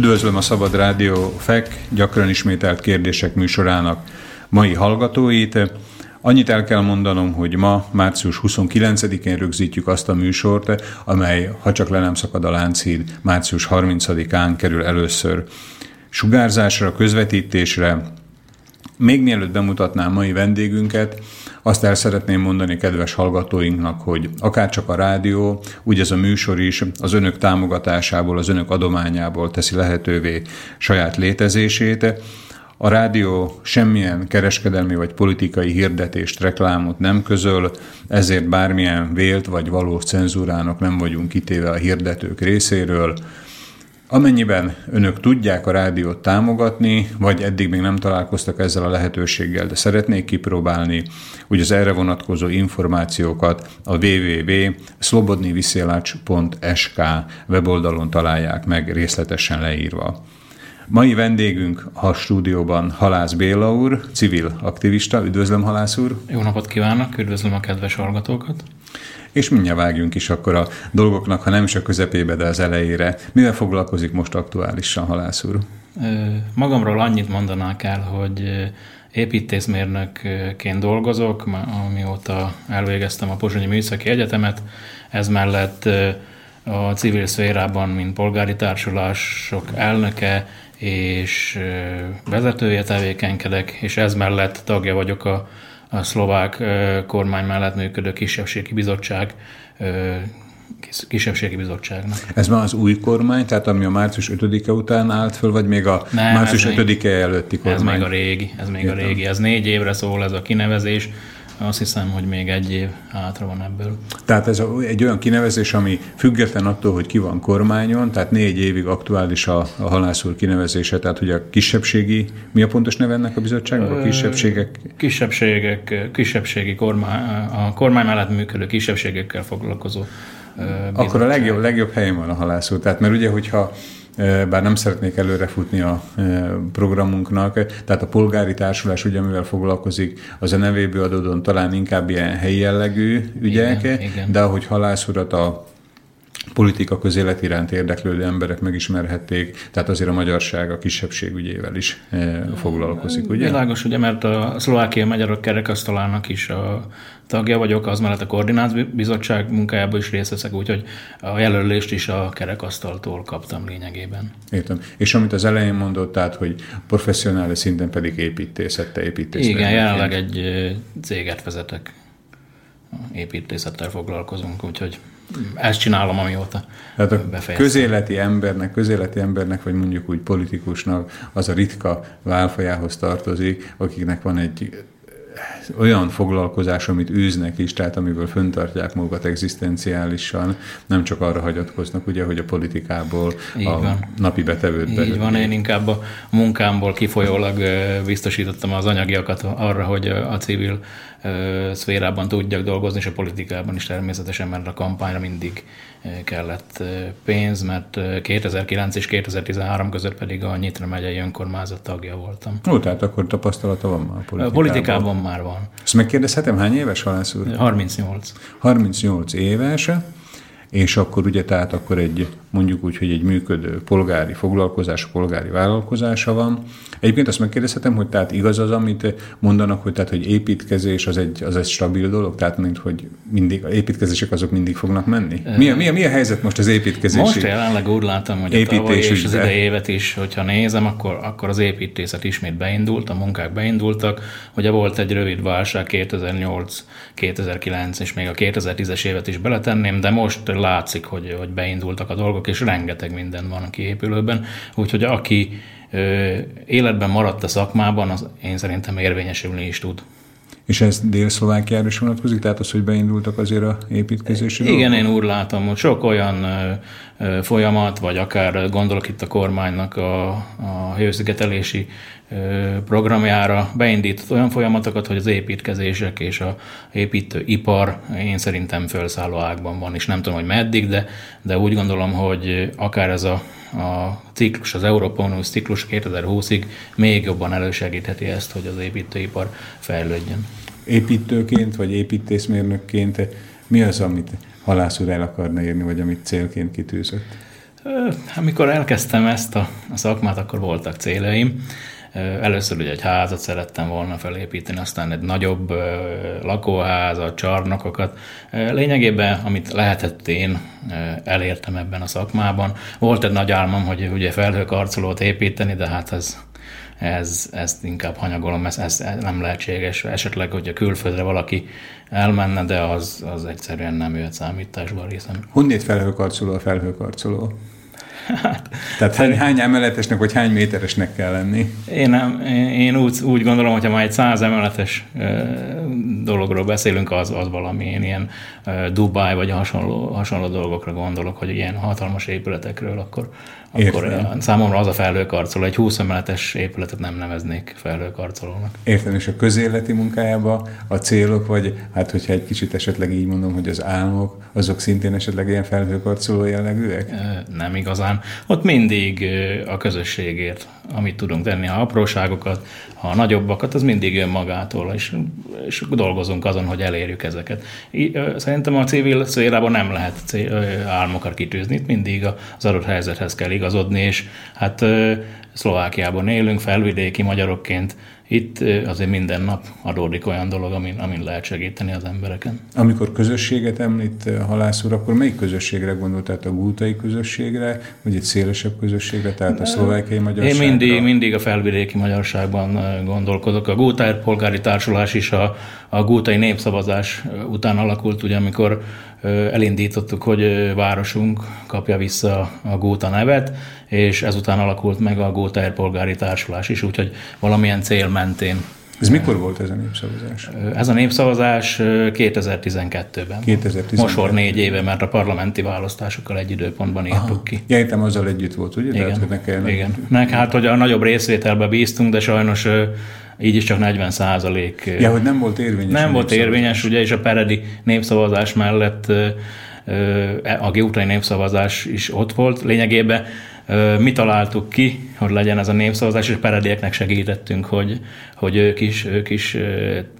Üdvözlöm a Szabad Rádió FEK gyakran ismételt kérdések műsorának mai hallgatóit. Annyit el kell mondanom, hogy ma, március 29-én rögzítjük azt a műsort, amely, ha csak le nem szakad a Lánchíd, március 30-án kerül először sugárzásra, közvetítésre. Még mielőtt bemutatnám mai vendégünket, azt el szeretném mondani kedves hallgatóinknak, hogy akár csak a rádió, úgy ez a műsor is az önök támogatásából, az önök adományából teszi lehetővé saját létezését. A rádió semmilyen kereskedelmi vagy politikai hirdetést, reklámot nem közöl, ezért bármilyen vélt vagy valós cenzúrának nem vagyunk kitéve a hirdetők részéről. Amennyiben önök tudják a rádiót támogatni, vagy eddig még nem találkoztak ezzel a lehetőséggel, de szeretnék kipróbálni, úgy az erre vonatkozó információkat a www.slobodniviszélacs.sk weboldalon találják meg részletesen leírva. Mai vendégünk a stúdióban Halász Béla úr, civil aktivista. Üdvözlöm, Halász úr! Jó napot kívánok, üdvözlöm a kedves hallgatókat! És mindjárt vágjunk is akkor a dolgoknak, ha nem is a közepébe, de az elejére. Mivel foglalkozik most aktuálisan Halász úr? Magamról annyit mondanák el, hogy építészmérnökként dolgozok, amióta elvégeztem a Pozsonyi Műszaki Egyetemet, ez mellett a civil szférában, mint polgári társulások elnöke és vezetője tevékenykedek, és ez mellett tagja vagyok a a szlovák kormány mellett működő kisebbségi bizottság kisebbségi bizottságnak. Ez már az új kormány, tehát ami a március 5-e után állt föl, vagy még a Nem, március 5-e előtti kormány? Ez még a régi, ez még Értem. a régi. Ez négy évre szól ez a kinevezés, azt hiszem, hogy még egy év hátra van ebből. Tehát ez egy olyan kinevezés, ami független attól, hogy ki van kormányon, tehát négy évig aktuális a, a halászúr kinevezése, tehát hogy a kisebbségi, mi a pontos neve ennek a bizottságnak? A kisebbségek? Kisebbségek, kisebbségi kormány, a kormány mellett működő kisebbségekkel foglalkozó bizottság. Akkor a legjobb, legjobb helyen van a halászúr. Tehát mert ugye, hogyha bár nem szeretnék előrefutni a programunknak, tehát a polgári társulás, ugye, amivel foglalkozik, az a nevéből adódóan talán inkább ilyen helyi jellegű ügyek, igen, igen. de ahogy halászurat a politika közélet iránt érdeklődő emberek megismerhették, tehát azért a magyarság a kisebbség ügyével is foglalkozik, ugye? Világos, ugye, mert a szlovákiai magyarok kerekasztalának is a tagja vagyok, az mellett a koordinált bizottság munkájából is részt veszek, úgyhogy a jelölést is a kerekasztaltól kaptam lényegében. Értem. És amit az elején mondott, tehát, hogy professzionális szinten pedig építészette, építész. Igen, jelenleg egy céget vezetek. Építészettel foglalkozunk, úgyhogy ezt csinálom, amióta Tehát a befejeztem. közéleti embernek, közéleti embernek, vagy mondjuk úgy politikusnak az a ritka válfajához tartozik, akiknek van egy olyan foglalkozás, amit űznek is, tehát amiből föntartják magukat egzisztenciálisan, nem csak arra hagyatkoznak, ugye, hogy a politikából Így a van. napi betevőt Így van, én inkább a munkámból kifolyólag biztosítottam az anyagiakat arra, hogy a civil szférában tudjak dolgozni, és a politikában is természetesen, mert a kampányra mindig kellett pénz, mert 2009 és 2013 között pedig a Nyitra megyei önkormányzat tagja voltam. Ó, tehát akkor tapasztalata van már a politikában? politikában már van. Ezt megkérdezhetem, hány éves Halász úr? 38. 38 éves, és akkor ugye tehát akkor egy mondjuk úgy, hogy egy működő polgári foglalkozás, polgári vállalkozása van. Egyébként azt megkérdezhetem, hogy tehát igaz az, amit mondanak, hogy tehát, hogy építkezés az egy, az egy stabil dolog, tehát mint hogy mindig, építkezések azok mindig fognak menni? Mi a, mi a, mi a helyzet most az építkezési Most jelenleg úgy látom, hogy a tavaly és az idei évet is, hogyha nézem, akkor, akkor az építészet ismét beindult, a munkák beindultak. Ugye volt egy rövid válság 2008, 2009 és még a 2010-es évet is beletenném, de most látszik, hogy, hogy beindultak a dolgok, dolgok, és rengeteg minden van a kiépülőben, úgyhogy aki ö, életben maradt a szakmában, az én szerintem érvényesülni is tud. És ez Dél-Szlovákiára is vonatkozik, tehát az, hogy beindultak azért a építkezési Igen, dolgok? én úgy látom, hogy sok olyan folyamat, vagy akár gondolok itt a kormánynak a, a hőszigetelési programjára beindított olyan folyamatokat, hogy az építkezések és a építőipar én szerintem felszálló ágban van, és nem tudom, hogy meddig, de, de úgy gondolom, hogy akár ez a, a ciklus, az Európa Uniós ciklus 2020-ig még jobban elősegítheti ezt, hogy az építőipar fejlődjön. Építőként vagy építészmérnökként mi az, amit halászúr el akarna érni, vagy amit célként kitűzött? Amikor elkezdtem ezt a, a szakmát, akkor voltak céljaim. Először ugye egy házat szerettem volna felépíteni, aztán egy nagyobb lakóházat, csarnokokat. Lényegében, amit lehetett én, elértem ebben a szakmában. Volt egy nagy álmom, hogy ugye felhőkarcolót építeni, de hát ez ez, ezt inkább hanyagolom, ez, ez nem lehetséges. Esetleg, hogy a külföldre valaki elmenne, de az, az egyszerűen nem jöhet számításba részem. Honnét felhőkarcoló a felhőkarcoló? Hát, Tehát hány, hány emeletesnek vagy hány méteresnek kell lenni? Én, nem, én úgy, úgy gondolom, hogy ha már egy száz emeletes dologról beszélünk, az, az valami én ilyen Dubai vagy hasonló, hasonló dolgokra gondolok, hogy ilyen hatalmas épületekről, akkor, akkor Értem. számomra az a felhőkarcoló. Egy 20 emeletes épületet nem neveznék felhőkarcolónak. Értem, és a közéleti munkájában a célok, vagy hát hogyha egy kicsit esetleg így mondom, hogy az álmok, azok szintén esetleg ilyen felhőkarcoló jellegűek? Nem igazán. Ott mindig a közösségért, amit tudunk tenni, a apróságokat, a nagyobbakat, az mindig jön magától, és, és dolgozunk azon, hogy elérjük ezeket. Szerintem a civil szférában nem lehet álmokat kitűzni, mindig az adott helyzethez kell igazodni, és hát Szlovákiában élünk, felvidéki magyarokként, itt azért minden nap adódik olyan dolog, amin, amin lehet segíteni az embereken. Amikor közösséget említ Halász úr, akkor melyik közösségre gondolt? Tehát a gútai közösségre, vagy egy szélesebb közösségre, tehát a szlovákiai magyarságra? Én mindig, mindig a felvidéki magyarságban gondolkodok. A Gútai Polgári Társulás is a, a gútai népszavazás után alakult, ugye amikor elindítottuk, hogy városunk kapja vissza a Góta nevet, és ezután alakult meg a Góta Polgári Társulás is, úgyhogy valamilyen cél mentén ez mikor volt ez a népszavazás? Ez a népszavazás 2012-ben. 2012. Most volt négy éve, mert a parlamenti választásokkal egy időpontban írtuk Aha. ki. Ja, értem, azzal együtt volt, ugye? Igen, Tehát, hogy ne kell igen. Nek, hát, hogy a nagyobb részvételbe bíztunk, de sajnos így is csak 40 százalék. Ja, hogy nem volt érvényes. Nem volt érvényes, ugye, és a Peredi népszavazás mellett a geutrai népszavazás is ott volt. Lényegében mi találtuk ki, hogy legyen ez a népszavazás, és peredieknek segítettünk, hogy, hogy ők, is, ők is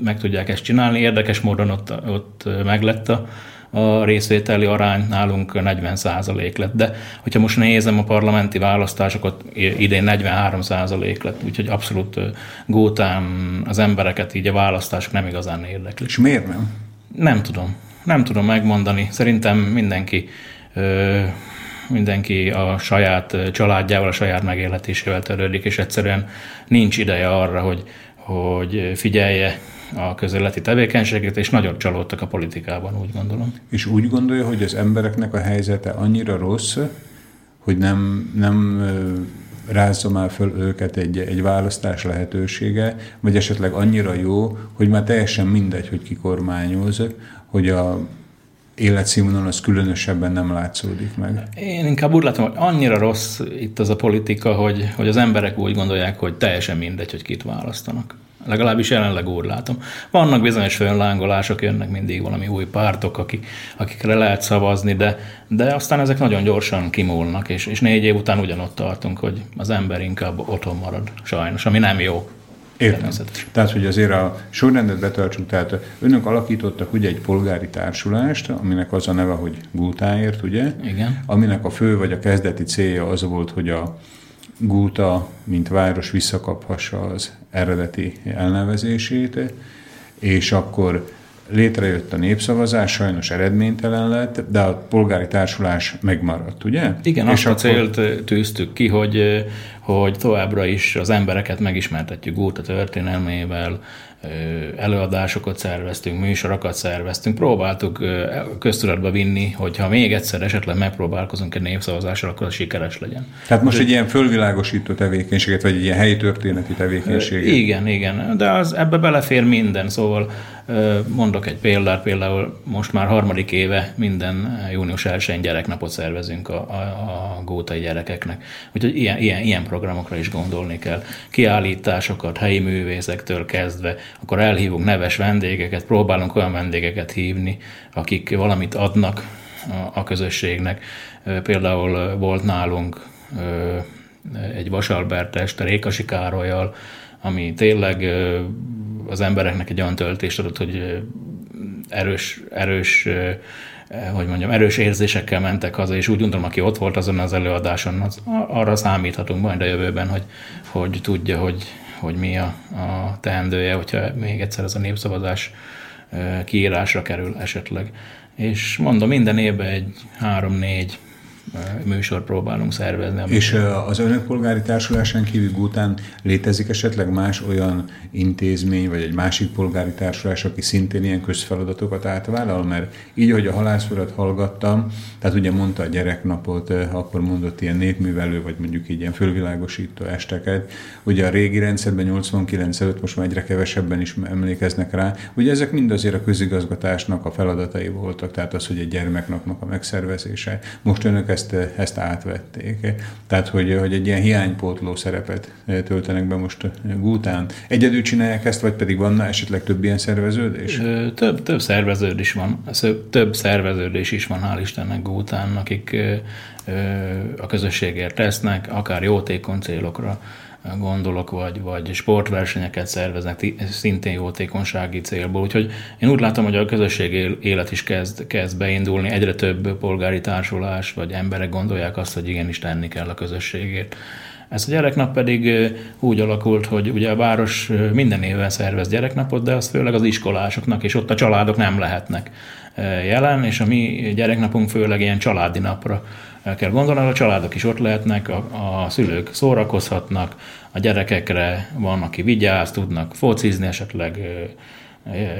meg tudják ezt csinálni. Érdekes módon ott, ott meglett a, a részvételi arány nálunk 40 százalék lett. De hogyha most nézem a parlamenti választásokat, idén 43 százalék lett, úgyhogy abszolút gótán az embereket így a választások nem igazán érdekli. És miért nem? Nem tudom. Nem tudom megmondani. Szerintem mindenki mindenki a saját családjával, a saját megélhetésével törődik, és egyszerűen nincs ideje arra, hogy, hogy figyelje a közéleti tevékenységet, és nagyon csalódtak a politikában, úgy gondolom. És úgy gondolja, hogy az embereknek a helyzete annyira rossz, hogy nem, nem rázza már föl őket egy, egy választás lehetősége, vagy esetleg annyira jó, hogy már teljesen mindegy, hogy ki kormányoz, hogy a életszínvonal az különösebben nem látszódik meg. Én inkább úgy látom, hogy annyira rossz itt az a politika, hogy, hogy az emberek úgy gondolják, hogy teljesen mindegy, hogy kit választanak. Legalábbis jelenleg úgy látom. Vannak bizonyos föllángolások, jönnek mindig valami új pártok, akik, akikre lehet szavazni, de, de aztán ezek nagyon gyorsan kimúlnak, és, és négy év után ugyanott tartunk, hogy az ember inkább otthon marad, sajnos, ami nem jó. Értem. Tehát, hogy azért a sorrendet betartsuk, tehát önök alakítottak ugye egy polgári társulást, aminek az a neve, hogy Gútáért, ugye? Igen. Aminek a fő vagy a kezdeti célja az volt, hogy a Gúta, mint város visszakaphassa az eredeti elnevezését, és akkor létrejött a népszavazás, sajnos eredménytelen lett, de a polgári társulás megmaradt, ugye? Igen, és azt a célt tűztük ki, hogy, hogy továbbra is az embereket megismertetjük Góta történelmével, előadásokat szerveztünk, műsorokat szerveztünk, próbáltuk köztudatba vinni, hogyha még egyszer esetleg megpróbálkozunk egy népszavazással, akkor az sikeres legyen. Tehát most egy ilyen fölvilágosító tevékenységet, vagy egy ilyen helyi történeti tevékenységet? Igen, igen, de az, ebbe belefér minden, szóval mondok egy példát, például most már harmadik éve minden június 1-én gyereknapot szervezünk a, a, a gótai gyerekeknek. Úgyhogy ilyen, ilyen, ilyen programokra is gondolni kell. Kiállításokat helyi művészektől kezdve, akkor elhívunk neves vendégeket, próbálunk olyan vendégeket hívni, akik valamit adnak a, a közösségnek. Például volt nálunk egy Vasalbert este Rékasi Károlyjal, ami tényleg az embereknek egy olyan töltést adott, hogy erős, erős hogy mondjam, erős érzésekkel mentek haza, és úgy gondolom, aki ott volt azon az előadáson, az, arra számíthatunk majd a jövőben, hogy, hogy tudja, hogy, hogy mi a, a teendője, hogyha még egyszer ez a népszavazás kiírásra kerül esetleg. És mondom, minden évben egy három-négy műsor próbálunk szervezni. És az önök polgári társulásán kívül után létezik esetleg más olyan intézmény, vagy egy másik polgári társulás, aki szintén ilyen közfeladatokat átvállal? Mert így, hogy a halászfurat hallgattam, tehát ugye mondta a gyereknapot, akkor mondott ilyen népművelő, vagy mondjuk így ilyen fölvilágosító esteket. Ugye a régi rendszerben 89 előtt most már egyre kevesebben is emlékeznek rá. Ugye ezek mind azért a közigazgatásnak a feladatai voltak, tehát az, hogy egy gyermeknapnak a megszervezése. Most önök ezt, ezt átvették. Tehát, hogy, hogy egy ilyen hiánypótló szerepet töltenek be most Gútán. Egyedül csinálják ezt, vagy pedig van esetleg több ilyen szerveződés? Több, több szerveződés van. Több szerveződés is van, hál' Istennek Gútán, akik a közösségért tesznek, akár jótékony célokra gondolok, vagy, vagy sportversenyeket szerveznek szintén jótékonysági célból. Úgyhogy én úgy látom, hogy a közösség élet is kezd, kezd beindulni, egyre több polgári társulás, vagy emberek gondolják azt, hogy igenis tenni kell a közösségért. Ez a gyereknap pedig úgy alakult, hogy ugye a város minden évben szervez gyereknapot, de az főleg az iskolásoknak, és ott a családok nem lehetnek jelen, és a mi gyereknapunk főleg ilyen családi napra el kell gondolni, a családok is ott lehetnek, a, a szülők szórakozhatnak, a gyerekekre van, aki vigyáz, tudnak focizni, esetleg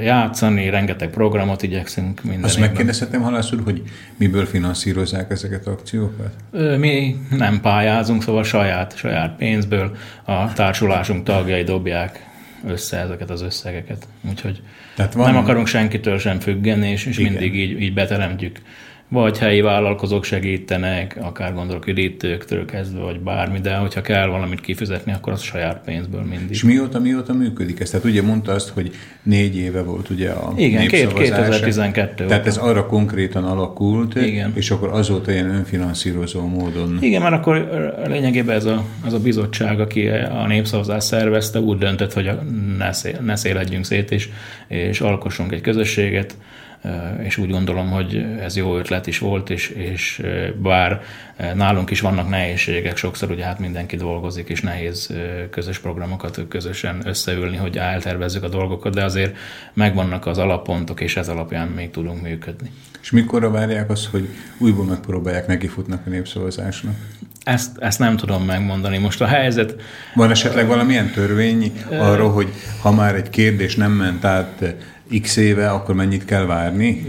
játszani, rengeteg programot igyekszünk minden Azt megkérdezhetem, Halász úr, hogy miből finanszírozzák ezeket az akciókat? Mi nem pályázunk, szóval saját, saját pénzből a társulásunk tagjai dobják össze ezeket az összegeket. Úgyhogy Tehát van... nem akarunk senkitől sem függeni, és, és mindig így, így beteremtjük vagy helyi vállalkozók segítenek, akár gondolok üdítőktől kezdve, vagy bármi, de hogyha kell valamit kifizetni, akkor az saját pénzből mindig. És mióta, mióta működik ez? Tehát ugye mondta azt, hogy négy éve volt ugye a Igen, két, 2012 Tehát ez arra konkrétan alakult, Igen. és akkor azóta ilyen önfinanszírozó módon. Igen, mert akkor lényegében ez a, az a bizottság, aki a népszavazást szervezte, úgy döntött, hogy ne, szél, ne széledjünk szét, és, és alkossunk egy közösséget, és úgy gondolom, hogy ez jó ötlet is volt, és, és bár nálunk is vannak nehézségek, sokszor ugye hát mindenki dolgozik, és nehéz közös programokat közösen összeülni, hogy eltervezzük a dolgokat, de azért megvannak az alappontok, és ez alapján még tudunk működni. És mikorra várják azt, hogy újból megpróbálják nekifutnak a népszavazásnak? Ezt, ezt nem tudom megmondani. Most a helyzet... Van esetleg valamilyen törvény arról, hogy ha már egy kérdés nem ment át x éve, akkor mennyit kell várni?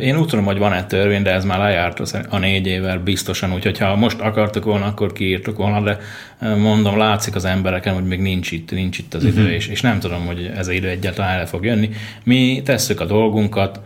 Én úgy tudom, hogy van egy törvény, de ez már lejárt a négy évvel biztosan, úgyhogy ha most akartuk volna, akkor kiírtuk volna, de mondom, látszik az embereken, hogy még nincs itt, nincs itt az idő, uh-huh. és, és nem tudom, hogy ez idő egyáltalán el fog jönni. Mi tesszük a dolgunkat,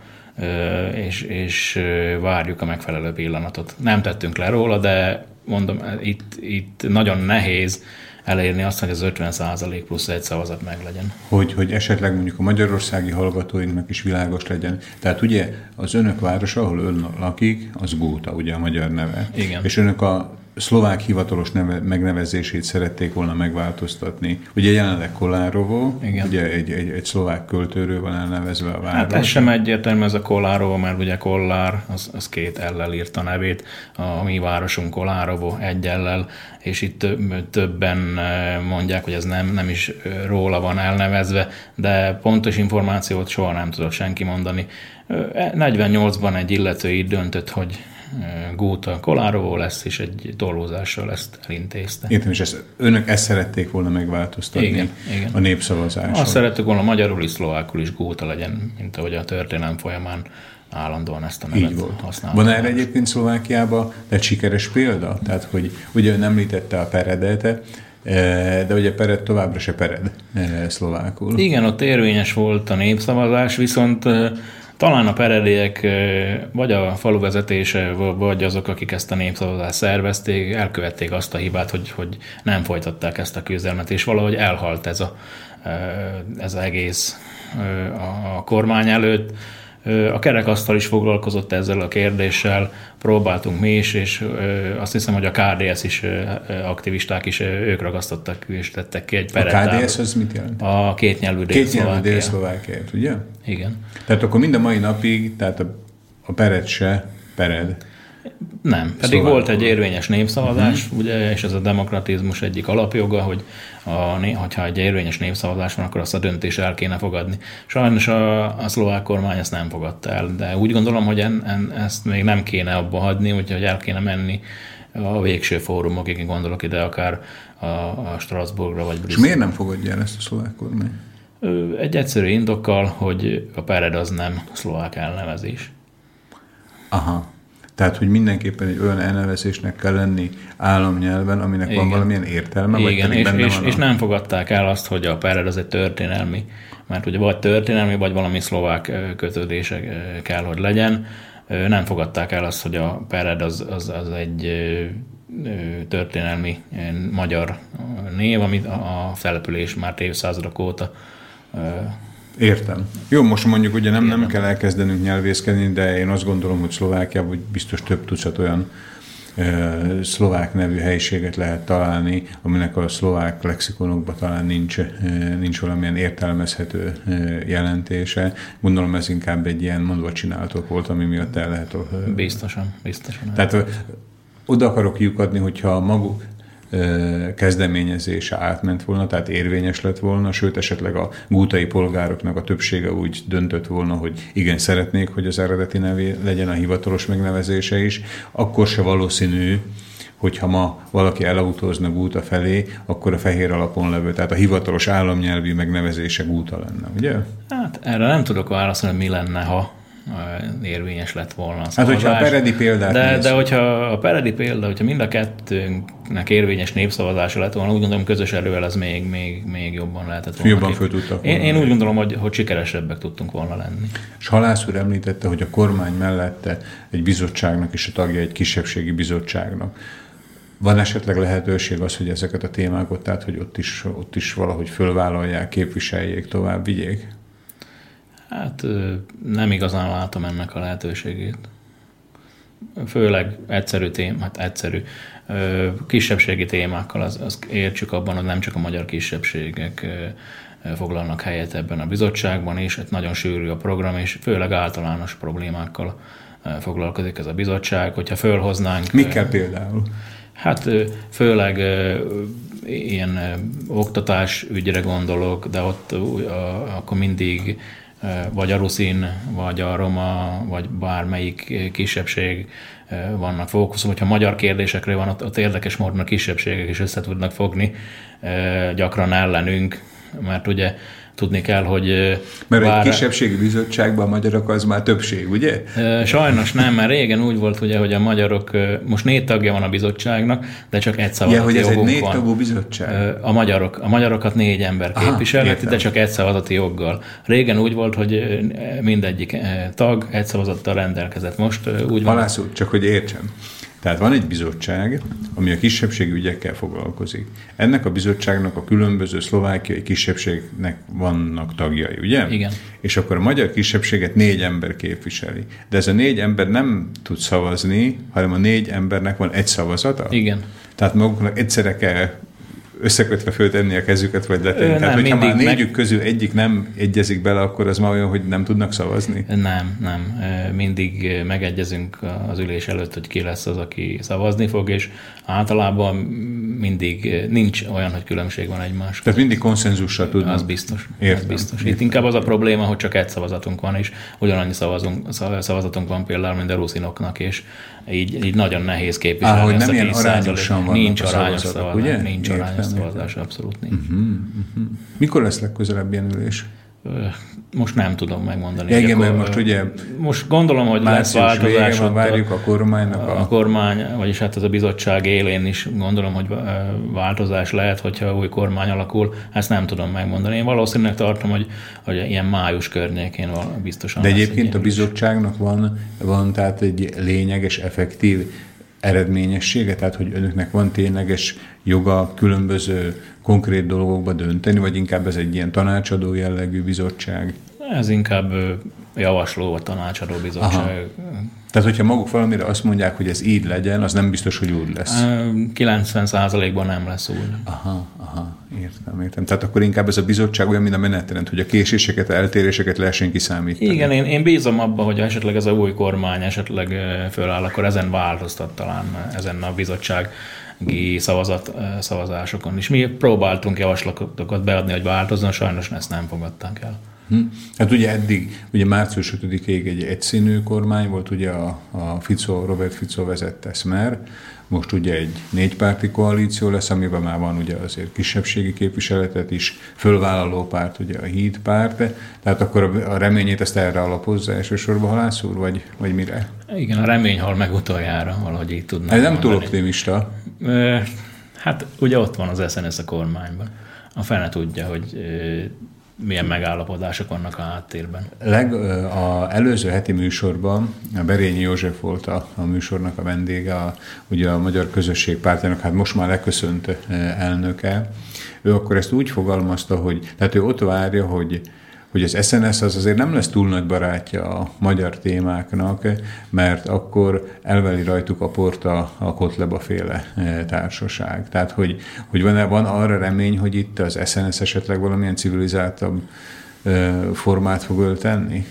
és, és várjuk a megfelelő pillanatot. Nem tettünk le róla, de mondom, itt, itt nagyon nehéz elérni azt, hogy az 50% plusz egy szavazat meg legyen. Hogy, hogy esetleg mondjuk a magyarországi hallgatóinknak is világos legyen. Tehát ugye az önök városa, ahol ön lakik, az Góta, ugye a magyar neve. Igen. És önök a szlovák hivatalos neve, megnevezését szerették volna megváltoztatni. Ugye jelenleg Kolárovó, Igen. ugye egy, egy, egy szlovák költőről van elnevezve a város. Hát ez sem egyértelmű ez a Kolárovó, mert ugye Kollár, az, az két ellel írt a nevét, a mi városunk Kolárovó egy ellel, és itt többen mondják, hogy ez nem, nem is róla van elnevezve, de pontos információt soha nem tudott senki mondani. 48-ban eh, egy illető így döntött, hogy Góta Kolárovó lesz, és egy tolózással ezt elintézte. Értem, és ezt, önök ezt szerették volna megváltoztatni igen, igen. a népszavazáson. Azt szerettük volna magyarul is, szlovákul is Góta legyen, mint ahogy a történelem folyamán állandóan ezt a nevet volt. Van erre egyébként Szlovákiában egy sikeres példa? Tehát, hogy ugye ön említette a Peredet, eh, de ugye Pered továbbra se Pered eh, szlovákul. Igen, ott érvényes volt a népszavazás, viszont eh, talán a pereliek, vagy a falu vezetése, vagy azok, akik ezt a népszavazást szervezték, elkövették azt a hibát, hogy, hogy nem folytatták ezt a küzdelmet, és valahogy elhalt ez, a, ez az egész a kormány előtt. A kerekasztal is foglalkozott ezzel a kérdéssel, próbáltunk mi is, és azt hiszem, hogy a KDS is aktivisták is, ők ragasztottak és tettek ki egy peret. A KDS az mit jelent? A kétnyelvű Kétnyelvű dél-szlovákiát, ugye? Igen. Tehát akkor mind a mai napig, tehát a a Pered se Pered. Nem, pedig Szlovák volt egy érvényes népszavazás, uh-huh. ugye, és ez a demokratizmus egyik alapjoga, hogy a, hogyha egy érvényes népszavazás van, akkor azt a döntés el kéne fogadni. Sajnos a, a szlovák kormány ezt nem fogadta el, de úgy gondolom, hogy en, en, ezt még nem kéne abba hagyni, úgyhogy el kéne menni a végső fórumokig, gondolok ide akár a, a Strasbourgra vagy Brüsszel. És miért nem fogadja el ezt a szlovák kormány? Egy egyszerű indokkal, hogy a Pered az nem szlovák elnevezés. Aha. Tehát, hogy mindenképpen egy olyan elnevezésnek kell lenni államnyelven, aminek Igen. van valamilyen értelme, Igen, vagy és, benne és, van a... és nem fogadták el azt, hogy a Pered az egy történelmi, mert ugye vagy történelmi, vagy valami szlovák kötődése kell, hogy legyen. Nem fogadták el azt, hogy a Pered az, az, az egy történelmi magyar név, amit a település már évszázadok óta Értem. Jó, most mondjuk ugye nem, nem kell elkezdenünk nyelvészkedni, de én azt gondolom, hogy Szlovákiában biztos több tucat olyan szlovák nevű helyiséget lehet találni, aminek a szlovák lexikonokban talán nincs, nincs valamilyen értelmezhető jelentése. Gondolom ez inkább egy ilyen mondva csináltok volt, ami miatt el lehet... Biztosan, biztosan. Tehát oda akarok lyukadni, hogyha maguk kezdeményezése átment volna, tehát érvényes lett volna, sőt esetleg a gútai polgároknak a többsége úgy döntött volna, hogy igen, szeretnék, hogy az eredeti nevé legyen a hivatalos megnevezése is, akkor se valószínű, hogyha ma valaki elautózna Gúta felé, akkor a fehér alapon levő, tehát a hivatalos államnyelvű megnevezése Gúta lenne, ugye? Hát erre nem tudok válaszolni, mi lenne, ha érvényes lett volna a szavazás. Hát, hogyha a Peredi példát de, néz. de hogyha a Peredi példa, hogyha mind a kettőnknek érvényes népszavazása lett volna, úgy gondolom közös erővel ez még, még, még jobban lehetett volna. Jobban föl tudtak én, én, úgy gondolom, hogy, hogy sikeresebbek tudtunk volna lenni. És Halász úr említette, hogy a kormány mellette egy bizottságnak és a tagja egy kisebbségi bizottságnak. Van esetleg lehetőség az, hogy ezeket a témákat, tehát hogy ott is, ott is valahogy fölvállalják, képviseljék, tovább vigyék? Hát nem igazán látom ennek a lehetőségét. Főleg egyszerű tém, hát egyszerű. Kisebbségi témákkal az, az értsük abban, hogy nem csak a magyar kisebbségek foglalnak helyet ebben a bizottságban, és hát nagyon sűrű a program, és főleg általános problémákkal foglalkozik ez a bizottság. Hogyha fölhoznánk... Mikkel például? Hát főleg ilyen oktatás ügyre gondolok, de ott akkor mindig vagy a ruszin, vagy a roma, vagy bármelyik kisebbség vannak fókuszom. Hogyha magyar kérdésekre van, ott, ott érdekes módon a kisebbségek is össze tudnak fogni, gyakran ellenünk, mert ugye tudni kell, hogy... Mert bár... egy kisebbségi bizottságban a magyarok az már többség, ugye? Sajnos nem, mert régen úgy volt, ugye, hogy a magyarok, most négy tagja van a bizottságnak, de csak egy szavazati ja, hogy ez egy négy van. tagú bizottság? A, magyarok, a magyarokat négy ember képviselheti, de csak egy szavazati joggal. Régen úgy volt, hogy mindegyik tag egy szavazattal rendelkezett. Most úgy van... Halász csak hogy értsem. Tehát van egy bizottság, ami a kisebbségi ügyekkel foglalkozik. Ennek a bizottságnak a különböző szlovákiai kisebbségnek vannak tagjai, ugye? Igen. És akkor a magyar kisebbséget négy ember képviseli. De ez a négy ember nem tud szavazni, hanem a négy embernek van egy szavazata? Igen. Tehát maguknak egyszerre kell összekötve föltenni a kezüket, vagy letenni. Nem, Tehát, hogyha már négyük meg... közül egyik nem egyezik bele, akkor az már olyan, hogy nem tudnak szavazni? Nem, nem. Mindig megegyezünk az ülés előtt, hogy ki lesz az, aki szavazni fog, és általában mindig nincs olyan, hogy különbség van egymás. Tehát mindig konszenzussal tudnak. Az biztos. Értem. Az biztos. Itt inkább az a probléma, hogy csak egy szavazatunk van, és ugyanannyi szavazunk, szavazatunk van például, mint a ruszinoknak, és így, így nagyon nehéz képviselni. Ah, hogy nem ilyen arányosan van. Nincs arányos ugye? Nincs arányos szavazás, abszolút nincs. Uh-huh, uh-huh. Mikor lesz legközelebb ilyen ülés? Most nem tudom megmondani. Ja, igen, mert most ugye most gondolom, hogy lesz változás. Van, várjuk a kormánynak. A... a kormány, vagyis hát ez a bizottság élén is gondolom, hogy változás lehet, hogyha új kormány alakul. Ezt nem tudom megmondani. Én valószínűleg tartom, hogy, hogy ilyen május környékén biztosan De egyébként a bizottságnak van, van tehát egy lényeges, effektív eredményessége, tehát hogy önöknek van tényleges joga különböző konkrét dolgokba dönteni, vagy inkább ez egy ilyen tanácsadó jellegű bizottság? Ez inkább javasló vagy tanácsadó bizottság. Aha. Tehát, hogyha maguk valamire azt mondják, hogy ez így legyen, az nem biztos, hogy úgy lesz. 90%-ban nem lesz úgy. Aha, aha, értem, értem. Tehát akkor inkább ez a bizottság olyan, mint a menetrend, hogy a késéseket, eltéréseket lehessen kiszámítani. Igen, én, én bízom abba, hogy esetleg ez a új kormány esetleg föláll, akkor ezen változtat talán ezen a bizottság szavazat, szavazásokon is. Mi próbáltunk javaslatokat beadni, hogy változzon, sajnos ezt nem fogadták el. Hm. Hát ugye eddig, ugye március 5-ig egy egyszínű kormány volt, ugye a, a Fico, Robert Fico vezette Smer, most ugye egy négypárti koalíció lesz, amiben már van ugye azért kisebbségi képviseletet is, fölvállaló párt, ugye a híd párt, tehát akkor a reményét ezt erre alapozza elsősorban halász úr, vagy, vagy mire? Igen, a remény hal meg utoljára, valahogy így tudnám Ez nem túl optimista. Hát ugye ott van az SZNSZ a kormányban. A fene tudja, hogy milyen megállapodások vannak a háttérben. Leg, a előző heti műsorban a Berényi József volt a, a műsornak a vendége, a, ugye a Magyar Közösség Pártának, hát most már leköszönt elnöke. Ő akkor ezt úgy fogalmazta, hogy tehát ő ott várja, hogy hogy az SNS az azért nem lesz túl nagy barátja a magyar témáknak, mert akkor elveli rajtuk a porta a Kotleba féle e, társaság. Tehát, hogy, hogy van, van arra remény, hogy itt az SNS esetleg valamilyen civilizáltabb e, formát fog öltenni?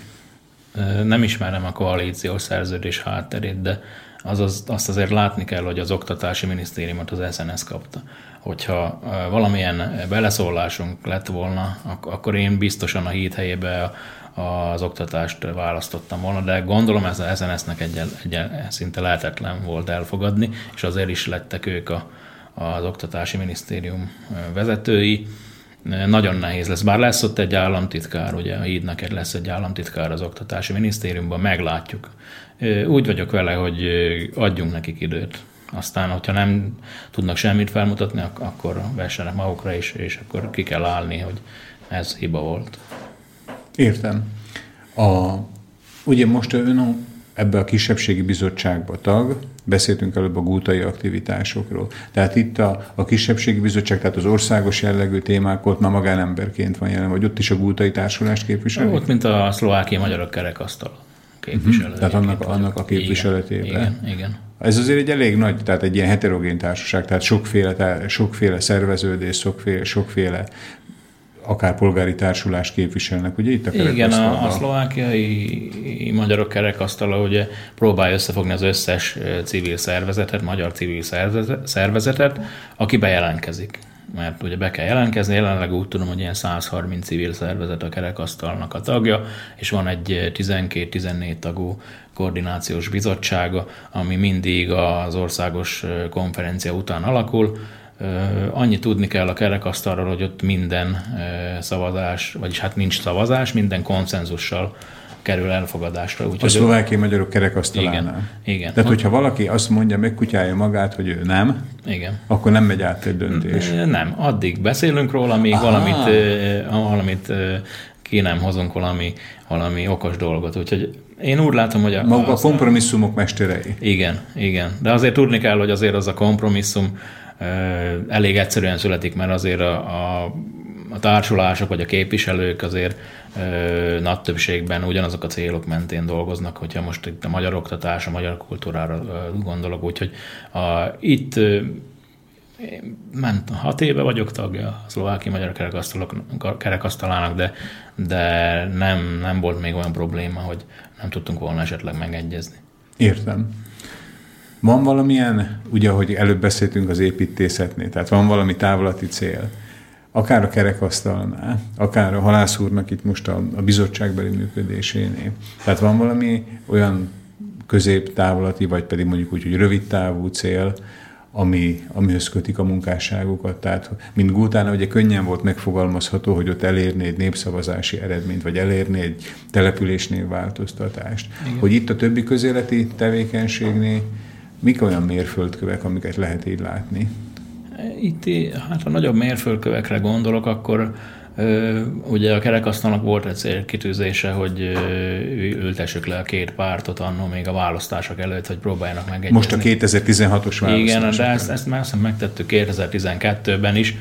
E, nem ismerem a koalíciós szerződés hátterét, de az, az, azt azért látni kell, hogy az Oktatási Minisztériumot az SNS kapta hogyha valamilyen beleszólásunk lett volna, akkor én biztosan a híd helyébe az oktatást választottam volna, de gondolom ez a SNS-nek egy, egy, szinte lehetetlen volt elfogadni, és azért is lettek ők a, az Oktatási Minisztérium vezetői. Nagyon nehéz lesz, bár lesz ott egy államtitkár, ugye a hídnak lesz egy államtitkár az Oktatási Minisztériumban, meglátjuk. Úgy vagyok vele, hogy adjunk nekik időt aztán, hogyha nem tudnak semmit felmutatni, akkor vessenek magukra is, és akkor ki kell állni, hogy ez hiba volt. Értem. A, ugye most ön ebbe a kisebbségi bizottságba tag, beszéltünk előbb a gútai aktivitásokról. Tehát itt a, a kisebbségi bizottság, tehát az országos jellegű témák ott már magánemberként van jelen, vagy ott is a gútai társulást képviseli? Ott, mint a szlovákiai magyarok kerekasztal képviselő. Uh-huh. Tehát annak, annak a képviseletében. Igen, igen. Ez azért egy elég nagy, tehát egy ilyen heterogén társaság, tehát sokféle, sokféle szerveződés, sokféle, sokféle akár polgári társulást képviselnek, ugye itt a Igen, a, a szlovákiai magyarok kerekasztala ugye próbálja összefogni az összes civil szervezetet, magyar civil szervezetet, aki bejelentkezik mert ugye be kell jelentkezni, jelenleg úgy tudom, hogy ilyen 130 civil szervezet a kerekasztalnak a tagja, és van egy 12-14 tagú koordinációs bizottsága, ami mindig az országos konferencia után alakul. Annyi tudni kell a kerekasztalról, hogy ott minden szavazás, vagyis hát nincs szavazás, minden konszenzussal kerül elfogadásra. Úgy, a szlovákiai magyarok kerekasztalánál. Igen, igen. Tehát, hogyha valaki azt mondja, megkutyálja magát, hogy ő nem, igen. akkor nem megy át egy döntés. Nem, addig beszélünk róla, míg Aha. valamit, valamit ki nem hozunk valami, valami okos dolgot. Úgyhogy én úgy látom, hogy a... Maga a kompromisszumok mesterei. Igen, igen. De azért tudni kell, hogy azért az a kompromisszum elég egyszerűen születik, mert azért a, a a társulások vagy a képviselők azért ö, nagy többségben ugyanazok a célok mentén dolgoznak, hogyha most itt a magyar oktatás, a magyar kultúrára gondolok, úgyhogy a, itt ment, hat éve vagyok tagja a szlováki magyar kerekasztalának, de, de nem, nem volt még olyan probléma, hogy nem tudtunk volna esetleg megegyezni. Értem. Van valamilyen, ugye, ahogy előbb beszéltünk az építészetnél, tehát van valami távlati cél, akár a kerekasztalnál, akár a halász úrnak itt most a, a bizottságbeli működésénél. Tehát van valami olyan középtávlati, vagy pedig mondjuk úgy, hogy rövid távú cél, ami, amihez kötik a munkásságokat. Tehát, mint Gútána, ugye könnyen volt megfogalmazható, hogy ott elérni egy népszavazási eredményt, vagy elérni egy településnél változtatást. Igen. Hogy itt a többi közéleti tevékenységnél mik olyan mérföldkövek, amiket lehet így látni? Itt, hát ha nagyobb mérföldkövekre gondolok, akkor Ugye a kerekasztalnak volt egy célkitűzése, hogy ültessük le a két pártot annó még a választások előtt, hogy próbáljanak megegyezni. Most a 2016-os választások. Igen, de ezt, ezt már megtettük 2012-ben is,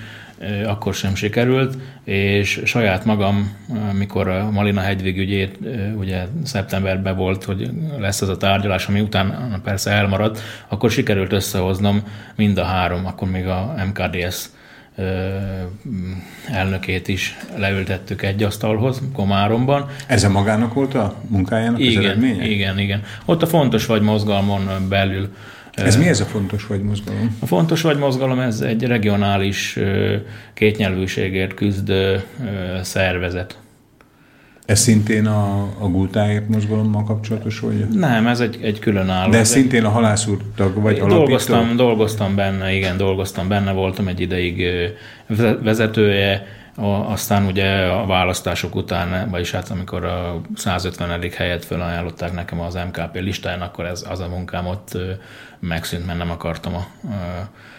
akkor sem sikerült, és saját magam, mikor a Malina Hegyvig ügyét, ugye szeptemberben volt, hogy lesz az a tárgyalás, ami után persze elmaradt, akkor sikerült összehoznom mind a három, akkor még a MKDS elnökét is leültettük egy asztalhoz Komáromban. Ez a magának volt a munkájának igen, az eredménye? Igen, igen. Ott a fontos vagy mozgalmon belül. Ez mi ez a fontos vagy mozgalom? A fontos vagy mozgalom, ez egy regionális kétnyelvűségért küzdő szervezet. Ez szintén a, a Gultáért mozgalommal kapcsolatos, vagy? Nem, ez egy, egy különálló. De ez szintén a halászúr tag, vagy dolgoztam, dolgoztam benne, igen, dolgoztam benne, voltam egy ideig vezetője, aztán ugye a választások után, vagyis hát amikor a 150. helyet felajánlották nekem az MKP listáján, akkor ez az a munkám ott megszűnt, mert nem akartam a...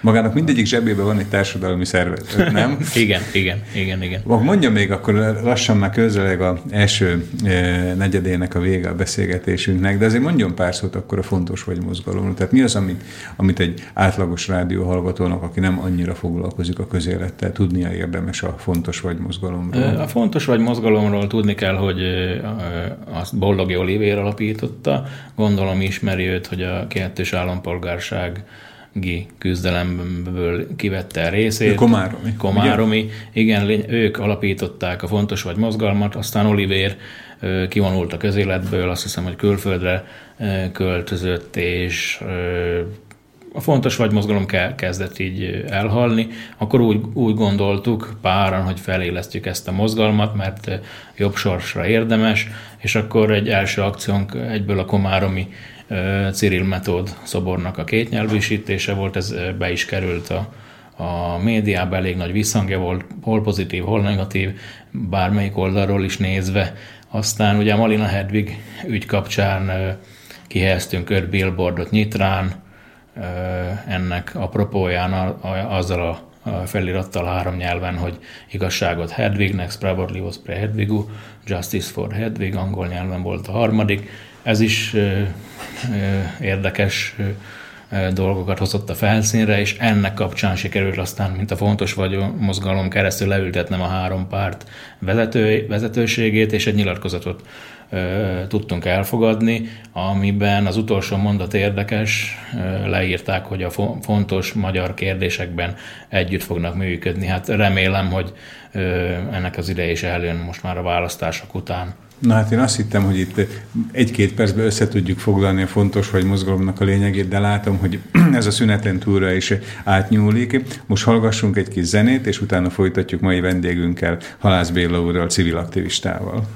Magának mindegyik zsebében van egy társadalmi szervezet, nem? igen, igen, igen, igen. Mondja még, akkor lassan már közeleg a első negyedének a vége a beszélgetésünknek, de azért mondjon pár szót akkor a fontos vagy mozgalomról. Tehát mi az, amit, amit egy átlagos rádióhallgatónak, aki nem annyira foglalkozik a közélettel, tudnia érdemes a fontos vagy mozgalomról? A fontos vagy mozgalomról tudni kell, hogy azt Bollogi Olivér alapította. Gondolom ismeri őt, hogy a kettős állampolgár állampolgársági küzdelemből kivette a részét. Komáromi. Komáromi. Igen, igen, ők alapították a Fontos Vagy mozgalmat, aztán Olivér kivonult a közéletből, azt hiszem, hogy külföldre költözött, és a fontos vagy mozgalom kezdett így elhalni, akkor úgy, úgy gondoltuk páran, hogy felélesztjük ezt a mozgalmat, mert jobb sorsra érdemes, és akkor egy első akciónk egyből a Komáromi Cyril Metód szobornak a kétnyelvűsítése volt, ez be is került a, a médiába, elég nagy visszhangja volt, hol pozitív, hol negatív, bármelyik oldalról is nézve. Aztán ugye Malina Hedvig ügy kapcsán kihelyeztünk öt billboardot Nyitrán, ennek apropóján azzal a felirattal három nyelven, hogy igazságot Hedwignek, Spravodlivos pre Hedvigu, Justice for Hedwig, angol nyelven volt a harmadik. Ez is érdekes dolgokat hozott a felszínre, és ennek kapcsán sikerült aztán, mint a fontos vagy mozgalom keresztül leültetnem a három párt vezető, vezetőségét, és egy nyilatkozatot tudtunk elfogadni, amiben az utolsó mondat érdekes, leírták, hogy a fontos magyar kérdésekben együtt fognak működni. Hát remélem, hogy ennek az ideje is eljön most már a választások után. Na hát én azt hittem, hogy itt egy-két percben össze tudjuk foglalni a fontos vagy mozgalomnak a lényegét, de látom, hogy ez a szüneten túlra is átnyúlik. Most hallgassunk egy kis zenét, és utána folytatjuk mai vendégünkkel, Halász Béla úrral, civil aktivistával.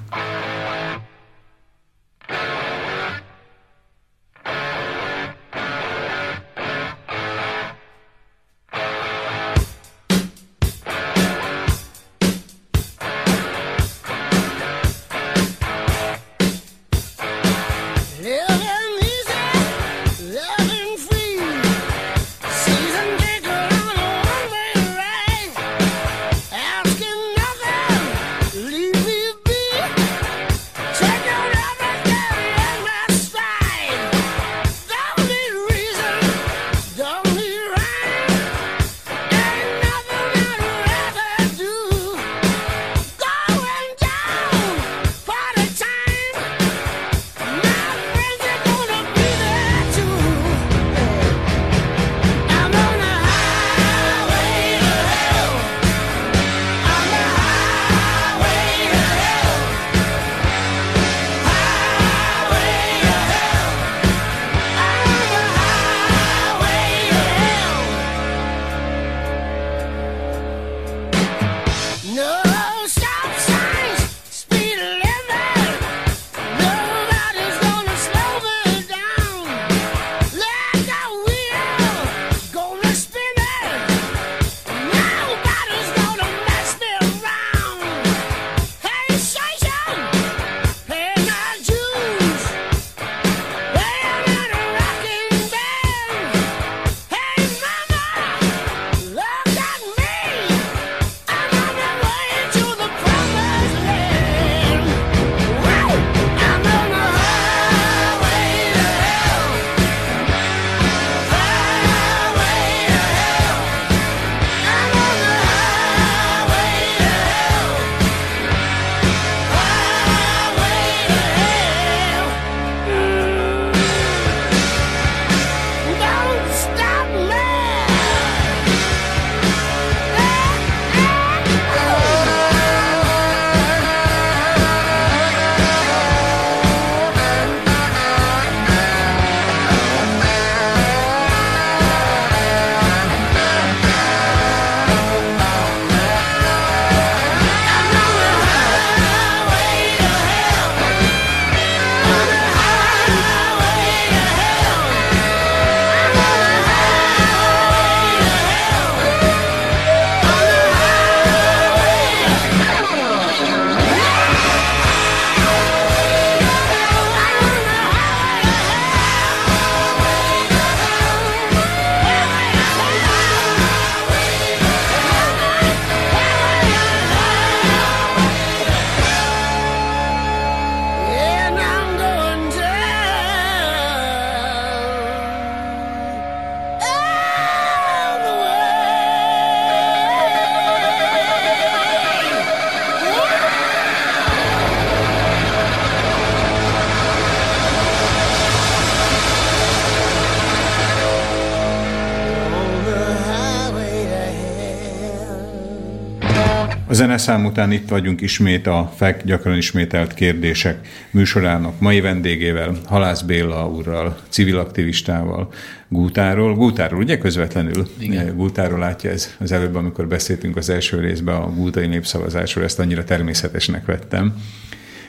Zeneszám után itt vagyunk ismét a FEK gyakran ismételt kérdések műsorának mai vendégével, Halász Béla úrral, civil aktivistával, Gútáról. Gútáról, ugye közvetlenül? Igen. Gútáról látja ez az előbb, amikor beszéltünk az első részben a gútai népszavazásról, ezt annyira természetesnek vettem.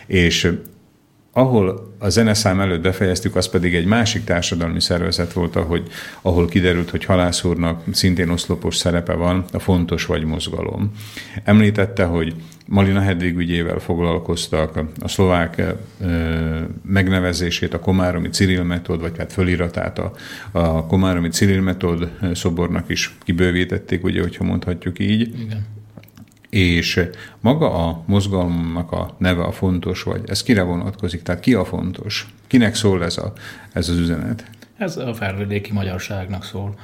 És ahol a zeneszám előtt befejeztük, az pedig egy másik társadalmi szervezet volt, ahogy, ahol kiderült, hogy Halász úrnak szintén oszlopos szerepe van, a Fontos vagy mozgalom. Említette, hogy Malina Hedvig ügyével foglalkoztak, a szlovák e, megnevezését, a Komáromi Cyril metod, vagy hát föliratát a, a Komáromi Cyril metod szobornak is kibővítették, ugye, hogyha mondhatjuk így. Igen és maga a mozgalomnak a neve a fontos, vagy ez kire vonatkozik? Tehát ki a fontos? Kinek szól ez, a, ez az üzenet? Ez a felvidéki magyarságnak szól.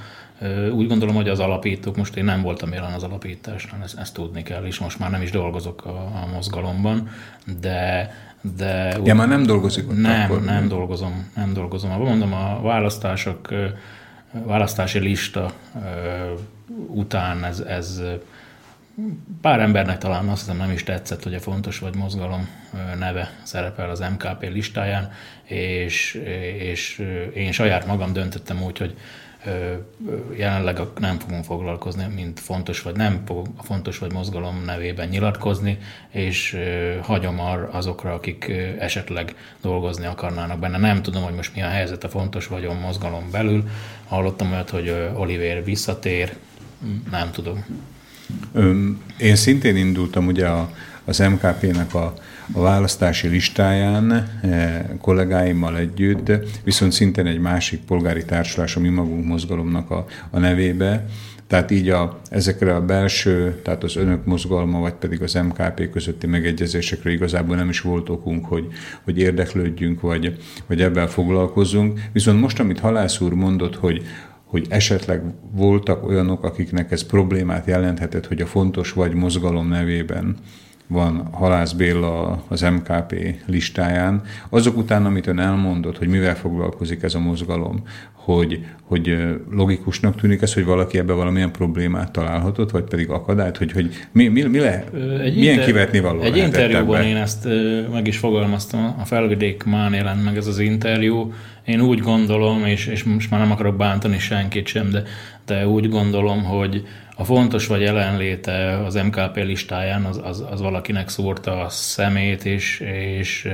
Úgy gondolom, hogy az alapítók, most én nem voltam jelen az alapításnál, ezt, ezt tudni kell, és most már nem is dolgozok a, a mozgalomban, de de ja, már nem dolgozik ott Nem, akkor. nem dolgozom, nem dolgozom. Mondom, a választások, választási lista után ez, ez pár embernek talán azt hiszem nem is tetszett, hogy a fontos vagy mozgalom neve szerepel az MKP listáján, és, és én saját magam döntöttem úgy, hogy jelenleg nem fogunk foglalkozni, mint fontos vagy nem a fontos vagy mozgalom nevében nyilatkozni, és hagyom azokra, akik esetleg dolgozni akarnának benne. Nem tudom, hogy most mi a helyzet a fontos vagyon mozgalom belül. Hallottam olyat, hogy Oliver visszatér, nem tudom. Én szintén indultam ugye a, az MKP-nek a, a választási listáján eh, kollégáimmal együtt, viszont szintén egy másik polgári társulás, a Mi Magunk mozgalomnak a, a nevébe, tehát így a, ezekre a belső, tehát az önök mozgalma, vagy pedig az MKP közötti megegyezésekre igazából nem is volt okunk, hogy, hogy érdeklődjünk, vagy, vagy ebben foglalkozzunk. Viszont most, amit Halász úr mondott, hogy, hogy esetleg voltak olyanok, akiknek ez problémát jelenthetett, hogy a fontos vagy mozgalom nevében van Halász Béla az MKP listáján. Azok után, amit ön elmondott, hogy mivel foglalkozik ez a mozgalom, hogy, hogy logikusnak tűnik ez, hogy valaki ebbe valamilyen problémát találhatott, vagy pedig akadályt, hogy, hogy mi, mi, mi lehet, egy milyen inter- kivetni való Egy interjúban ebbe? én ezt meg is fogalmaztam, a Felvidék Mán jelent meg ez az interjú, én úgy gondolom, és, és most már nem akarok bántani senkit sem, de, de úgy gondolom, hogy a fontos vagy jelenléte az MKP listáján az, az, az valakinek szúrta a szemét, és, és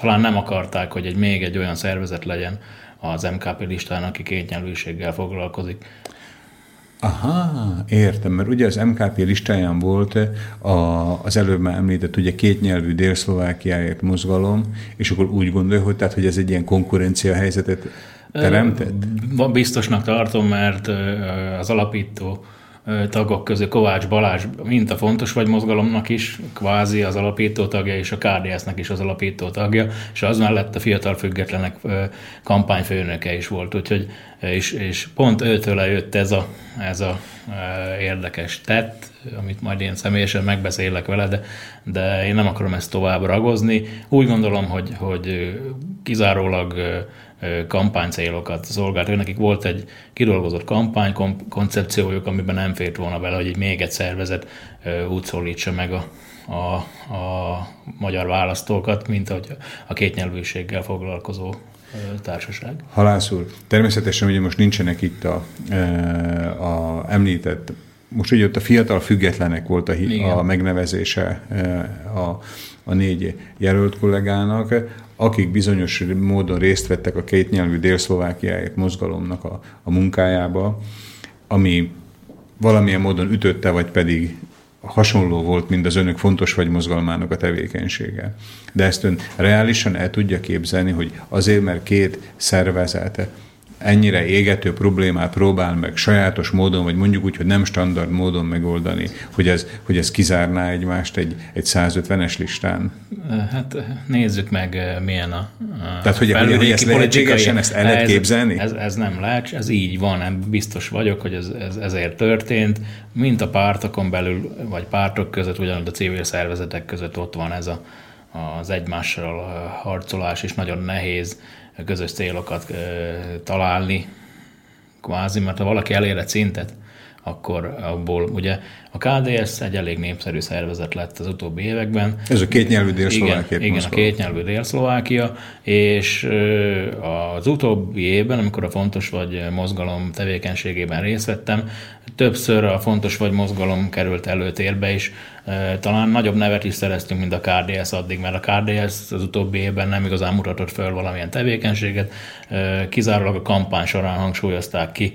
talán nem akarták, hogy egy még egy olyan szervezet legyen az MKP listán, aki kétnyelvűséggel foglalkozik. Aha, értem, mert ugye az MKP listáján volt a, az előbb már említett ugye kétnyelvű Dél-Szlovákiáért mozgalom, és akkor úgy gondolja, hogy, tehát, hogy ez egy ilyen konkurencia helyzetet teremtett? Biztosnak tartom, mert az alapító tagok közül Kovács Balázs, mint a fontos vagy mozgalomnak is, kvázi az alapító tagja, és a KDS-nek is az alapító tagja, és az mellett a fiatal függetlenek kampányfőnöke is volt, úgyhogy és, és pont őtől jött ez a, ez a érdekes tett, amit majd én személyesen megbeszélek vele, de, de én nem akarom ezt tovább ragozni. Úgy gondolom, hogy, hogy kizárólag kampánycélokat szolgált. Nekik volt egy kidolgozott kampány koncepciójuk, amiben nem fért volna bele, hogy még egy szervezet úgy szólítsa meg a, a, a magyar választókat, mint hogy a kétnyelvűséggel foglalkozó társaság. Halász úr, természetesen ugye most nincsenek itt a, a említett most ugye ott a fiatal függetlenek volt a, a megnevezése a, a négy jelölt kollégának akik bizonyos módon részt vettek a kétnyelvű Dél-Szlovákiáért mozgalomnak a, a munkájába, ami valamilyen módon ütötte, vagy pedig hasonló volt, mint az önök fontos vagy mozgalmának a tevékenysége. De ezt ön reálisan el tudja képzelni, hogy azért, mert két szervezete ennyire égető problémát próbál meg sajátos módon, vagy mondjuk úgy, hogy nem standard módon megoldani, hogy ez, hogy ez kizárná egymást egy, egy 150-es listán? Hát nézzük meg, milyen a, a Tehát, hogy, hogy, hogy ezt lehetségesen ezt el lehet képzelni? Ez, ez nem lehet, ez így van, biztos vagyok, hogy ez, ez ezért történt. Mint a pártokon belül, vagy pártok között, ugyanúgy a civil szervezetek között ott van ez a, az egymással harcolás, és nagyon nehéz közös célokat találni, kvázi, mert ha valaki elér egy szintet, akkor abból ugye a KDS egy elég népszerű szervezet lett az utóbbi években. Ez a kétnyelvű dél-szlovákia. Igen, igen, a kétnyelvű dél-szlovákia, és az utóbbi évben, amikor a Fontos vagy mozgalom tevékenységében részt vettem, többször a Fontos vagy mozgalom került előtérbe, és talán nagyobb nevet is szereztünk, mint a KDS addig, mert a KDS az utóbbi évben nem igazán mutatott föl valamilyen tevékenységet, kizárólag a kampány során hangsúlyozták ki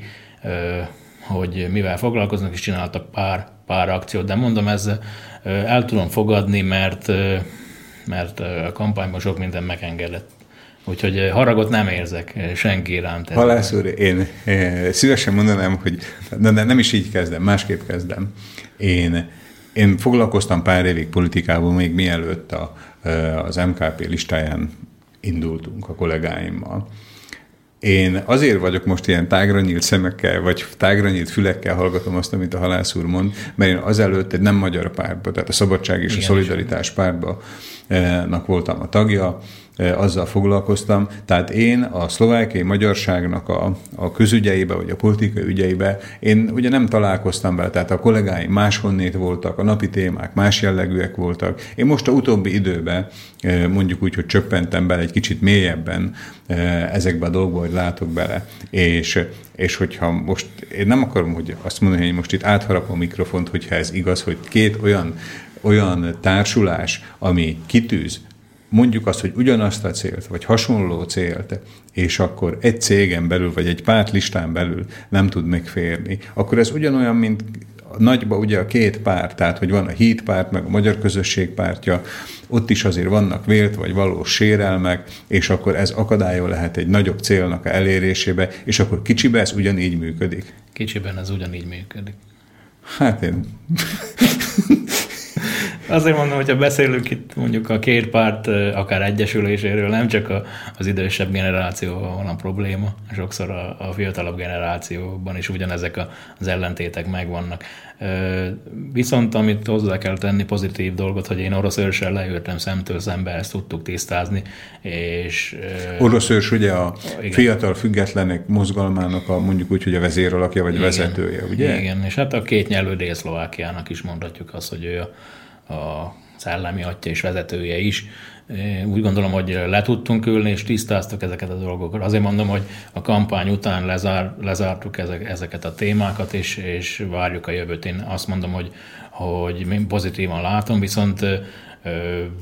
hogy mivel foglalkoznak, és csináltak pár, pár akciót, de mondom, ez el tudom fogadni, mert, mert a kampányban sok minden megengedett. Úgyhogy haragot nem érzek senki iránt. Halász úr, én szívesen mondanám, hogy de nem is így kezdem, másképp kezdem. Én, én foglalkoztam pár évig politikával, még mielőtt a, az MKP listáján indultunk a kollégáimmal. Én azért vagyok most ilyen tágra nyílt szemekkel, vagy tágra nyílt fülekkel hallgatom azt, amit a halász úr mond, mert én azelőtt egy nem magyar pártba, tehát a Szabadság és Igen, a Szolidaritás pártba voltam a tagja, azzal foglalkoztam. Tehát én a szlovákiai magyarságnak a, a közügyeibe, vagy a politikai ügyeibe, én ugye nem találkoztam vele, tehát a kollégáim máshonnét voltak, a napi témák más jellegűek voltak. Én most a utóbbi időben mondjuk úgy, hogy csöppentem bele egy kicsit mélyebben ezekbe a dolgokba, hogy látok bele. És, és hogyha most, én nem akarom hogy azt mondani, hogy most itt átharapom a mikrofont, hogyha ez igaz, hogy két olyan olyan társulás, ami kitűz mondjuk azt, hogy ugyanazt a célt, vagy hasonló célt, és akkor egy cégen belül, vagy egy pártlistán belül nem tud megférni, akkor ez ugyanolyan, mint nagyba ugye a két párt, tehát hogy van a híd párt, meg a magyar közösség pártja, ott is azért vannak vélt vagy valós sérelmek, és akkor ez akadályol lehet egy nagyobb célnak elérésébe, és akkor kicsibe ez ugyanígy működik. Kicsiben ez ugyanígy működik. Hát én Azért mondom, hogyha beszélünk itt mondjuk a két párt akár egyesüléséről, nem csak a, az idősebb generációval van a probléma, sokszor a, a fiatalabb generációban is ugyanezek a, az ellentétek megvannak. Viszont amit hozzá kell tenni pozitív dolgot, hogy én orosz őrsel leültem szemtől szembe, ezt tudtuk tisztázni, és... Orosz őrs ugye a igen. fiatal függetlenek mozgalmának a mondjuk úgy, hogy a vezéralakja vagy igen, vezetője, ugye? Igen, és hát a két nyelvű Dél-Szlovákiának is mondhatjuk azt, hogy ő a a szellemi atya és vezetője is. Úgy gondolom, hogy le tudtunk ülni, és tisztáztuk ezeket a dolgokat. Azért mondom, hogy a kampány után lezár, lezártuk ezek, ezeket a témákat, és, és várjuk a jövőt. Én azt mondom, hogy, hogy pozitívan látom, viszont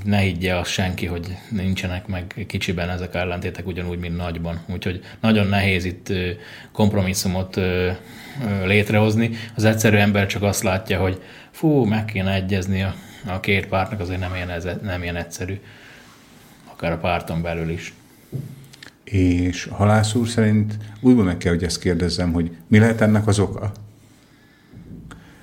ne higgye azt senki, hogy nincsenek meg kicsiben ezek ellentétek ugyanúgy, mint nagyban. Úgyhogy nagyon nehéz itt kompromisszumot létrehozni. Az egyszerű ember csak azt látja, hogy fú, meg kéne egyezni a a két pártnak azért nem ilyen, nem ilyen egyszerű, akár a párton belül is. És Halász úr szerint újból meg kell, hogy ezt kérdezzem, hogy mi lehet ennek az oka?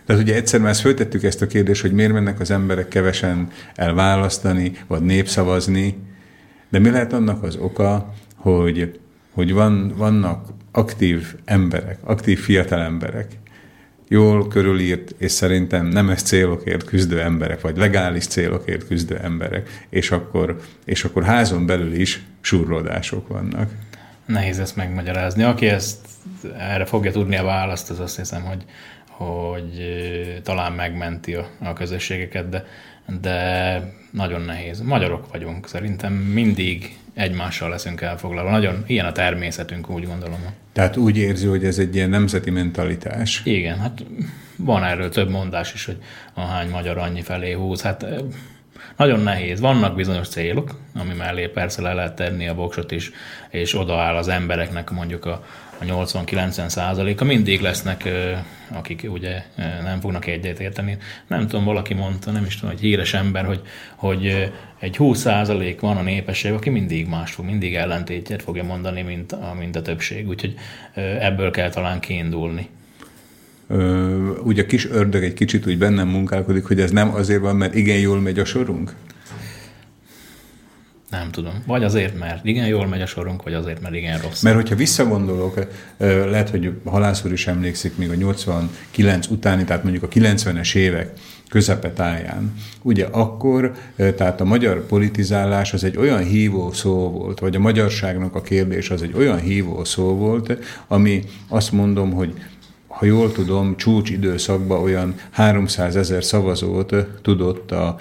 Tehát ugye egyszer már ezt föltettük ezt a kérdést, hogy miért mennek az emberek kevesen elválasztani, vagy népszavazni, de mi lehet annak az oka, hogy, hogy van, vannak aktív emberek, aktív fiatal emberek, jól körülírt, és szerintem nemes célokért küzdő emberek, vagy legális célokért küzdő emberek, és akkor, és akkor házon belül is surlódások vannak. Nehéz ezt megmagyarázni. Aki ezt erre fogja tudni a választ, az azt hiszem, hogy, hogy talán megmenti a, a közösségeket, de, de nagyon nehéz. Magyarok vagyunk, szerintem mindig egymással leszünk elfoglalva. Nagyon ilyen a természetünk, úgy gondolom. Tehát úgy érzi, hogy ez egy ilyen nemzeti mentalitás. Igen, hát van erről több mondás is, hogy a hány magyar annyi felé húz. Hát nagyon nehéz. Vannak bizonyos célok, ami mellé persze le lehet tenni a voksot is, és odaáll az embereknek mondjuk a, a 80-90 százaléka. Mindig lesznek, akik ugye nem fognak egyet érteni. Nem tudom, valaki mondta, nem is tudom, hogy híres ember, hogy, hogy egy 20 százalék van a népesség, aki mindig más fog, mindig ellentétjet fogja mondani, mint a, mint a többség. Úgyhogy ebből kell talán kiindulni úgy a kis ördög egy kicsit úgy bennem munkálkodik, hogy ez nem azért van, mert igen jól megy a sorunk? Nem tudom. Vagy azért, mert igen jól megy a sorunk, vagy azért, mert igen rossz. Mert hogyha visszagondolok, lehet, hogy Halász úr is emlékszik még a 89 utáni, tehát mondjuk a 90-es évek közepetáján. Ugye akkor, tehát a magyar politizálás az egy olyan hívó szó volt, vagy a magyarságnak a kérdés az egy olyan hívó szó volt, ami azt mondom, hogy ha jól tudom, csúcs időszakban olyan 300 ezer szavazót tudott a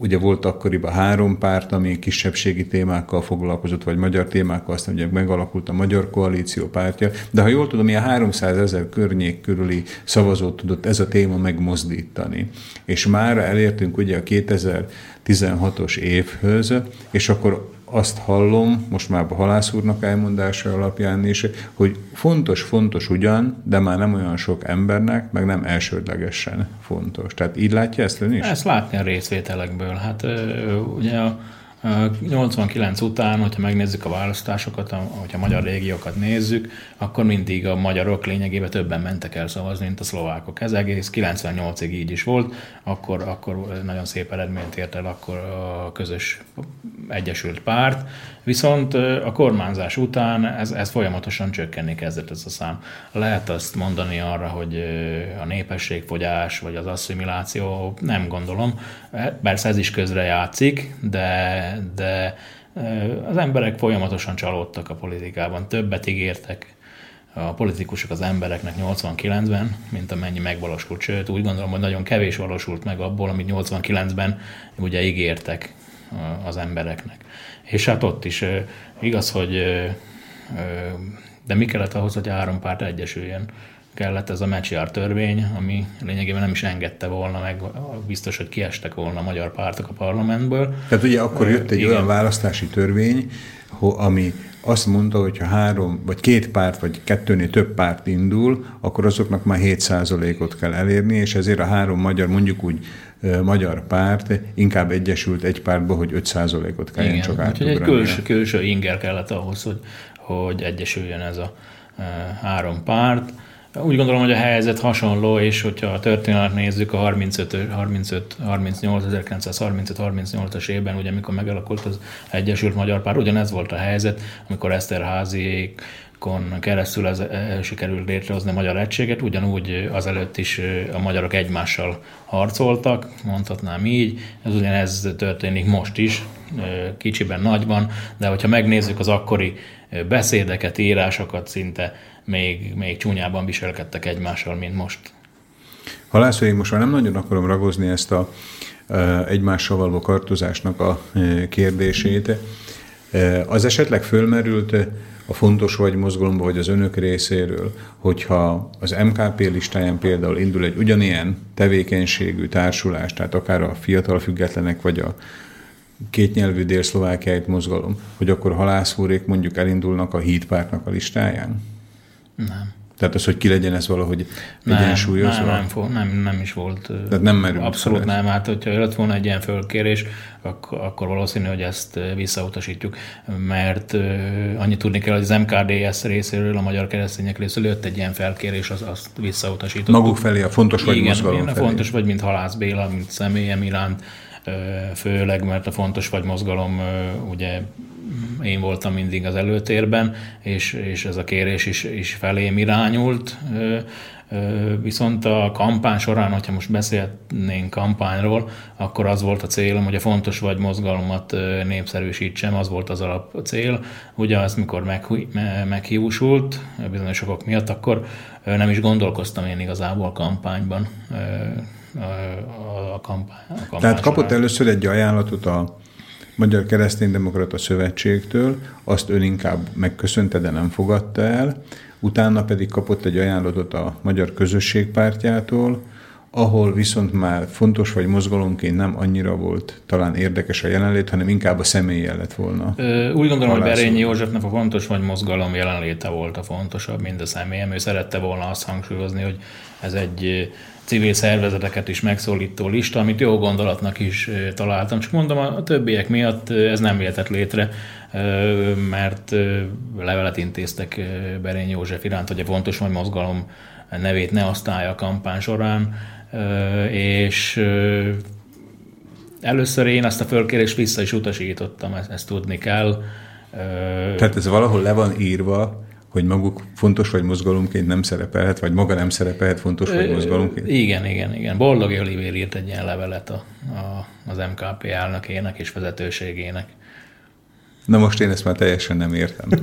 Ugye volt akkoriban három párt, ami kisebbségi témákkal foglalkozott, vagy magyar témákkal, aztán ugye megalakult a Magyar Koalíció pártja, de ha jól tudom, ilyen 300 ezer környék körüli szavazót tudott ez a téma megmozdítani. És már elértünk ugye a 2016-os évhöz, és akkor azt hallom, most már a halász úrnak elmondása alapján is, hogy fontos, fontos ugyan, de már nem olyan sok embernek, meg nem elsődlegesen fontos. Tehát így látja ezt ön is? Ezt látni a részvételekből. Hát ugye a 89 után, hogyha megnézzük a választásokat, hogyha magyar régiókat nézzük, akkor mindig a magyarok lényegében többen mentek el szavazni, mint a szlovákok. Ez egész 98-ig így is volt, akkor, akkor nagyon szép eredményt ért el akkor a közös egyesült párt, viszont a kormányzás után ez, ez folyamatosan csökkenni kezdett ez a szám. Lehet azt mondani arra, hogy a népességfogyás vagy az asszimiláció, nem gondolom, persze ez is közre játszik, de de az emberek folyamatosan csalódtak a politikában, többet ígértek a politikusok az embereknek 89-ben, mint amennyi megvalósult. Sőt, úgy gondolom, hogy nagyon kevés valósult meg abból, amit 89-ben ugye ígértek az embereknek. És hát ott is igaz, hogy de mi kellett ahhoz, hogy a három párt egyesüljön? kellett ez a Mecsiár törvény, ami lényegében nem is engedte volna meg, biztos, hogy kiestek volna a magyar pártok a parlamentből. Tehát ugye akkor jött egy Igen. olyan választási törvény, ami azt mondta, hogy ha három, vagy két párt, vagy kettőnél több párt indul, akkor azoknak már 7%-ot kell elérni, és ezért a három magyar, mondjuk úgy magyar párt inkább egyesült egy pártba, hogy 5%-ot kelljen Igen, csak átugrani. egy külső, külső inger kellett ahhoz, hogy, hogy egyesüljön ez a három párt. Úgy gondolom, hogy a helyzet hasonló, és hogyha a történetet nézzük, a 35, 35 38, 1935-38-as évben, ugye amikor megalakult az Egyesült Magyar Pár, ugyanez volt a helyzet, amikor Eszterházi kon keresztül ez, e, sikerült létrehozni a magyar egységet, ugyanúgy azelőtt is a magyarok egymással harcoltak, mondhatnám így, ez ugyanez történik most is, kicsiben, nagyban, de hogyha megnézzük az akkori beszédeket, írásokat, szinte még, még csúnyában viselkedtek egymással, mint most. Halász, én most már nem nagyon akarom ragozni ezt a e, egymással való kartozásnak a e, kérdését. E, az esetleg fölmerült a fontos vagy mozgalomba, vagy az önök részéről, hogyha az MKP listáján például indul egy ugyanilyen tevékenységű társulás, tehát akár a fiatal függetlenek, vagy a kétnyelvű dél-szlovákiáit mozgalom, hogy akkor halászúrék mondjuk elindulnak a hídpártnak a listáján? Nem. Tehát az, hogy ki legyen ez valahogy egyensúlyozva? Nem, nem, nem, nem is volt. Tehát nem merül. Abszolút nem. Hát, hogyha lett volna egy ilyen fölkérés, akkor, akkor valószínű, hogy ezt visszautasítjuk, mert annyit tudni kell, hogy az MKDS részéről, a Magyar Keresztények részéről jött egy ilyen felkérés, az, azt visszautasítottuk. Maguk felé, a fontos vagy Igen, mozgalom felé. fontos vagy, mint Halász Béla, mint személyem iránt, főleg, mert a fontos vagy mozgalom ugye én voltam mindig az előtérben, és, és ez a kérés is, is felém irányult. Viszont a kampány során, hogyha most beszélnénk kampányról, akkor az volt a célom, hogy a fontos vagy mozgalmat népszerűsítsem, az volt az alap cél. Ugye az, mikor meghiúsult bizonyos okok miatt, akkor nem is gondolkoztam én igazából a. A kampány, a kampány Tehát kapott során. először egy ajánlatot a Magyar Kereszténydemokrata Szövetségtől, azt ön inkább megköszönte, de nem fogadta el, utána pedig kapott egy ajánlatot a Magyar Közösségpártjától, ahol viszont már fontos vagy mozgalomként nem annyira volt talán érdekes a jelenlét, hanem inkább a személye lett volna. Ö, úgy gondolom, hogy Berényi Józsefnek a fontos vagy mozgalom jelenléte volt a fontosabb, mint a személyem. Ő szerette volna azt hangsúlyozni, hogy ez egy civil szervezeteket is megszólító lista, amit jó gondolatnak is találtam. Csak mondom, a többiek miatt ez nem jöhetett létre, mert levelet intéztek Berény József iránt, hogy a fontos vagy mozgalom nevét ne osztálja a kampány során, és először én ezt a fölkérést vissza is utasítottam, ezt tudni kell. Tehát ez valahol le van írva, hogy maguk fontos vagy mozgalomként nem szerepelhet, vagy maga nem szerepelhet fontos vagy mozgalomként? Igen, igen, igen. Boldog Olivér írt egy ilyen levelet a, a, az MKP elnökének és vezetőségének. Na most én ezt már teljesen nem értem.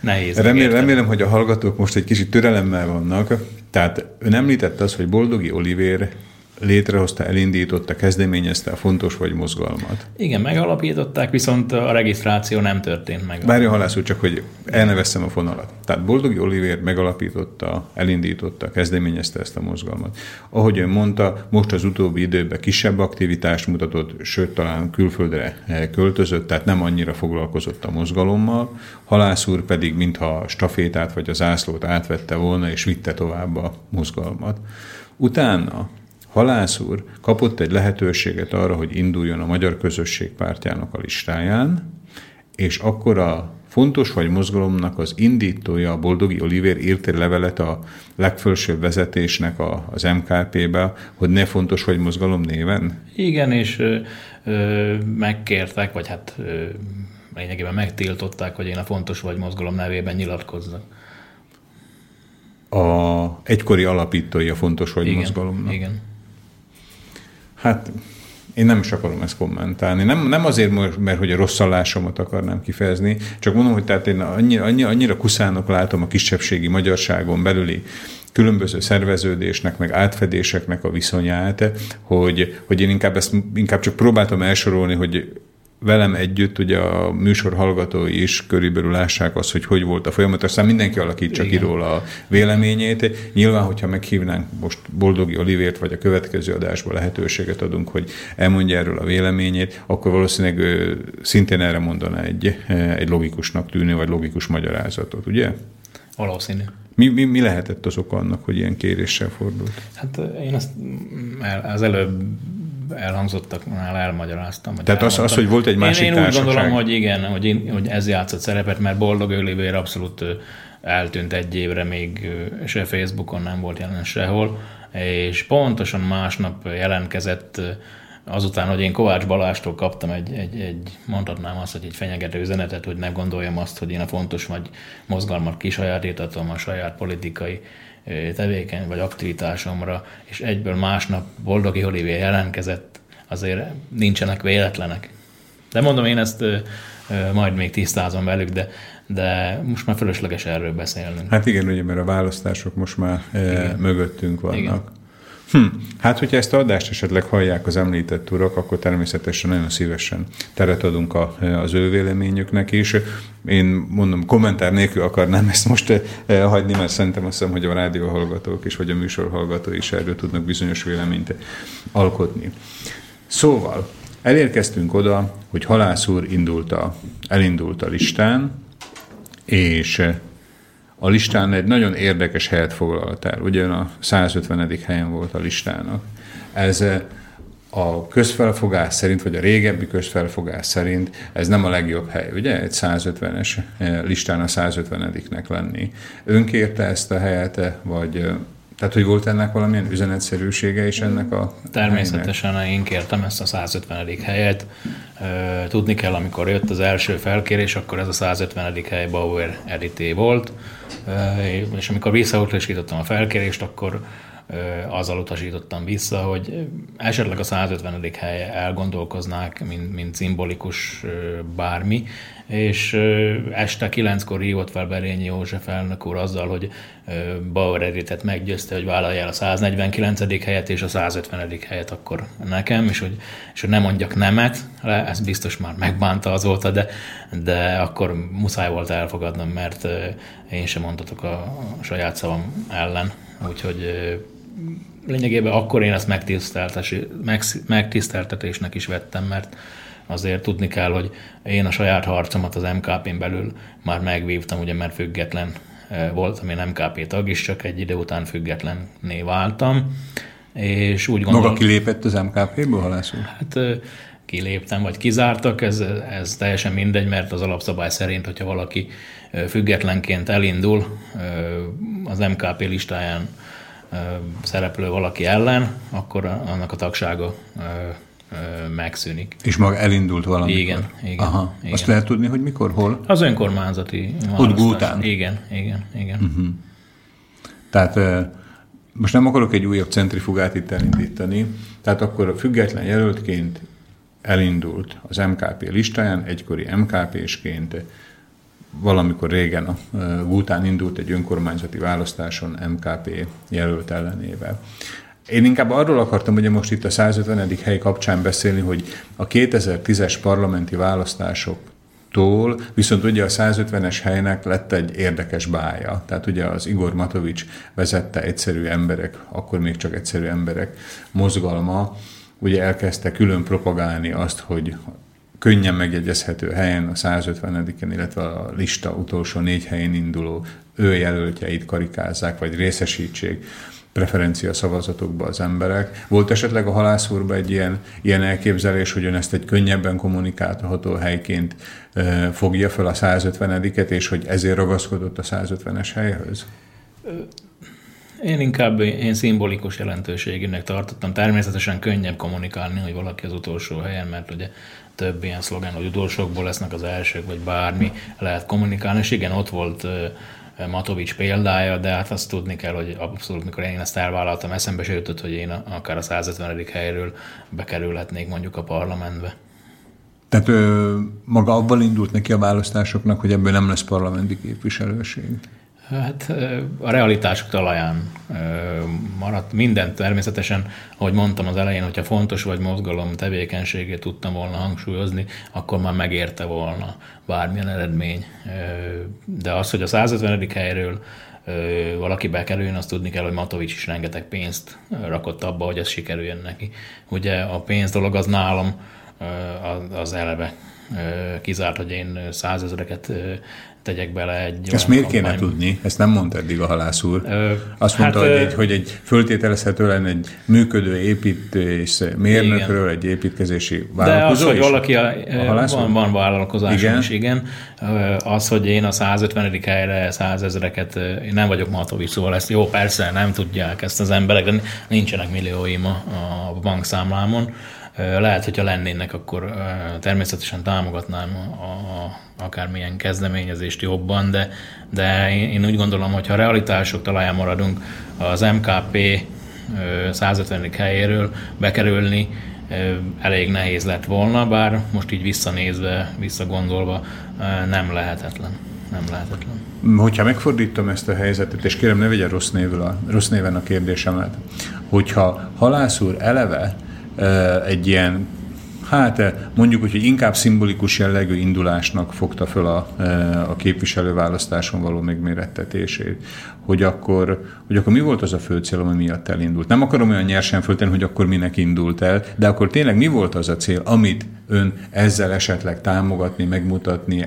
Nehéz. Remélem, remélem, hogy a hallgatók most egy kicsit türelemmel vannak, Tehát ön említette azt, hogy Boldogi Olivér létrehozta, elindította, kezdeményezte a fontos vagy mozgalmat. Igen, megalapították, viszont a regisztráció nem történt meg. Várja halász úr, csak hogy elneveztem a fonalat. Tehát Boldogi Olivér megalapította, elindította, kezdeményezte ezt a mozgalmat. Ahogy ön mondta, most az utóbbi időben kisebb aktivitást mutatott, sőt talán külföldre eh, költözött, tehát nem annyira foglalkozott a mozgalommal. Halász úr pedig mintha a stafétát vagy az ászlót átvette volna és vitte tovább a mozgalmat. Utána Halász úr kapott egy lehetőséget arra, hogy induljon a Magyar Közösség pártjának a listáján, és akkor a fontos vagy mozgalomnak az indítója, a Boldogi Oliver írt egy levelet a legfelsőbb vezetésnek a, az MKP-be, hogy ne fontos vagy mozgalom néven? Igen, és ö, ö, megkértek, vagy hát ö, lényegében megtiltották, hogy én a fontos vagy mozgalom nevében nyilatkozzak. A egykori alapítója fontos vagy igen, mozgalomnak? Igen. Hát én nem is akarom ezt kommentálni. Nem, nem azért, mert, hogy a rosszallásomat akarnám kifejezni, csak mondom, hogy tehát én annyira, annyira, annyira kuszának látom a kisebbségi magyarságon belüli különböző szerveződésnek, meg átfedéseknek a viszonyát, hogy, hogy én inkább ezt inkább csak próbáltam elsorolni, hogy velem együtt ugye a műsor hallgatói is körülbelül lássák azt, hogy hogy volt a folyamat, aztán mindenki alakítsa ki róla a véleményét. Nyilván, hogyha meghívnánk most Boldogi Olivért, vagy a következő adásban lehetőséget adunk, hogy elmondja erről a véleményét, akkor valószínűleg ő szintén erre mondaná egy, egy logikusnak tűnő, vagy logikus magyarázatot, ugye? Valószínű. Mi, mi, mi lehetett az oka annak, hogy ilyen kéréssel fordult? Hát én azt az előbb elhangzottaknál elmagyaráztam. Hogy Tehát az, az, hogy volt egy másik én, én úgy gondolom, hogy igen, hogy, én, hogy ez játszott szerepet, mert Boldog Oliver abszolút eltűnt egy évre, még se Facebookon nem volt jelen sehol, és pontosan másnap jelentkezett azután, hogy én Kovács Balástól kaptam egy, egy, egy mondhatnám azt, hogy egy fenyegető üzenetet, hogy ne gondoljam azt, hogy én a fontos vagy mozgalmat kisajátítatom a saját politikai tevékeny vagy aktivitásomra, és egyből másnap Boldogi Olivier jelentkezett, azért nincsenek véletlenek. De mondom, én ezt majd még tisztázom velük, de, de most már fölösleges erről beszélnünk. Hát igen, ugye, mert a választások most már igen. mögöttünk vannak. Igen. Hm. Hát, hogyha ezt a adást esetleg hallják az említett urak, akkor természetesen nagyon szívesen teret adunk a, az ő véleményüknek is. Én mondom, kommentár nélkül akarnám ezt most eh, hagyni, mert szerintem azt hiszem, hogy a rádió hallgatók is, vagy a műsor hallgatói is erről tudnak bizonyos véleményt alkotni. Szóval, elérkeztünk oda, hogy Halász úr indult a, elindult a listán, és a listán egy nagyon érdekes helyet foglalt el. Ugye a 150. helyen volt a listának. Ez eh, a közfelfogás szerint, vagy a régebbi közfelfogás szerint ez nem a legjobb hely, ugye? Egy 150-es eh, listán a 150-nek lenni. Ön kérte ezt a helyet, eh, vagy tehát, hogy volt ennek valamilyen üzenetszerűsége is ennek a Természetesen helynek? én kértem ezt a 150. helyet. Tudni kell, amikor jött az első felkérés, akkor ez a 150. hely Bauer Edité volt, és amikor visszautasítottam a felkérést, akkor azzal utasítottam vissza, hogy esetleg a 150. hely elgondolkoznák, mint, mint szimbolikus bármi, és este kilenckor hívott fel Berényi József elnök úr azzal, hogy Bauer Editet meggyőzte, hogy vállalja el a 149. helyet és a 150. helyet akkor nekem, és hogy, és hogy ne mondjak nemet, le, ez biztos már megbánta azóta, de, de akkor muszáj volt elfogadnom, mert én sem mondhatok a, saját szavam ellen, úgyhogy lényegében akkor én ezt megtiszteltetésnek is vettem, mert azért tudni kell, hogy én a saját harcomat az MKP-n belül már megvívtam, ugye mert független voltam, én MKP tag is, csak egy idő után függetlenné váltam. És úgy gondolom, Maga kilépett az MKP-ből, halász Hát kiléptem, vagy kizártak, ez, ez teljesen mindegy, mert az alapszabály szerint, hogyha valaki függetlenként elindul az MKP listáján szereplő valaki ellen, akkor annak a tagsága megszűnik. És maga elindult valamikor? Igen, igen. Aha. igen. Azt lehet tudni, hogy mikor, hol? Az önkormányzati Ott Gútán? Igen, igen, igen. Uh-huh. Tehát most nem akarok egy újabb centrifugát itt elindítani, tehát akkor a független jelöltként elindult az MKP listáján, egykori MKP-sként, valamikor régen a Gútán indult egy önkormányzati választáson MKP jelölt ellenével. Én inkább arról akartam ugye most itt a 150. hely kapcsán beszélni, hogy a 2010-es parlamenti választások tól, viszont ugye a 150-es helynek lett egy érdekes bája. Tehát ugye az Igor Matovics vezette egyszerű emberek, akkor még csak egyszerű emberek mozgalma, ugye elkezdte külön propagálni azt, hogy könnyen megjegyezhető helyen, a 150-en, illetve a lista utolsó négy helyén induló ő jelöltjeit karikázzák, vagy részesítsék preferencia szavazatokba az emberek. Volt esetleg a halászúrban egy ilyen, ilyen elképzelés, hogy ön ezt egy könnyebben kommunikálható helyként e, fogja fel a 150-et, és hogy ezért ragaszkodott a 150-es helyhöz? Én inkább én szimbolikus jelentőségűnek tartottam. Természetesen könnyebb kommunikálni, hogy valaki az utolsó helyen, mert ugye több ilyen szlogen, hogy utolsókból lesznek az elsők, vagy bármi lehet kommunikálni, és igen, ott volt Matovics példája, de hát azt tudni kell, hogy abszolút, mikor én ezt elvállaltam, eszembe se jutott, hogy én akár a 150. helyről bekerülhetnék mondjuk a parlamentbe. Tehát ö, maga abban indult neki a választásoknak, hogy ebből nem lesz parlamenti képviselőség? Hát a realitások talaján maradt minden természetesen, ahogy mondtam az elején, hogyha fontos vagy mozgalom tevékenységét tudtam volna hangsúlyozni, akkor már megérte volna bármilyen eredmény. De az, hogy a 150. helyről valaki bekerüljön, azt tudni kell, hogy Matovics is rengeteg pénzt rakott abba, hogy ez sikerüljön neki. Ugye a pénz dolog az nálam az eleve kizárt, hogy én százezreket tegyek bele egy Ezt miért kéne kampány. tudni? Ezt nem mondta eddig a halász úr. Ö, Azt mondta, hát, hogy, egy, hogy egy föltételezhető lenne egy működő építés mérnökről, egy építkezési vállalkozó De az, hogy valaki a, a van, van vállalkozás igen. is, igen. Az, hogy én a 150. helyre százezreket, én nem vagyok Matovics, szóval ezt jó, persze nem tudják ezt az emberek, de nincsenek millióim a, a bankszámlámon lehet, hogyha lennének, akkor természetesen támogatnám a, a, akármilyen kezdeményezést jobban, de, de én úgy gondolom, hogy ha realitások talaján maradunk, az MKP 150. helyéről bekerülni elég nehéz lett volna, bár most így visszanézve, visszagondolva nem lehetetlen. Nem lehetetlen. Hogyha megfordítom ezt a helyzetet, és kérem ne vegye rossz, névvel a, rossz néven a kérdésemet, hogyha halász úr eleve egy ilyen hát mondjuk úgy, hogy inkább szimbolikus jellegű indulásnak fogta föl a, a képviselőválasztáson való megmérettetését, hogy akkor, hogy akkor mi volt az a fő cél, ami miatt elindult. Nem akarom olyan nyersen föltenni, hogy akkor minek indult el, de akkor tényleg mi volt az a cél, amit ön ezzel esetleg támogatni, megmutatni,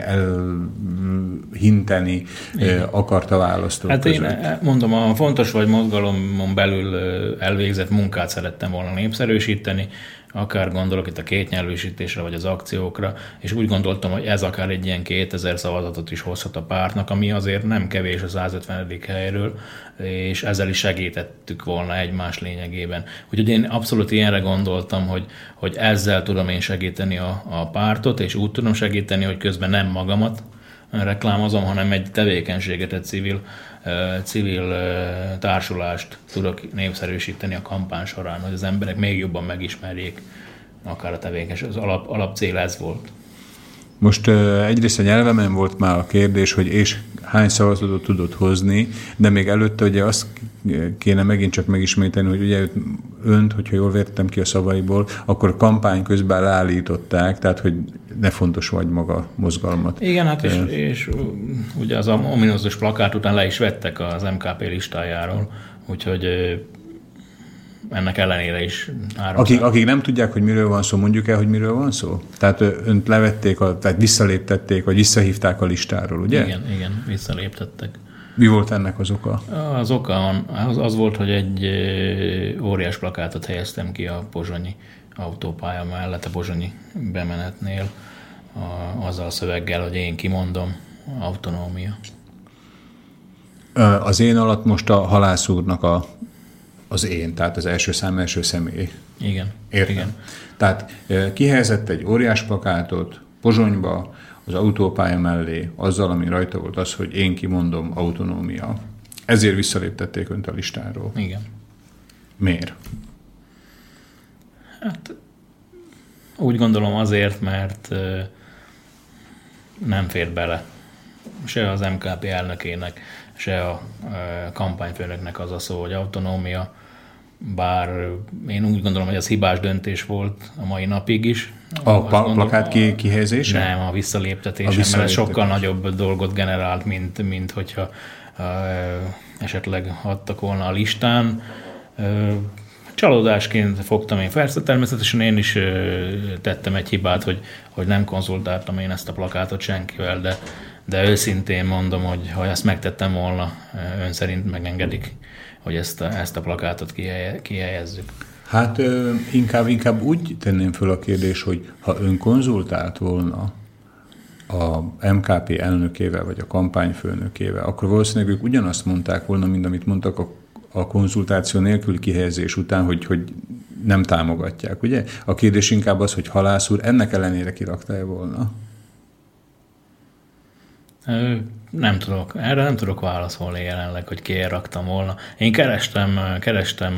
elhinteni Igen. akarta választók Hát között. én mondom, a fontos vagy mozgalomon belül elvégzett munkát szerettem volna népszerűsíteni, akár gondolok itt a kétnyelvűsítésre, vagy az akciókra, és úgy gondoltam, hogy ez akár egy ilyen 2000 szavazatot is hozhat a pártnak, ami azért nem kevés a 150. helyről, és ezzel is segítettük volna egymás lényegében. Úgyhogy én abszolút ilyenre gondoltam, hogy, hogy ezzel tudom én segíteni a, a pártot, és úgy tudom segíteni, hogy közben nem magamat reklámozom, hanem egy tevékenységet, egy civil civil társulást tudok népszerűsíteni a kampány során, hogy az emberek még jobban megismerjék akár a tevékenység. Az alap, cél ez volt. Most egyrészt a nyelvemen volt már a kérdés, hogy és hány szavazatot tudott hozni, de még előtte ugye azt kéne megint csak megismételni, hogy ugye önt, hogyha jól vértem ki a szavaiból, akkor a kampány közben leállították, tehát hogy ne fontos vagy maga mozgalmat. Igen, hát és, és ugye az ominózus plakát után le is vettek az MKP listájáról, úgyhogy ennek ellenére is akik, akik nem tudják, hogy miről van szó, mondjuk el, hogy miről van szó? Tehát önt levették, a, tehát visszaléptették, vagy visszahívták a listáról, ugye? Igen, igen, visszaléptettek. Mi volt ennek az oka? Az oka az, az volt, hogy egy óriás plakátot helyeztem ki a pozsonyi autópálya mellett, a pozsonyi bemenetnél, a, azzal a szöveggel, hogy én kimondom, autonómia. Az én alatt most a halász úrnak a, az én, tehát az első szám első személy. Igen. Értem. Igen. Tehát kihelyezett egy óriás plakátot Pozsonyba, az autópálya mellé, azzal, ami rajta volt az, hogy én kimondom autonómia. Ezért visszaléptették önt a listáról. Igen. Miért? Hát úgy gondolom azért, mert nem fér bele se az MKP elnökének, se a kampányfőnöknek az a szó, hogy autonómia, bár én úgy gondolom, hogy ez hibás döntés volt a mai napig is. A gondolom, plakát ki, kihelyezése? Nem, a visszaléptetése, a visszaléptetés. mert sokkal nagyobb dolgot generált, mint, mint hogyha uh, esetleg adtak volna a listán. Uh, csalódásként fogtam én fel, természetesen én is uh, tettem egy hibát, hogy, hogy nem konzultáltam én ezt a plakátot senkivel, de, de őszintén mondom, hogy ha ezt megtettem volna, ön szerint megengedik hogy ezt a, ezt a plakátot kihelye, kihelyezzük? Hát inkább, inkább úgy tenném föl a kérdés, hogy ha ön konzultált volna a MKP elnökével, vagy a kampányfőnökével, akkor valószínűleg ők ugyanazt mondták volna, mint amit mondtak a, a konzultáció nélkül kihelyezés után, hogy, hogy nem támogatják, ugye? A kérdés inkább az, hogy halász úr ennek ellenére kirakta-e volna? Nem tudok, erre nem tudok válaszolni jelenleg, hogy kiért raktam volna. Én kerestem, kerestem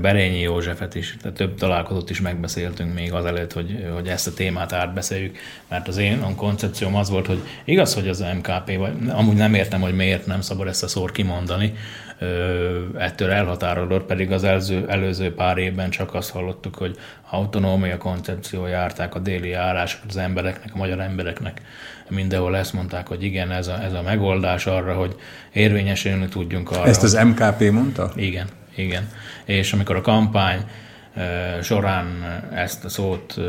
Berényi Józsefet is, tehát több találkozót is megbeszéltünk még azelőtt, hogy, hogy ezt a témát átbeszéljük, mert az én a koncepcióm az volt, hogy igaz, hogy az MKP, vagy amúgy nem értem, hogy miért nem szabad ezt a szót kimondani, ettől elhatárolódott, pedig az előző, előző pár évben csak azt hallottuk, hogy autonómia koncepció járták a déli járásokat az embereknek, a magyar embereknek. Mindenhol ezt mondták, hogy igen, ez a, ez a megoldás arra, hogy érvényesülni tudjunk arra. Ezt az MKP mondta? Igen, igen. És amikor a kampány során ezt a szót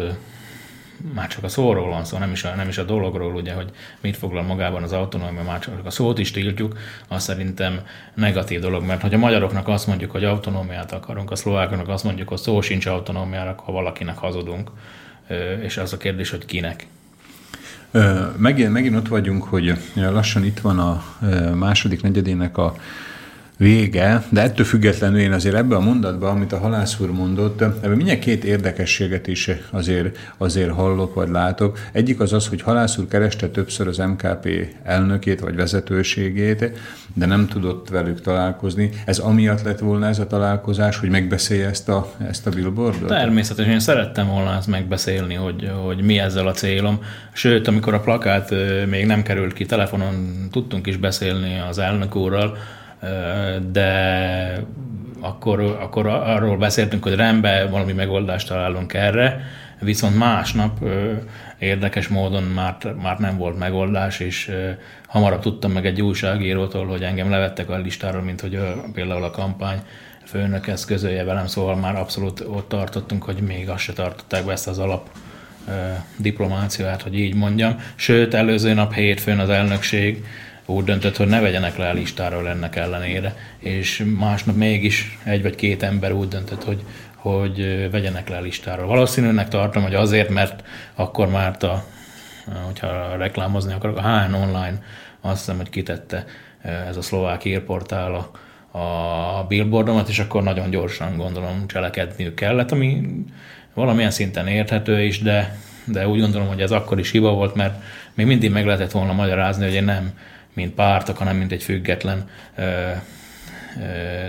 már csak a szóról van szó, nem is a, nem is a dologról, ugye, hogy mit foglal magában az autonómia, már csak a szót is tiltjuk, az szerintem negatív dolog, mert hogy a magyaroknak azt mondjuk, hogy autonómiát akarunk, a szlovákoknak azt mondjuk, hogy szó sincs autonómiára, ha valakinek hazudunk, és az a kérdés, hogy kinek. Megint, megint ott vagyunk, hogy lassan itt van a második negyedének a vége, de ettől függetlenül én azért ebbe a mondatba, amit a halász úr mondott, ebben mindjárt két érdekességet is azért, azért hallok vagy látok. Egyik az az, hogy halász úr kereste többször az MKP elnökét vagy vezetőségét, de nem tudott velük találkozni. Ez amiatt lett volna ez a találkozás, hogy megbeszélje ezt a, ezt a billboardot? Természetesen én szerettem volna ezt megbeszélni, hogy, hogy mi ezzel a célom. Sőt, amikor a plakát még nem került ki telefonon, tudtunk is beszélni az elnök úrral, de akkor, akkor arról beszéltünk, hogy rendben valami megoldást találunk erre, viszont másnap érdekes módon már, már nem volt megoldás, és hamarabb tudtam meg egy újságírótól, hogy engem levettek a listáról, mint hogy például a kampány főnök ezt közölje velem, szóval már abszolút ott tartottunk, hogy még azt se tartották be ezt az alap diplomáciát, hogy így mondjam. Sőt, előző nap hétfőn az elnökség úgy döntött, hogy ne vegyenek le a listáról ennek ellenére, és másnap mégis egy vagy két ember úgy döntött, hogy, hogy vegyenek le a listáról. Valószínűleg tartom, hogy azért, mert akkor már a, hogyha reklámozni akarok, a HN Online azt hiszem, hogy kitette ez a szlovák írportál a, a billboardomat, és akkor nagyon gyorsan gondolom cselekedniük kellett, ami valamilyen szinten érthető is, de, de úgy gondolom, hogy ez akkor is hiba volt, mert még mindig meg lehetett volna magyarázni, hogy én nem mint pártok, hanem mint egy független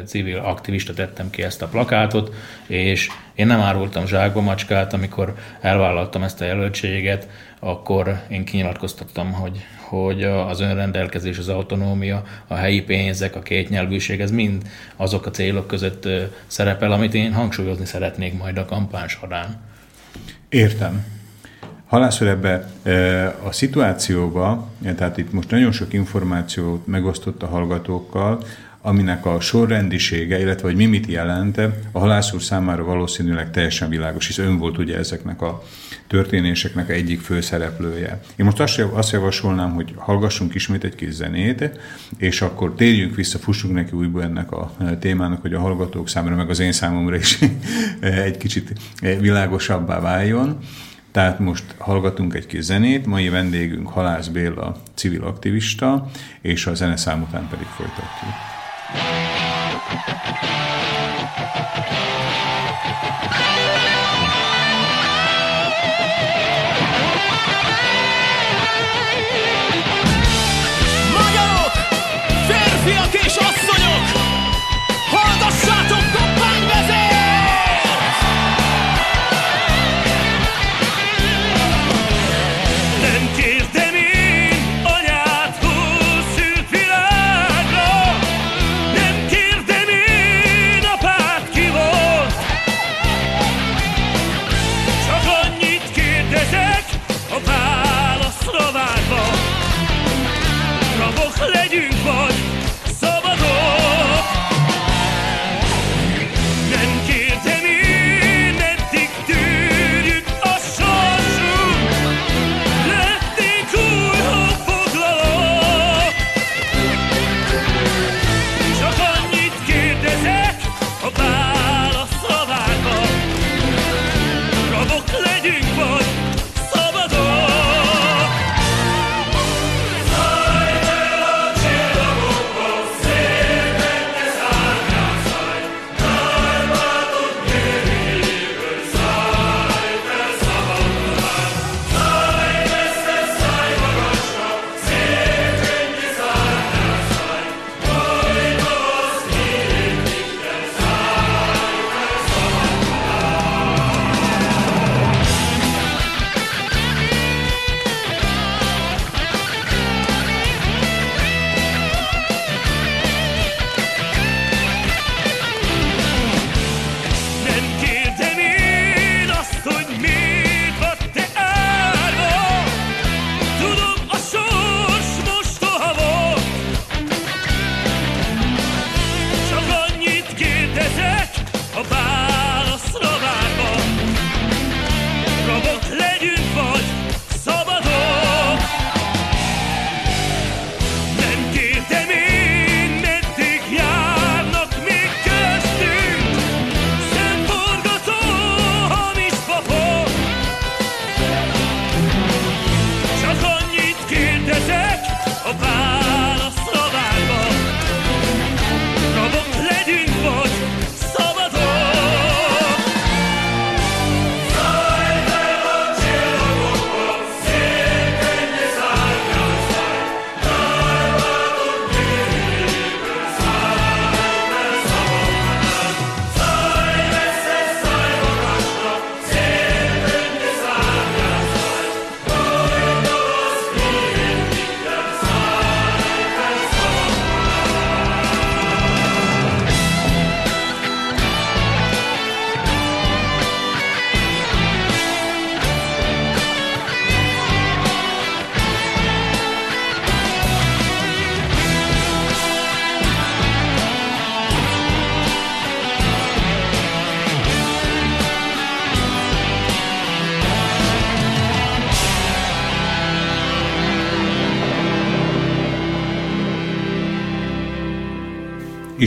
civil aktivista tettem ki ezt a plakátot, és én nem árultam zsákba macskát, amikor elvállaltam ezt a jelöltséget, akkor én kinyilatkoztattam, hogy, hogy az önrendelkezés, az autonómia, a helyi pénzek, a kétnyelvűség, ez mind azok a célok között szerepel, amit én hangsúlyozni szeretnék majd a kampány során. Értem. Halászor ebbe e, a szituációba, e, tehát itt most nagyon sok információt megosztott a hallgatókkal, aminek a sorrendisége, illetve hogy mi mit jelent, a halász úr számára valószínűleg teljesen világos, hisz ön volt ugye ezeknek a történéseknek egyik főszereplője. Én most azt, javasolnám, hogy hallgassunk ismét egy kis zenét, és akkor térjünk vissza, fussunk neki újból ennek a témának, hogy a hallgatók számára, meg az én számomra is egy kicsit világosabbá váljon. Tehát most hallgatunk egy kis zenét, mai vendégünk Halász Béla, civil aktivista, és a zeneszám után pedig folytatjuk.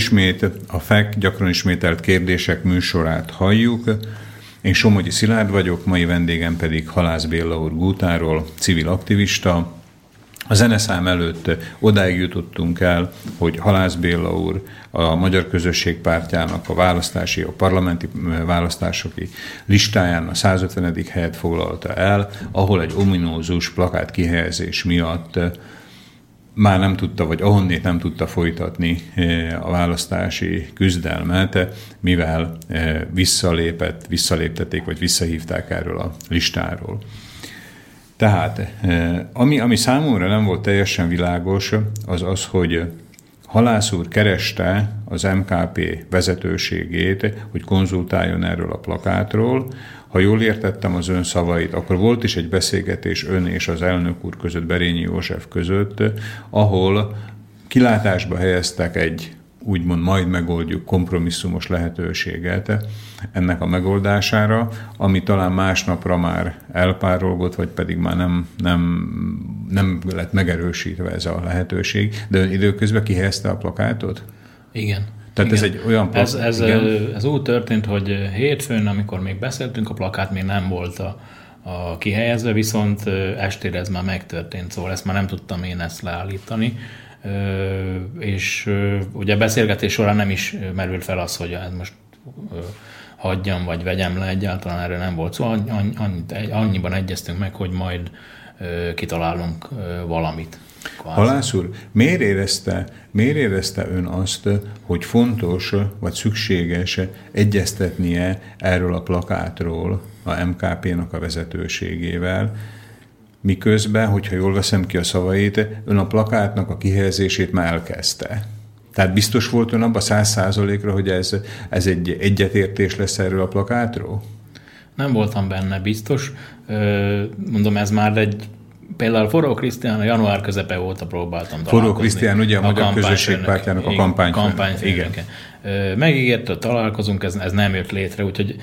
Ismét a FEK gyakran ismételt kérdések műsorát halljuk. Én Somogyi Szilárd vagyok, mai vendégem pedig Halász Béla úr Gútáról, civil aktivista, a zeneszám előtt odáig jutottunk el, hogy Halász Béla úr a Magyar Közösség Pártjának a választási, a parlamenti választásoki listáján a 150. helyet foglalta el, ahol egy ominózus plakát kihelyezés miatt már nem tudta, vagy ahonnét nem tudta folytatni a választási küzdelmet, mivel visszalépett, visszaléptették, vagy visszahívták erről a listáról. Tehát, ami, ami számomra nem volt teljesen világos, az az, hogy Halász úr kereste az MKP vezetőségét, hogy konzultáljon erről a plakátról. Ha jól értettem az ön szavait, akkor volt is egy beszélgetés ön és az elnök úr között, Berényi József között, ahol kilátásba helyeztek egy úgymond majd megoldjuk kompromisszumos lehetőséget ennek a megoldására, ami talán másnapra már elpárolgott, vagy pedig már nem, nem, nem lett megerősítve ez a lehetőség. De ön időközben kihelyezte a plakátot? Igen. Tehát igen. ez egy olyan plakát? Ez, ez, igen? ez úgy történt, hogy hétfőn, amikor még beszéltünk, a plakát még nem volt a, a kihelyezve, viszont estére ez már megtörtént, szóval ezt már nem tudtam én ezt leállítani és ugye a beszélgetés során nem is merült fel az, hogy ez most hagyjam, vagy vegyem le, egyáltalán erről nem volt szó. Szóval annyiban egyeztünk meg, hogy majd kitalálunk valamit. Kvázi. Halász úr, miért érezte, miért érezte ön azt, hogy fontos vagy szükséges egyeztetnie erről a plakátról a MKP-nak a vezetőségével, miközben, hogyha jól veszem ki a szavait, ön a plakátnak a kihelyezését már elkezdte. Tehát biztos volt ön abban száz százalékra, hogy ez, ez egy egyetértés lesz erről a plakátról? Nem voltam benne biztos. Mondom, ez már egy Például Forró Krisztián január közepe óta próbáltam Forró Krisztián ugye a, a Magyar Közösségpártjának a kampány. kampányfőnöke. Megígérte, találkozunk, ez, ez nem jött létre, úgyhogy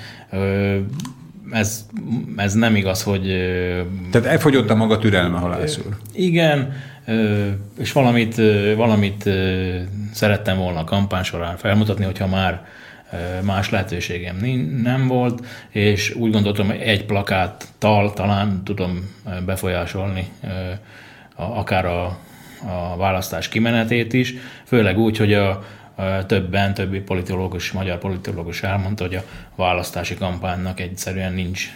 ez, ez nem igaz, hogy... Tehát elfogyott a maga türelme, halász úr. Igen, és valamit, valamit szerettem volna a kampány során felmutatni, hogyha már más lehetőségem nem volt, és úgy gondoltam, hogy egy plakáttal talán tudom befolyásolni akár a, a választás kimenetét is, főleg úgy, hogy a, többen, többi politológus, magyar politológus elmondta, hogy a választási kampánynak egyszerűen nincs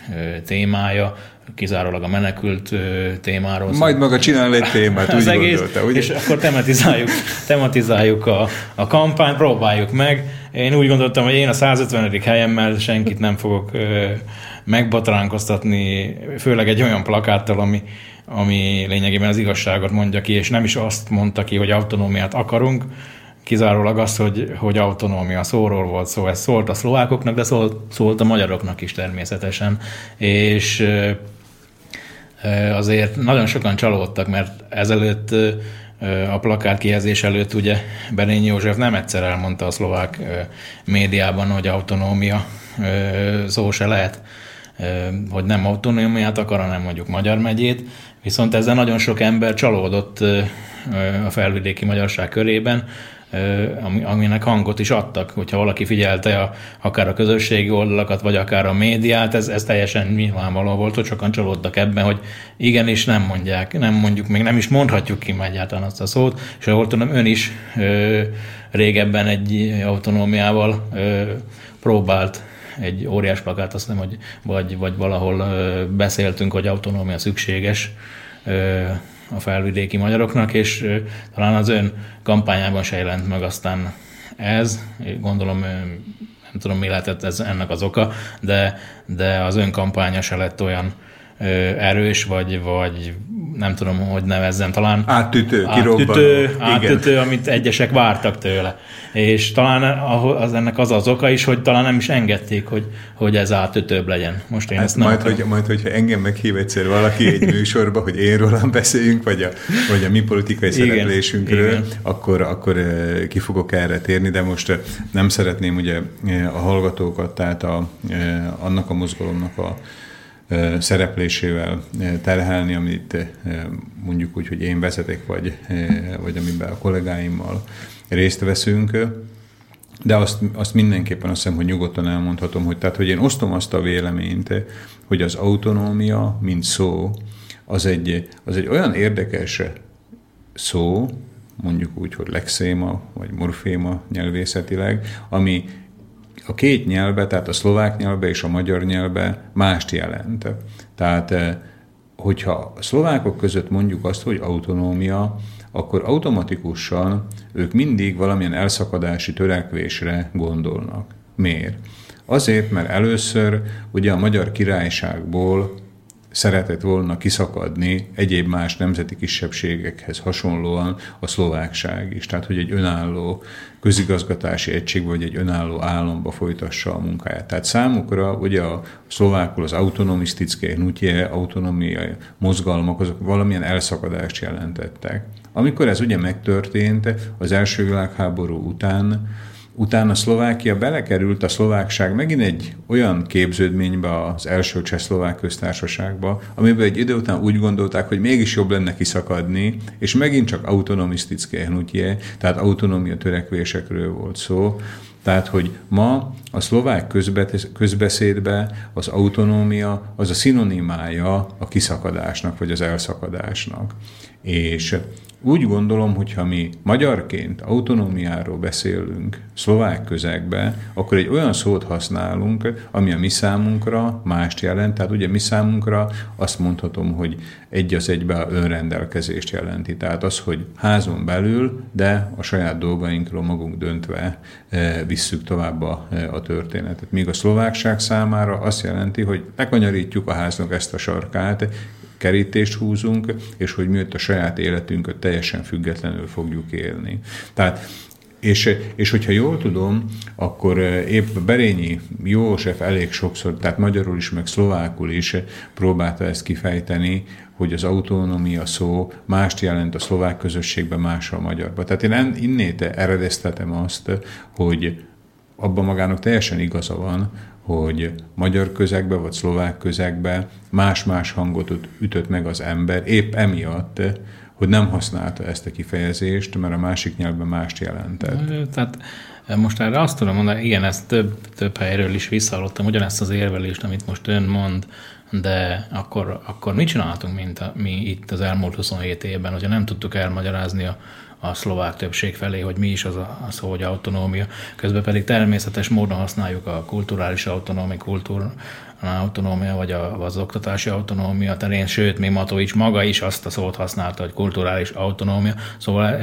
témája, kizárólag a menekült témáról. Majd maga csinál egy témát, úgy egész, gondolta, ugye? És akkor tematizáljuk, tematizáljuk a, a kampányt, próbáljuk meg. Én úgy gondoltam, hogy én a 150. helyemmel senkit nem fogok megbatránkoztatni, főleg egy olyan plakáttal, ami, ami lényegében az igazságot mondja ki, és nem is azt mondta ki, hogy autonómiát akarunk, kizárólag az, hogy, hogy autonómia szóról volt szó. Ez szólt a szlovákoknak, de szólt, szólt a magyaroknak is természetesen. És azért nagyon sokan csalódtak, mert ezelőtt a plakát kihezés előtt ugye Berényi József nem egyszer elmondta a szlovák médiában, hogy autonómia szó se lehet, hogy nem autonómiát akar, hanem mondjuk Magyar megyét, viszont ezzel nagyon sok ember csalódott a felvidéki magyarság körében, aminek hangot is adtak, hogyha valaki figyelte a, akár a közösségi oldalakat, vagy akár a médiát, ez, ez teljesen nyilvánvaló volt, hogy sokan csalódtak ebben, hogy igenis nem mondják, nem mondjuk, még nem is mondhatjuk ki egyáltalán azt a szót, és ahol tudom, ön is ö, régebben egy autonómiával ö, próbált egy óriás plakát, azt nem, hogy vagy, vagy valahol ö, beszéltünk, hogy autonómia szükséges, ö, a felvidéki magyaroknak, és talán az ön kampányában se jelent meg aztán ez, gondolom nem tudom mi lehetett ez ennek az oka, de, de az ön kampánya se lett olyan erős, vagy, vagy nem tudom, hogy nevezzem, talán áttütő, áttütő, áttütő amit egyesek vártak tőle. És talán az ennek az az oka is, hogy talán nem is engedték, hogy, hogy ez átütőbb legyen. Most én ezt, ezt majd, hogy, majd, hogyha engem meghív egyszer valaki egy műsorba, hogy én rólam beszéljünk, vagy a, vagy a mi politikai igen, szereplésünkről, igen. Akkor, akkor ki fogok erre térni, de most nem szeretném ugye a hallgatókat, tehát a, annak a mozgalomnak a szereplésével terhelni, amit mondjuk úgy, hogy én vezetek, vagy, vagy amiben a kollégáimmal részt veszünk. de azt, azt mindenképpen azt hiszem, hogy nyugodtan elmondhatom, hogy, tehát, hogy én osztom azt a véleményt, hogy az autonómia, mint szó, az egy, az egy olyan érdekes szó, mondjuk úgy, hogy lexéma, vagy morféma nyelvészetileg, ami a két nyelve, tehát a szlovák nyelve és a magyar nyelve mást jelent. Tehát, eh, hogyha a szlovákok között mondjuk azt, hogy autonómia, akkor automatikusan ők mindig valamilyen elszakadási törekvésre gondolnak. Miért? Azért, mert először ugye a magyar királyságból szeretett volna kiszakadni egyéb más nemzeti kisebbségekhez hasonlóan a szlovákság is. Tehát, hogy egy önálló közigazgatási egység vagy egy önálló államba folytassa a munkáját. Tehát számukra ugye a szlovákul az autonomisztické hnutje, autonomiai mozgalmak, azok valamilyen elszakadást jelentettek. Amikor ez ugye megtörtént az első világháború után, Utána Szlovákia belekerült a szlovákság megint egy olyan képződménybe az első csehszlovák köztársaságba, amiben egy idő után úgy gondolták, hogy mégis jobb lenne kiszakadni, és megint csak autonomisztické hnutje, tehát autonómia törekvésekről volt szó. Tehát, hogy ma a szlovák közbeszédbe az autonómia az a szinonimája a kiszakadásnak, vagy az elszakadásnak. És úgy gondolom, hogy ha mi magyarként autonómiáról beszélünk szlovák közegbe, akkor egy olyan szót használunk, ami a mi számunkra mást jelent. Tehát ugye mi számunkra azt mondhatom, hogy egy az egybe önrendelkezést jelenti. Tehát az, hogy házon belül, de a saját dolgainkról magunk döntve e, visszük tovább a, e, a történetet. Míg a szlovákság számára azt jelenti, hogy lekanyarítjuk a háznak ezt a sarkát, kerítést húzunk, és hogy mi a saját életünket teljesen függetlenül fogjuk élni. Tehát és, és hogyha jól tudom, akkor eh, épp Berényi József elég sokszor, tehát magyarul is, meg szlovákul is próbálta ezt kifejteni, hogy az autonómia szó mást jelent a szlovák közösségben, más a magyarban. Tehát én innét eredeztetem azt, hogy abban magának teljesen igaza van, hogy magyar közegbe vagy szlovák közegbe más-más hangot ütött meg az ember, épp emiatt, hogy nem használta ezt a kifejezést, mert a másik nyelvben mást jelentett. Tehát most erre azt tudom mondani, igen, ezt több, több helyről is visszahallottam, ugyanezt az érvelést, amit most ön mond, de akkor, akkor mit csináltunk, mint a, mi itt az elmúlt 27 évben, hogyha nem tudtuk elmagyarázni a, a szlovák többség felé, hogy mi is az a, a szó, hogy autonómia. Közben pedig természetes módon használjuk a kulturális autonómia, kultúr, autonómia, vagy a, az oktatási autonómia terén, sőt, még Matovics maga is azt a szót használta, hogy kulturális autonómia, szóval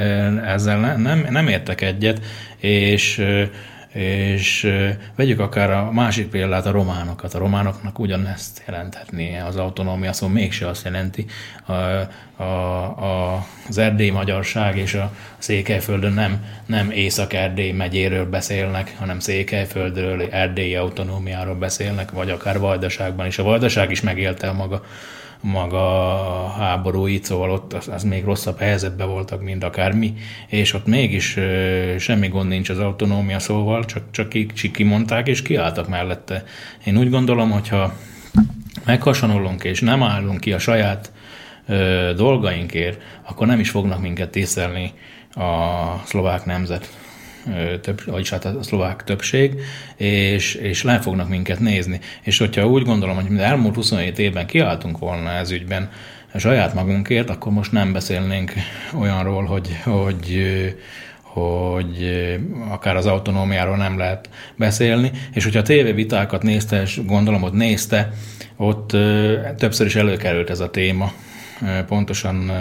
ezzel nem, nem értek egyet, és és vegyük akár a másik példát, a románokat. A románoknak ugyanezt jelenthetné az autonómia, szóval mégse azt jelenti. A, a, a, az erdély magyarság és a Székelyföldön nem, nem Észak-Erdély megyéről beszélnek, hanem Székelyföldről, erdélyi autonómiáról beszélnek, vagy akár Vajdaságban is. A Vajdaság is megélte a maga maga a háborúit, szóval ott az, az még rosszabb helyzetben voltak, mint akármi, és ott mégis ö, semmi gond nincs az autonómia szóval, csak, csak ki, kimondták és kiálltak mellette. Én úgy gondolom, hogyha meghasonolunk és nem állunk ki a saját ö, dolgainkért, akkor nem is fognak minket tisztelni a szlovák nemzet több, vagyis hát a szlovák többség, és, és le fognak minket nézni. És hogyha úgy gondolom, hogy elmúlt 27 évben kiálltunk volna ez ügyben saját magunkért, akkor most nem beszélnénk olyanról, hogy, hogy hogy akár az autonómiáról nem lehet beszélni, és hogyha a tévévitákat nézte, és gondolom, hogy nézte, ott többször is előkerült ez a téma, pontosan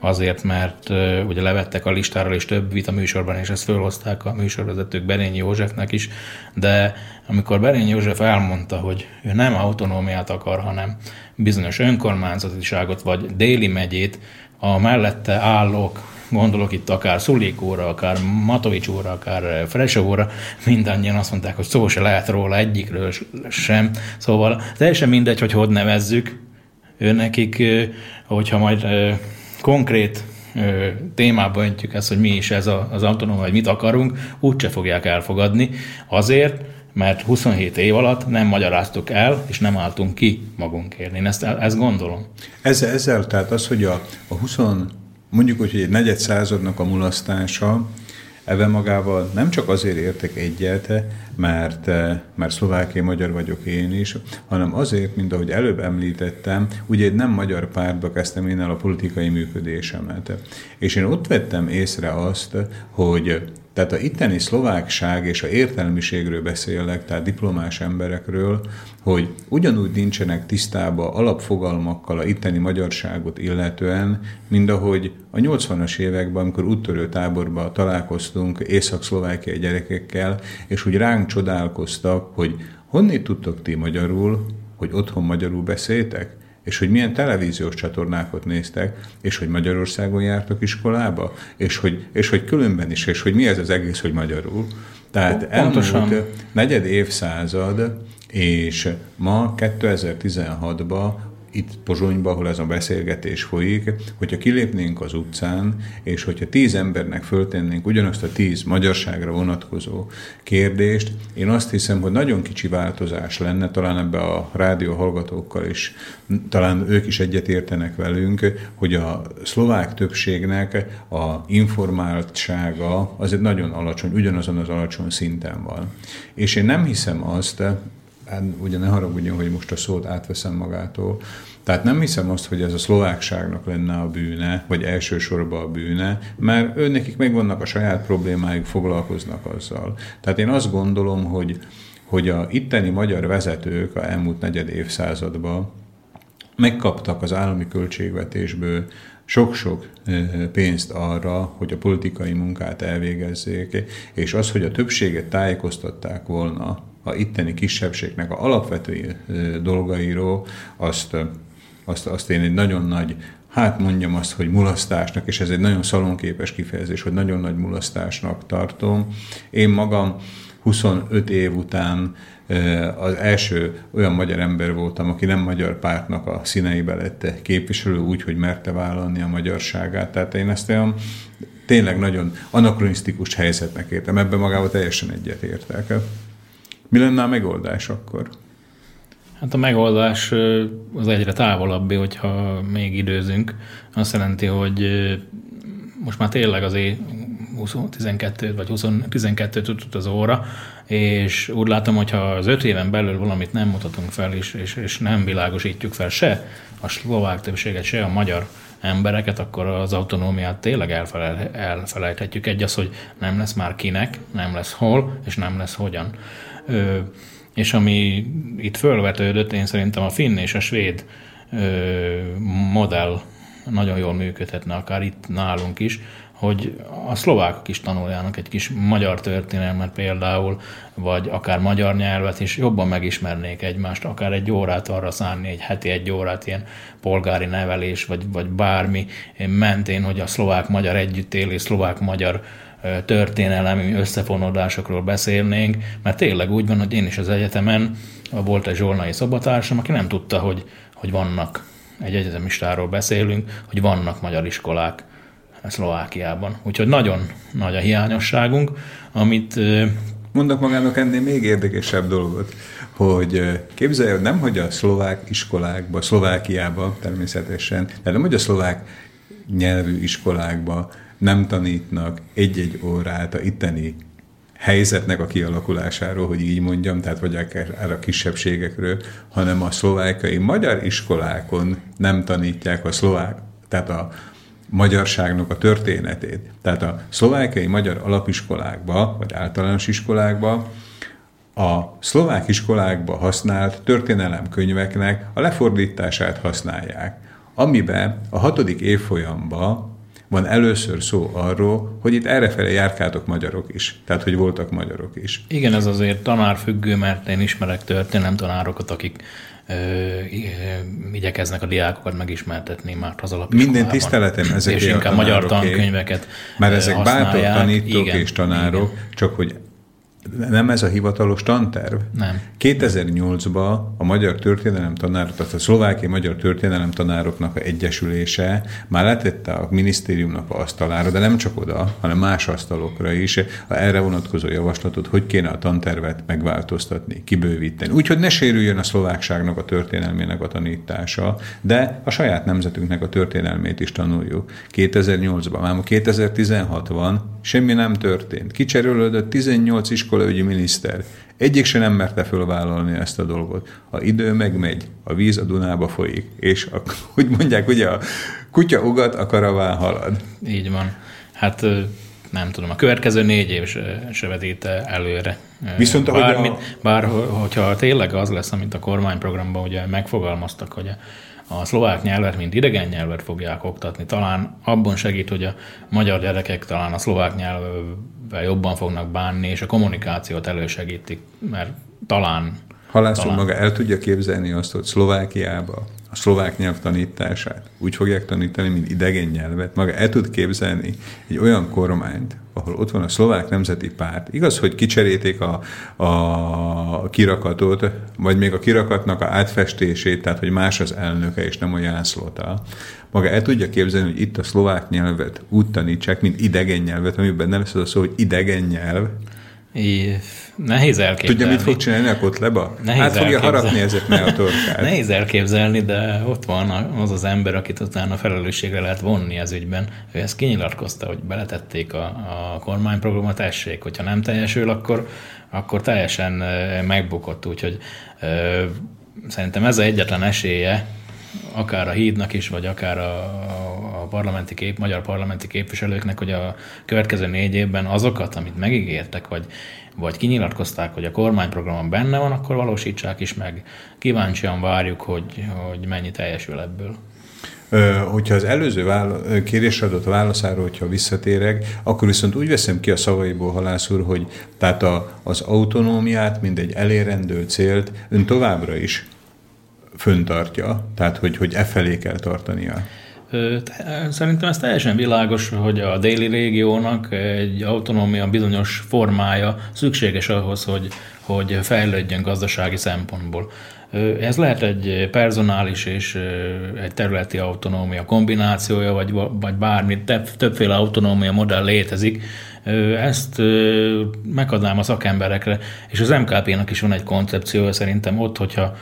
azért, mert ugye levettek a listáról is több vita műsorban, és ezt fölhozták a műsorvezetők Berényi Józsefnek is, de amikor Berényi József elmondta, hogy ő nem autonómiát akar, hanem bizonyos önkormányzatiságot vagy déli megyét, a mellette állók, gondolok itt akár Szulik úrra, akár Matovics úrra, akár Frese úrra, mindannyian azt mondták, hogy szó se lehet róla egyikről sem. Szóval teljesen mindegy, hogy hogy nevezzük, nekik, hogyha majd konkrét témába öntjük ezt, hogy mi is ez az autonómia, vagy mit akarunk, úgyse fogják elfogadni. Azért, mert 27 év alatt nem magyaráztuk el, és nem álltunk ki magunkért. Én ezt, ezt gondolom. Ezzel, ezzel tehát az, hogy a, a 20, mondjuk, hogy egy negyed századnak a mulasztása, Ebben magával nem csak azért értek egyet, mert, mert szlovákiai magyar vagyok én is, hanem azért, mint ahogy előbb említettem, ugye egy nem magyar pártba kezdtem én el a politikai működésemet. És én ott vettem észre azt, hogy tehát a itteni szlovákság és a értelmiségről beszélek, tehát diplomás emberekről, hogy ugyanúgy nincsenek tisztába alapfogalmakkal a itteni magyarságot illetően, mint ahogy a 80-as években, amikor úttörő táborban találkoztunk észak-szlovákiai gyerekekkel, és úgy ránk csodálkoztak, hogy honnét tudtok ti magyarul, hogy otthon magyarul beszéltek? És hogy milyen televíziós csatornákat néztek, és hogy Magyarországon jártak iskolába, és hogy, és hogy különben is, és hogy mi ez az egész, hogy magyarul. Tehát Pontosan. elmúlt negyed évszázad, és ma 2016-ban itt Pozsonyban, ahol ez a beszélgetés folyik, hogyha kilépnénk az utcán, és hogyha tíz embernek föltennénk ugyanazt a tíz magyarságra vonatkozó kérdést, én azt hiszem, hogy nagyon kicsi változás lenne, talán ebbe a rádió hallgatókkal is, talán ők is egyetértenek velünk, hogy a szlovák többségnek a informáltsága az egy nagyon alacsony, ugyanazon az alacsony szinten van. És én nem hiszem azt, ugye ne haragudjon, hogy most a szót átveszem magától, tehát nem hiszem azt, hogy ez a szlovákságnak lenne a bűne, vagy elsősorban a bűne, mert ő nekik még vannak a saját problémáik, foglalkoznak azzal. Tehát én azt gondolom, hogy, hogy a itteni magyar vezetők a elmúlt negyed évszázadban megkaptak az állami költségvetésből sok-sok pénzt arra, hogy a politikai munkát elvégezzék, és az, hogy a többséget tájékoztatták volna a itteni kisebbségnek a alapvető dolgairól, azt, azt, azt én egy nagyon nagy, hát mondjam azt, hogy mulasztásnak, és ez egy nagyon szalonképes kifejezés, hogy nagyon nagy mulasztásnak tartom. Én magam 25 év után az első olyan magyar ember voltam, aki nem magyar pártnak a színeibe lett képviselő, úgy, hogy merte vállalni a magyarságát. Tehát én ezt olyan tényleg nagyon anakronisztikus helyzetnek értem. Ebben magával teljesen egyetértek. Mi lenne a megoldás akkor? Hát a megoldás az egyre távolabbi, hogyha még időzünk. Azt jelenti, hogy most már tényleg azért 20, 12 vagy 20, 12 tudott az óra, és úgy látom, hogyha az öt éven belül valamit nem mutatunk fel, és, és, és nem világosítjuk fel se a szlovák többséget, se a magyar embereket, akkor az autonómiát tényleg elfelejthetjük. Egy az, hogy nem lesz már kinek, nem lesz hol, és nem lesz hogyan. És ami itt fölvetődött, én szerintem a finn és a svéd modell nagyon jól működhetne, akár itt nálunk is, hogy a szlovákok is tanuljanak egy kis magyar történelmet például, vagy akár magyar nyelvet, és jobban megismernék egymást, akár egy órát arra szánni, egy heti egy órát ilyen polgári nevelés, vagy, vagy bármi mentén, hogy a szlovák-magyar együttélés, szlovák-magyar történelemi összefonódásokról beszélnénk, mert tényleg úgy van, hogy én is az egyetemen volt egy zsolnai szobatársam, aki nem tudta, hogy, hogy vannak, egy egyetemistáról beszélünk, hogy vannak magyar iskolák Szlovákiában. Úgyhogy nagyon nagy a hiányosságunk, amit... Mondok magának ennél még érdekesebb dolgot, hogy képzelje, nem hogy a szlovák iskolákba, Szlovákiába természetesen, de nem hogy a szlovák nyelvű iskolákba nem tanítnak egy-egy órát a itteni helyzetnek a kialakulásáról, hogy így mondjam, tehát vagy akár a kisebbségekről, hanem a szlovákai magyar iskolákon nem tanítják a szlovák, tehát a magyarságnak a történetét. Tehát a szlovákiai magyar alapiskolákba, vagy általános iskolákba a szlovák iskolákba használt történelemkönyveknek a lefordítását használják, amiben a hatodik évfolyamban van először szó arról, hogy itt errefele járkáltok magyarok is. Tehát, hogy voltak magyarok is. Igen, ez azért tanárfüggő, mert én ismerek történelem tanárokat, akik ö, ö, igyekeznek a diákokat megismertetni már az alapiskolában. Minden tiszteletem ezek És inkább magyar tankönyveket Mert ezek bátor tanítók igen, és tanárok, igen. csak hogy nem ez a hivatalos tanterv? Nem. 2008-ban a Magyar Történelem Tanárok, tehát a Szlovákiai Magyar Történelem Tanároknak a Egyesülése már letette a minisztériumnak a asztalára, de nem csak oda, hanem más asztalokra is a erre vonatkozó javaslatot, hogy kéne a tantervet megváltoztatni, kibővíteni. Úgyhogy ne sérüljön a szlovákságnak a történelmének a tanítása, de a saját nemzetünknek a történelmét is tanuljuk. 2008-ban, már 2016 van, semmi nem történt. Kicserélődött 18 iskolaügyi miniszter. Egyik se nem merte fölvállalni ezt a dolgot. A idő megmegy, a víz a Dunába folyik, és a, úgy mondják, ugye a kutya ugat, a karaván halad. Így van. Hát nem tudom, a következő négy év se, se vetít előre. Viszont Bármit, a... Bár hogyha tényleg az lesz, amit a kormányprogramban ugye megfogalmaztak, hogy a szlovák nyelvet, mint idegen nyelvet fogják oktatni. Talán abban segít, hogy a magyar gyerekek talán a szlovák nyelvvel jobban fognak bánni, és a kommunikációt elősegítik, mert talán... Halászul talán... maga el tudja képzelni azt, hogy Szlovákiába a szlovák nyelv tanítását úgy fogják tanítani, mint idegen nyelvet. Maga el tud képzelni egy olyan kormányt, ahol ott van a szlovák nemzeti párt. Igaz, hogy kicserélték a, a kirakatot, vagy még a kirakatnak a átfestését, tehát hogy más az elnöke, és nem a jászlóta. Maga el tudja képzelni, hogy itt a szlovák nyelvet úgy tanítsák, mint idegen nyelvet, amiben nem lesz az a szó, hogy idegen nyelv. É, nehéz elképzelni. Tudja, mit fog csinálni a kotleba? Nehéz hát fogja harapni ezeknek a torkát. Nehéz elképzelni, de ott van az az ember, akit utána felelősségre lehet vonni ez ügyben. Ő ezt kinyilatkozta, hogy beletették a, a kormányprogramot, tessék, hogyha nem teljesül, akkor, akkor teljesen megbukott, úgyhogy ö, szerintem ez az egyetlen esélye, akár a hídnak is, vagy akár a, a parlamenti kép, magyar parlamenti képviselőknek, hogy a következő négy évben azokat, amit megígértek, vagy, vagy kinyilatkozták, hogy a kormányprogramon benne van, akkor valósítsák is meg. Kíváncsian várjuk, hogy, hogy mennyi teljesül ebből. Hogyha az előző vála- kérésre adott válaszáról, hogyha visszatérek, akkor viszont úgy veszem ki a szavaiból, halász úr, hogy tehát a, az autonómiát, mint egy elérendő célt ön továbbra is föntartja, tehát hogy, hogy e felé kell tartania. Szerintem ez teljesen világos, hogy a déli régiónak egy autonómia bizonyos formája szükséges ahhoz, hogy, hogy fejlődjön gazdasági szempontból. Ez lehet egy personális és egy területi autonómia kombinációja, vagy, vagy bármi, többféle autonómia modell létezik. Ezt megadnám a szakemberekre, és az MKP-nak is van egy koncepciója szerintem ott, hogyha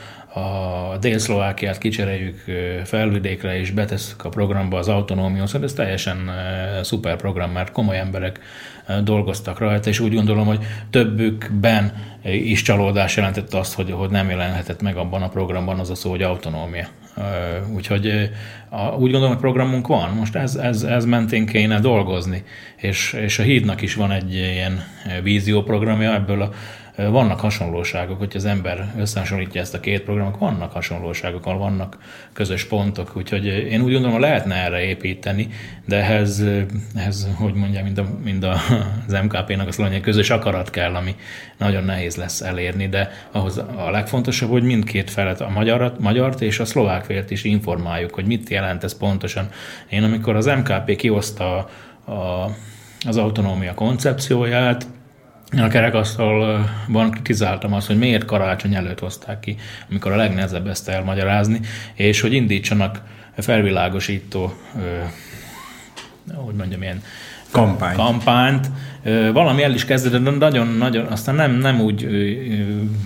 a Dél-Szlovákiát kicseréljük felvidékre, és betesszük a programba az autonómiót, ez teljesen szuper program, mert komoly emberek dolgoztak rajta, és úgy gondolom, hogy többükben is csalódás jelentett azt, hogy, hogy nem jelenhetett meg abban a programban az a szó, hogy autonómia. Úgyhogy úgy gondolom, hogy programunk van, most ez, ez, ez mentén kéne dolgozni, és, és a hídnak is van egy ilyen vízióprogramja, ebből a vannak hasonlóságok, hogy az ember összehasonlítja ezt a két programot, vannak hasonlóságok, vannak közös pontok, úgyhogy én úgy gondolom, lehetne erre építeni, de ehhez, ehhez hogy mondjam, mind, a, mind a, az MKP-nak az hogy közös akarat kell, ami nagyon nehéz lesz elérni, de ahhoz a legfontosabb, hogy mindkét felet, a magyarat, magyart és a szlovák félt is informáljuk, hogy mit jelent ez pontosan. Én amikor az MKP kihozta a, az autonómia koncepcióját, én a kerekasztalban kritizáltam azt, hogy miért karácsony előtt hozták ki, amikor a legnehezebb ezt elmagyarázni, és hogy indítsanak felvilágosító, hogy mondjam, ilyen Kampány. kampányt. Valami el is kezdődött, de nagyon-nagyon, aztán nem, nem úgy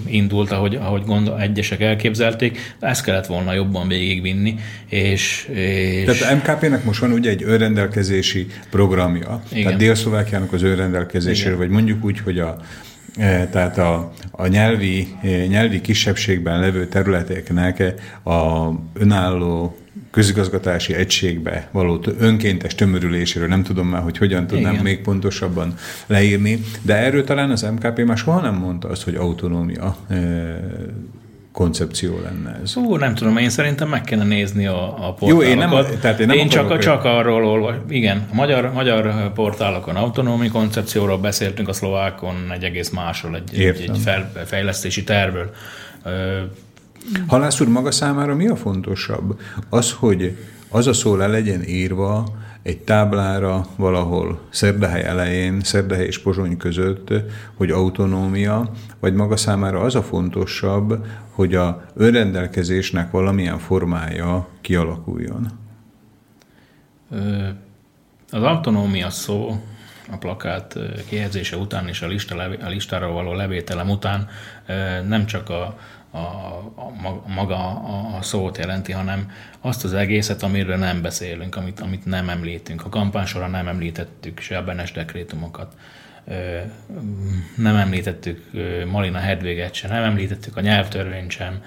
indult, ahogy, ahogy gondol, egyesek elképzelték, de ezt kellett volna jobban végigvinni. És, és... Tehát a MKP-nek most van ugye egy önrendelkezési programja, Igen. tehát Dél-Szlovákiának az önrendelkezésére, vagy mondjuk úgy, hogy a tehát a, a nyelvi, nyelvi kisebbségben levő területeknek a önálló közigazgatási egységbe való önkéntes tömörüléséről, nem tudom már, hogy hogyan tudnám Igen. még pontosabban leírni, de erről talán az MKP már soha nem mondta azt, hogy autonómia koncepció lenne ez. Ú, nem tudom, én szerintem meg kéne nézni a, a portálokat. Jó, én nem, tehát én nem én csak, csak arról olvas, igen, a magyar, magyar portálokon autonómi koncepcióról beszéltünk, a szlovákon egy egész másról, egy, egy, egy fel, fejlesztési tervről. Halász úr maga számára mi a fontosabb? Az, hogy az a szó le legyen írva egy táblára valahol Szerdahely elején, Szerdahely és Pozsony között, hogy autonómia, vagy maga számára az a fontosabb, hogy a önrendelkezésnek valamilyen formája kialakuljon? Az autonómia szó a plakát kihelyezése után és a, lista, a listára való levételem után nem csak a, a, a, maga a szót jelenti, hanem azt az egészet, amiről nem beszélünk, amit, amit nem említünk. A kampány során nem említettük se a Benes dekrétumokat, nem említettük Malina Hedvéget sem, nem említettük a nyelvtörvényt sem,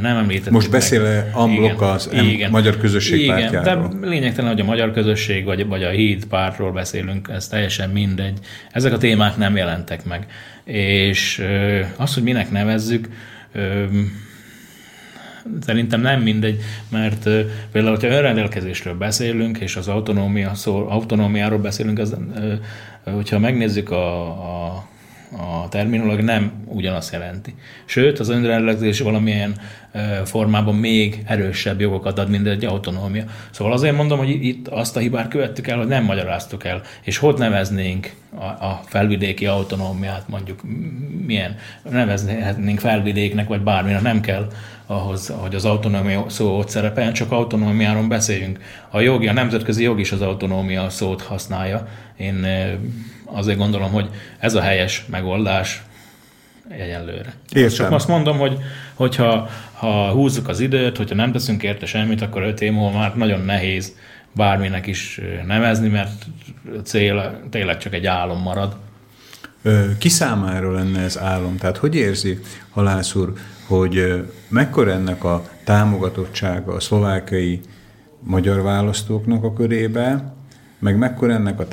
nem említettük Most beszél Amblok az igen, magyar közösség igen, pártjáról. De lényegtelen, hogy a magyar közösség vagy, vagy a híd pártról beszélünk, ez teljesen mindegy. Ezek a témák nem jelentek meg. És az, hogy minek nevezzük, szerintem nem mindegy, mert például, hogyha önrendelkezésről beszélünk, és az autonómia szó, autonómiáról beszélünk, az, hogyha megnézzük a, a a terminológia nem ugyanazt jelenti. Sőt, az önrendelkezés valamilyen formában még erősebb jogokat ad, mint egy autonómia. Szóval azért mondom, hogy itt azt a hibát követtük el, hogy nem magyaráztuk el, és hogy neveznénk a, a felvidéki autonómiát, mondjuk milyen, neveznénk felvidéknek, vagy bármire, nem kell ahhoz, hogy az autonómia szó ott szerepeljen, csak autonómiáról beszéljünk. A jogi, a nemzetközi jog is az autonómia szót használja. Én azért gondolom, hogy ez a helyes megoldás egyenlőre. Értem. Csak azt mondom, hogy hogyha ha húzzuk az időt, hogyha nem teszünk érte semmit, akkor öt év múlva már nagyon nehéz bárminek is nevezni, mert cél tényleg csak egy álom marad. Ki számára lenne ez álom? Tehát hogy érzi Halász úr, hogy mekkora ennek a támogatottsága a szlovákai magyar választóknak a körébe, meg mekkora ennek a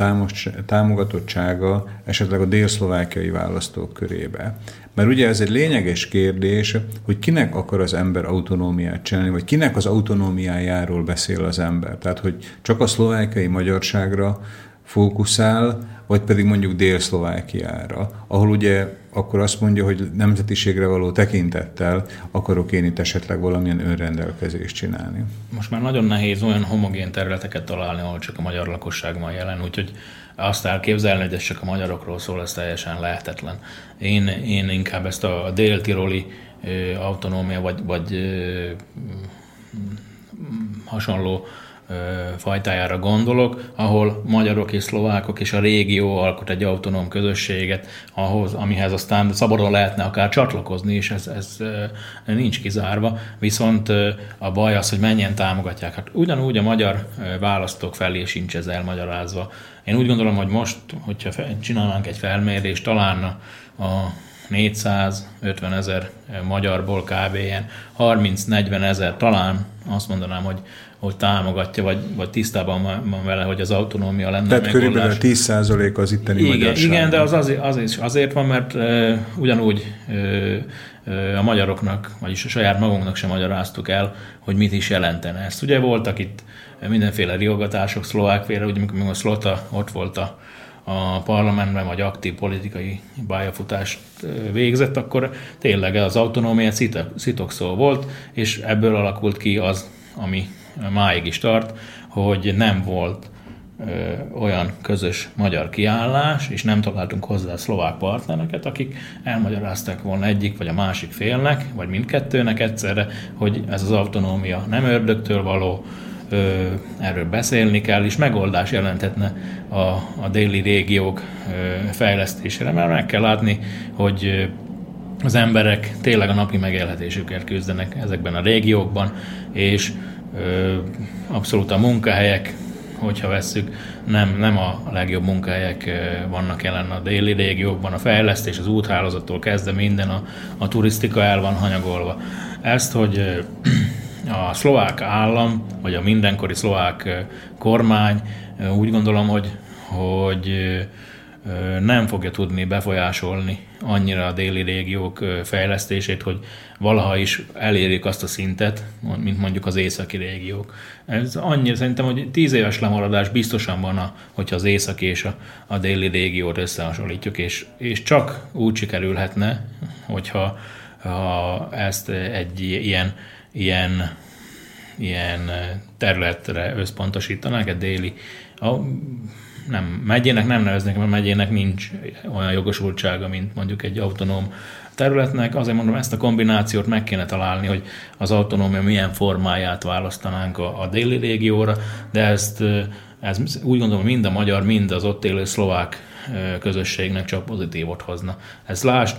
támogatottsága esetleg a délszlovákiai választók körébe. Mert ugye ez egy lényeges kérdés, hogy kinek akar az ember autonómiát csinálni, vagy kinek az autonómiájáról beszél az ember. Tehát, hogy csak a szlovákiai magyarságra fókuszál, vagy pedig mondjuk Dél-Szlovákiára, ahol ugye akkor azt mondja, hogy nemzetiségre való tekintettel akarok én itt esetleg valamilyen önrendelkezést csinálni. Most már nagyon nehéz olyan homogén területeket találni, ahol csak a magyar lakosság van jelen, úgyhogy azt elképzelni, hogy ez csak a magyarokról szól, ez teljesen lehetetlen. Én, én inkább ezt a dél-tiroli autonómia, vagy, vagy hasonló fajtájára gondolok, ahol magyarok és szlovákok és a régió alkot egy autonóm közösséget, ahhoz, amihez aztán szabadon lehetne akár csatlakozni, és ez, ez nincs kizárva. Viszont a baj az, hogy mennyien támogatják. Hát ugyanúgy a magyar választók felé sincs ez elmagyarázva. Én úgy gondolom, hogy most, hogyha csinálnánk egy felmérést, talán a 450 ezer magyarból kb. 30-40 ezer, talán azt mondanám, hogy hogy támogatja, vagy, vagy tisztában van vele, hogy az autonómia lenne Tehát körülbelül 10% az itteni igen, magyarság. Igen, de az azért, azért, azért van, mert e, ugyanúgy e, e, a magyaroknak, vagyis a saját magunknak sem magyaráztuk el, hogy mit is jelentene ezt. Ugye voltak itt mindenféle riogatások szlovák félre, ugye amikor a Szlota ott volt a, a parlamentben, vagy aktív politikai bályafutást végzett, akkor tényleg az autonómia szitokszó volt, és ebből alakult ki az, ami máig is tart, hogy nem volt olyan közös magyar kiállás, és nem találtunk hozzá szlovák partnereket, akik elmagyarázták volna egyik vagy a másik félnek, vagy mindkettőnek egyszerre, hogy ez az autonómia nem ördögtől való, erről beszélni kell, és megoldás jelenthetne a, a déli régiók fejlesztésére, mert meg kell látni, hogy az emberek tényleg a napi megélhetésükért küzdenek ezekben a régiókban, és abszolút a munkahelyek, hogyha vesszük, nem, nem a legjobb munkahelyek vannak jelen a déli régiókban, a fejlesztés, az úthálózattól kezdve minden, a, a turisztika el van hanyagolva. Ezt, hogy a szlovák állam, vagy a mindenkori szlovák kormány úgy gondolom, hogy, hogy nem fogja tudni befolyásolni annyira a déli régiók fejlesztését, hogy valaha is elérjék azt a szintet, mint mondjuk az északi régiók. Ez annyira szerintem, hogy tíz éves lemaradás biztosan van, a, hogyha az északi és a, a déli régiót összehasonlítjuk, és, és csak úgy sikerülhetne, hogyha ha ezt egy ilyen, ilyen ilyen területre összpontosítanák, egy déli, a, nem, megyének nem neveznek, mert megyének nincs olyan jogosultsága, mint mondjuk egy autonóm területnek. Azért mondom, ezt a kombinációt meg kéne találni, hogy az autonómia milyen formáját választanánk a, a déli régióra, de ezt ez úgy gondolom mind a magyar, mind az ott élő szlovák közösségnek csak pozitívot hozna. Ez lásd,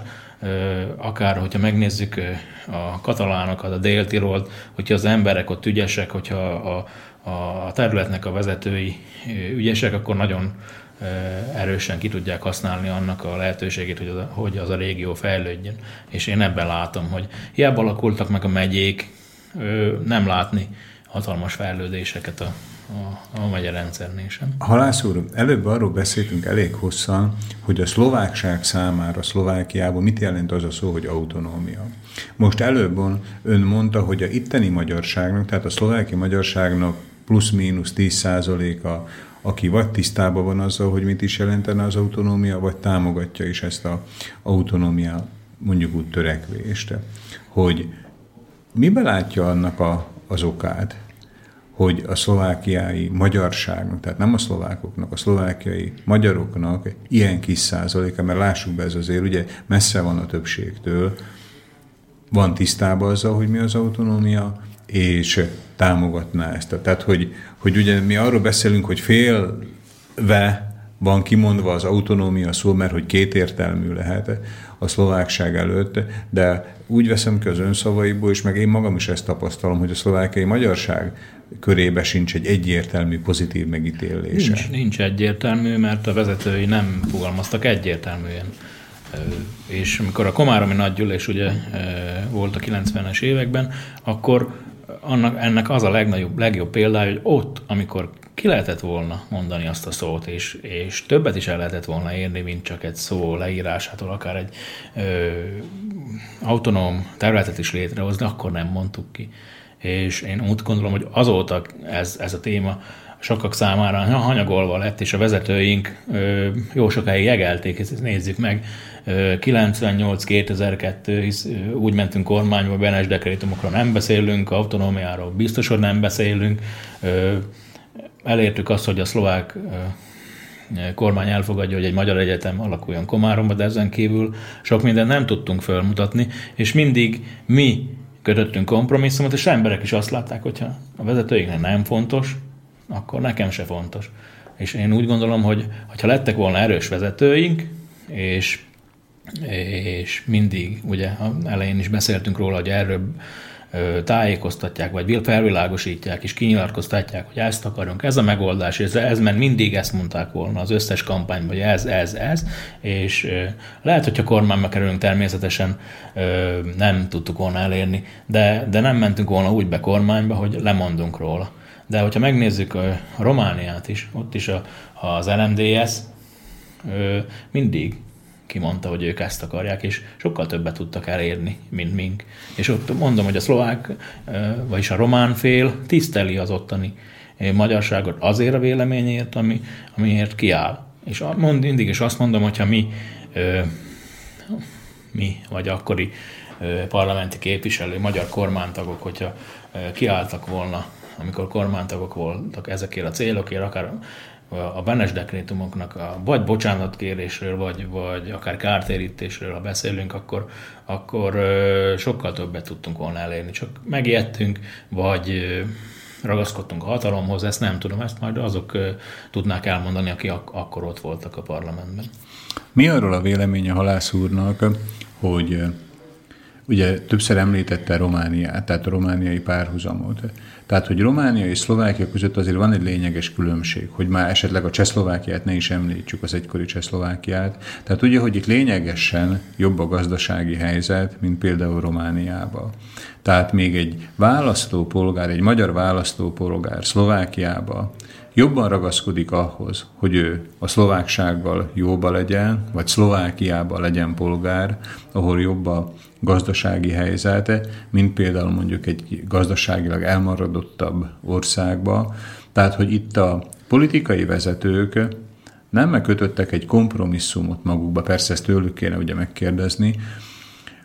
akár hogyha megnézzük a katalánokat, a déltirolt, hogyha az emberek ott ügyesek, hogyha a, a területnek a vezetői ügyesek, akkor nagyon erősen ki tudják használni annak a lehetőségét, hogy az a, hogy az a régió fejlődjön. És én ebben látom, hogy hiába alakultak meg a megyék, nem látni hatalmas fejlődéseket a, a, a magyar rendszernél sem. Halász úr, előbb arról beszéltünk elég hosszan, hogy a szlovákság számára Szlovákiában mit jelent az a szó, hogy autonómia. Most előbb ön mondta, hogy a itteni magyarságnak, tehát a szlováki magyarságnak plusz-mínusz 10 a aki vagy tisztában van azzal, hogy mit is jelentene az autonómia, vagy támogatja is ezt az autonómia mondjuk úgy törekvést. Hogy mibe látja annak a, az okát, hogy a szlovákiai magyarságnak, tehát nem a szlovákoknak, a szlovákiai magyaroknak ilyen kis százaléka, mert lássuk be, ez azért ugye messze van a többségtől, van tisztában azzal, hogy mi az autonómia, és támogatná ezt. Tehát, hogy, hogy ugye mi arról beszélünk, hogy félve van kimondva az autonómia szó, mert hogy kétértelmű lehet a szlovákság előtt, de úgy veszem ki az önszavaiból, és meg én magam is ezt tapasztalom, hogy a szlovákiai magyarság körébe sincs egy egyértelmű pozitív megítélése. Nincs, nincs egyértelmű, mert a vezetői nem fogalmaztak egyértelműen. És amikor a Komáromi nagygyűlés ugye volt a 90-es években, akkor annak, ennek az a legnagyobb, legjobb példája, hogy ott, amikor ki lehetett volna mondani azt a szót, és, és többet is el lehetett volna érni, mint csak egy szó leírásától, akár egy ö, autonóm területet is létrehozni, akkor nem mondtuk ki. És én úgy gondolom, hogy azóta ez, ez a téma sokak számára hanyagolva lett, és a vezetőink ö, jó sokáig jegelték, ezt nézzük meg, 98-2002, hisz úgy mentünk kormányba, Benes dekrétumokról nem beszélünk, autonómiáról biztos, hogy nem beszélünk. Elértük azt, hogy a szlovák kormány elfogadja, hogy egy magyar egyetem alakuljon Komáromba, de ezen kívül sok mindent nem tudtunk felmutatni, és mindig mi kötöttünk kompromisszumot, és emberek is azt látták, hogyha a vezetőiknek nem fontos, akkor nekem se fontos. És én úgy gondolom, hogy ha lettek volna erős vezetőink, és és mindig, ugye elején is beszéltünk róla, hogy erről tájékoztatják, vagy felvilágosítják, és kinyilatkoztatják, hogy ezt akarunk, ez a megoldás, ez, ez mert mindig ezt mondták volna az összes kampányban, hogy ez, ez, ez, és lehet, hogyha kormányba kerülünk, természetesen nem tudtuk volna elérni, de, de nem mentünk volna úgy be kormányba, hogy lemondunk róla. De hogyha megnézzük a Romániát is, ott is a, az LMDS mindig kimondta, hogy ők ezt akarják, és sokkal többet tudtak elérni, mint mink. És ott mondom, hogy a szlovák, vagyis a román fél tiszteli az ottani magyarságot azért a véleményért, ami, amiért kiáll. És mond, mindig is azt mondom, hogyha mi, mi vagy akkori parlamenti képviselő, magyar kormánytagok, hogyha kiálltak volna amikor kormánytagok voltak ezekért a célokért, akár a Benes dekrétumoknak a, vagy bocsánatkérésről, vagy, vagy akár kártérítésről, ha beszélünk, akkor, akkor sokkal többet tudtunk volna elérni. Csak megijedtünk, vagy ragaszkodtunk a hatalomhoz, ezt nem tudom, ezt majd azok tudnák elmondani, akik ak- akkor ott voltak a parlamentben. Mi arról a véleménye Halász úrnak, hogy ugye többször említette Romániát, tehát a romániai párhuzamot. Tehát, hogy Románia és Szlovákia között azért van egy lényeges különbség, hogy már esetleg a Csehszlovákiát ne is említsük, az egykori Csehszlovákiát. Tehát ugye, hogy itt lényegesen jobb a gazdasági helyzet, mint például Romániában. Tehát még egy választópolgár, egy magyar választópolgár Szlovákiába jobban ragaszkodik ahhoz, hogy ő a szlováksággal jóba legyen, vagy Szlovákiában legyen polgár, ahol jobb a gazdasági helyzete, mint például mondjuk egy gazdaságilag elmaradottabb országba. Tehát, hogy itt a politikai vezetők nem megkötöttek egy kompromisszumot magukba, persze ezt tőlük kéne ugye megkérdezni,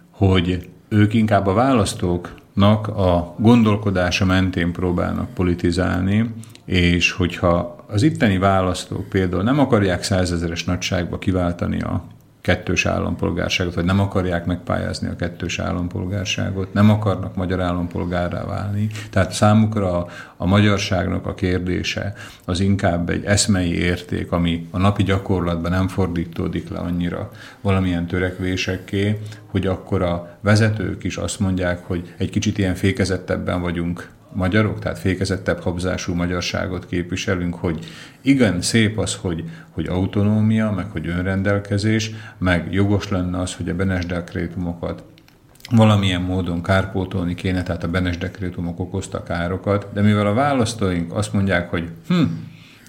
hogy ők inkább a választók nak a gondolkodása mentén próbálnak politizálni, és hogyha az itteni választók például nem akarják százezeres nagyságba kiváltani a kettős állampolgárságot, vagy nem akarják megpályázni a kettős állampolgárságot, nem akarnak magyar állampolgárrá válni. Tehát számukra a, a magyarságnak a kérdése az inkább egy eszmei érték, ami a napi gyakorlatban nem fordítódik le annyira valamilyen törekvésekké, hogy akkor a vezetők is azt mondják, hogy egy kicsit ilyen fékezettebben vagyunk magyarok, tehát fékezettebb habzású magyarságot képviselünk, hogy igen, szép az, hogy, hogy autonómia, meg hogy önrendelkezés, meg jogos lenne az, hogy a Benes dekrétumokat valamilyen módon kárpótolni kéne, tehát a Benes dekrétumok okozta károkat, de mivel a választóink azt mondják, hogy hm,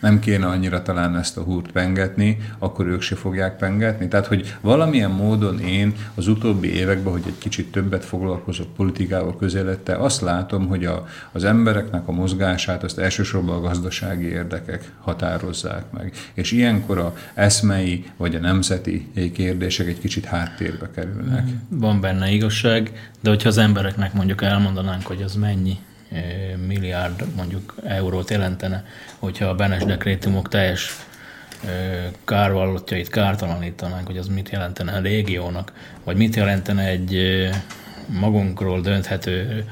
nem kéne annyira talán ezt a húrt pengetni, akkor ők se fogják pengetni. Tehát, hogy valamilyen módon én az utóbbi években, hogy egy kicsit többet foglalkozok politikával közelette, azt látom, hogy a, az embereknek a mozgását azt elsősorban a gazdasági érdekek határozzák meg. És ilyenkor a eszmei vagy a nemzeti kérdések egy kicsit háttérbe kerülnek. Van benne igazság, de hogyha az embereknek mondjuk elmondanánk, hogy az mennyi milliárd mondjuk eurót jelentene, hogyha a Benes dekrétumok teljes kárvallottjait kártalanítanánk, hogy az mit jelentene a régiónak, vagy mit jelentene egy magunkról dönthető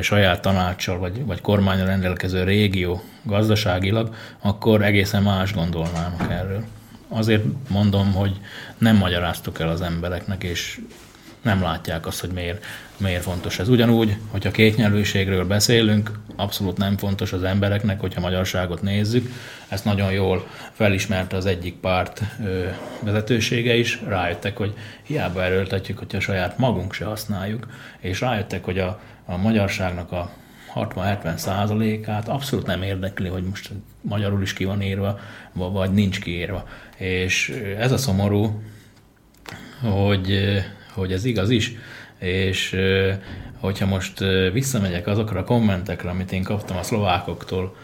saját tanácssal vagy, vagy kormányra rendelkező régió gazdaságilag, akkor egészen más gondolnának erről. Azért mondom, hogy nem magyaráztuk el az embereknek, és nem látják azt, hogy miért, miért fontos ez. Ugyanúgy, hogyha kétnyelvűségről beszélünk, abszolút nem fontos az embereknek, hogyha magyarságot nézzük. Ezt nagyon jól felismerte az egyik párt ö, vezetősége is. Rájöttek, hogy hiába erőltetjük, hogyha saját magunk se használjuk, és rájöttek, hogy a, a magyarságnak a 60-70 százalékát abszolút nem érdekli, hogy most magyarul is ki van írva, vagy nincs kiírva. És ez a szomorú, hogy hogy ez igaz is, és hogyha most visszamegyek azokra a kommentekre, amit én kaptam a szlovákoktól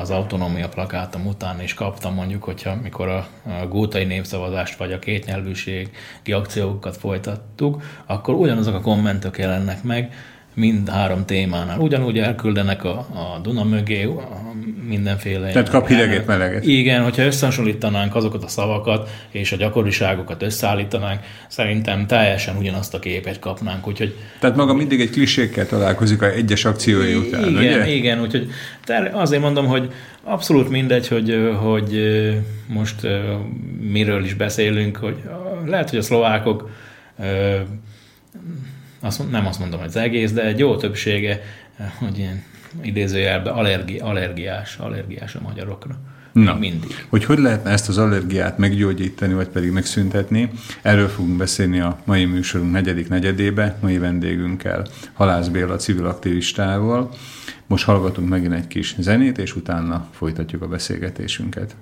az autonómia plakátom után, és kaptam mondjuk, hogyha mikor a, a gótai népszavazást vagy a kétnyelvűségi akciókat folytattuk, akkor ugyanazok a kommentek jelennek meg, mind három témánál. Ugyanúgy elküldenek a, a Duna mögé a mindenféle... Tehát kap hideget, meleget. Igen, hogyha összehasonlítanánk azokat a szavakat és a gyakoriságokat összeállítanánk, szerintem teljesen ugyanazt a képet kapnánk. Úgyhogy, Tehát maga mindig egy klisékkel találkozik a egyes akciói után, Igen, ugye? igen, úgyhogy azért mondom, hogy abszolút mindegy, hogy, hogy most miről is beszélünk, hogy lehet, hogy a szlovákok azt, nem azt mondom, hogy az egész, de egy jó többsége, hogy ilyen idézőjelben allergi, allergiás, allergiás a magyarokra. Na, mindig. Hogy hogy lehetne ezt az allergiát meggyógyítani, vagy pedig megszüntetni, erről fogunk beszélni a mai műsorunk negyedik negyedébe, mai vendégünkkel, Halász Béla civil aktivistával. Most hallgatunk megint egy kis zenét, és utána folytatjuk a beszélgetésünket.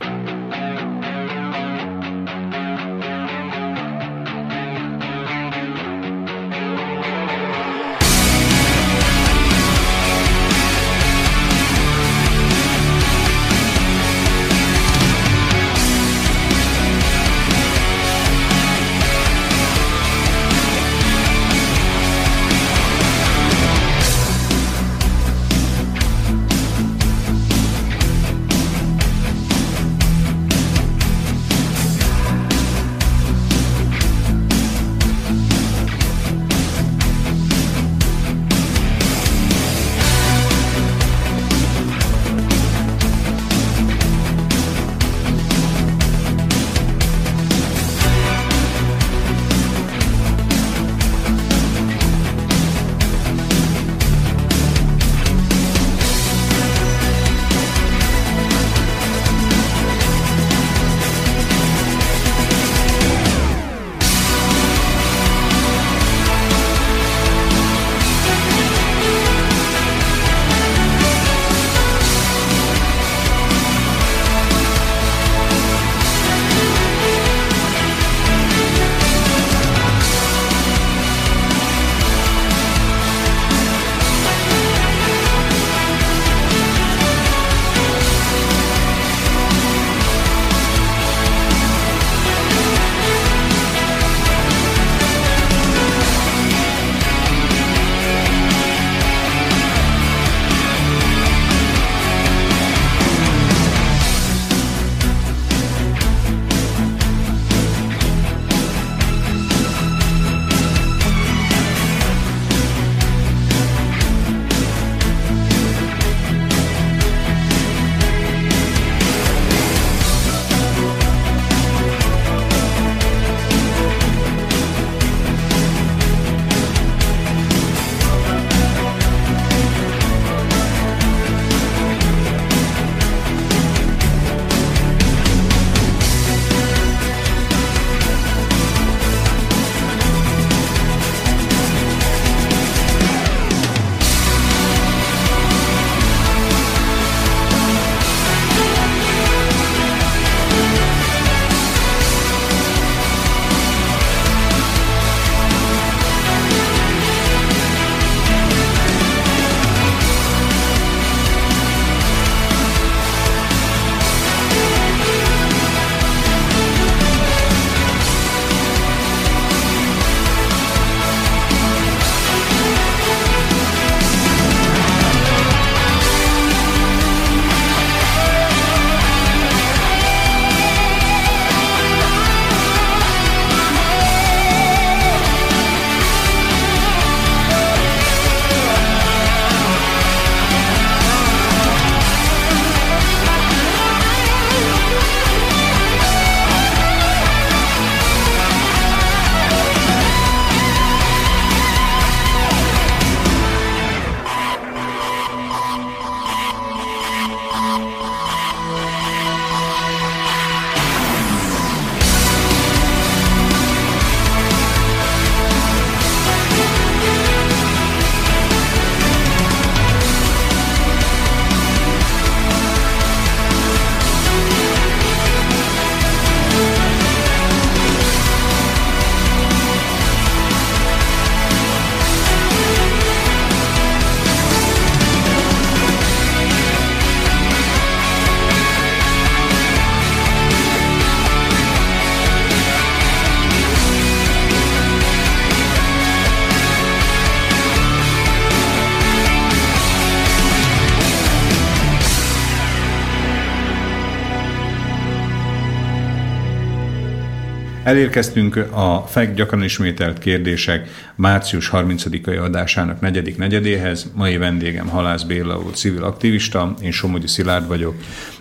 Elérkeztünk a FEG gyakran ismételt kérdések március 30-ai adásának negyedik negyedéhez. Mai vendégem Halász Béla volt civil aktivista, én Somogyi Szilárd vagyok,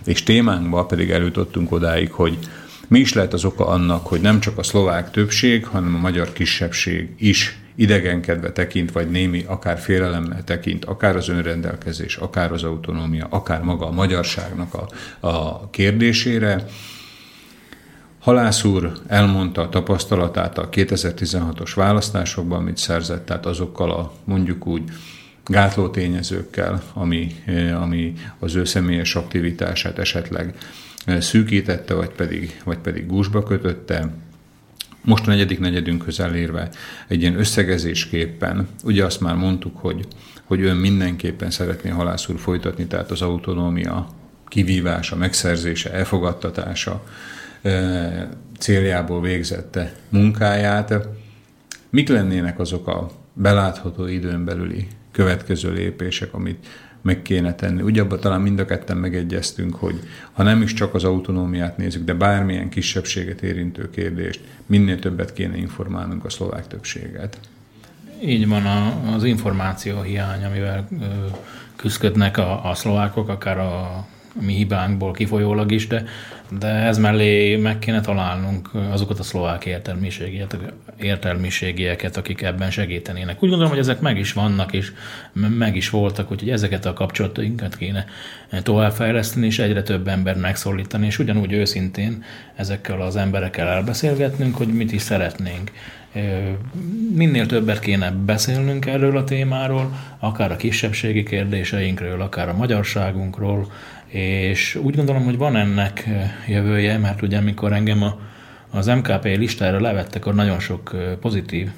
és témánkba pedig eljutottunk odáig, hogy mi is lehet az oka annak, hogy nem csak a szlovák többség, hanem a magyar kisebbség is idegenkedve tekint, vagy némi akár félelemmel tekint, akár az önrendelkezés, akár az autonómia, akár maga a magyarságnak a, a kérdésére. Halász úr elmondta a tapasztalatát a 2016-os választásokban, amit szerzett, tehát azokkal a mondjuk úgy gátló tényezőkkel, ami, ami az ő személyes aktivitását esetleg szűkítette, vagy pedig, vagy pedig gúzsba kötötte. Most a negyedik negyedünkhöz elérve egy ilyen összegezésképpen, ugye azt már mondtuk, hogy, hogy ön mindenképpen szeretné halász úr folytatni, tehát az autonómia kivívása, megszerzése, elfogadtatása céljából végzette munkáját. Mik lennének azok a belátható időn belüli következő lépések, amit meg kéne tenni. Ugye abban talán mind a ketten megegyeztünk, hogy ha nem is csak az autonómiát nézzük, de bármilyen kisebbséget érintő kérdést, minél többet kéne informálnunk a szlovák többséget. Így van az információ hiány, amivel küzdködnek a, a szlovákok, akár a mi hibánkból kifolyólag is, de, de ez mellé meg kéne találnunk azokat a szlovák értelmiségieket, értelmiségieket, akik ebben segítenének. Úgy gondolom, hogy ezek meg is vannak, és meg is voltak, úgyhogy ezeket a kapcsolatainkat kéne továbbfejleszteni, és egyre több ember megszólítani, és ugyanúgy őszintén ezekkel az emberekkel elbeszélgetnünk, hogy mit is szeretnénk. Minél többet kéne beszélnünk erről a témáról, akár a kisebbségi kérdéseinkről, akár a magyarságunkról, és úgy gondolom, hogy van ennek jövője, mert ugye amikor engem a, az MKP listára levettek, akkor nagyon sok pozitív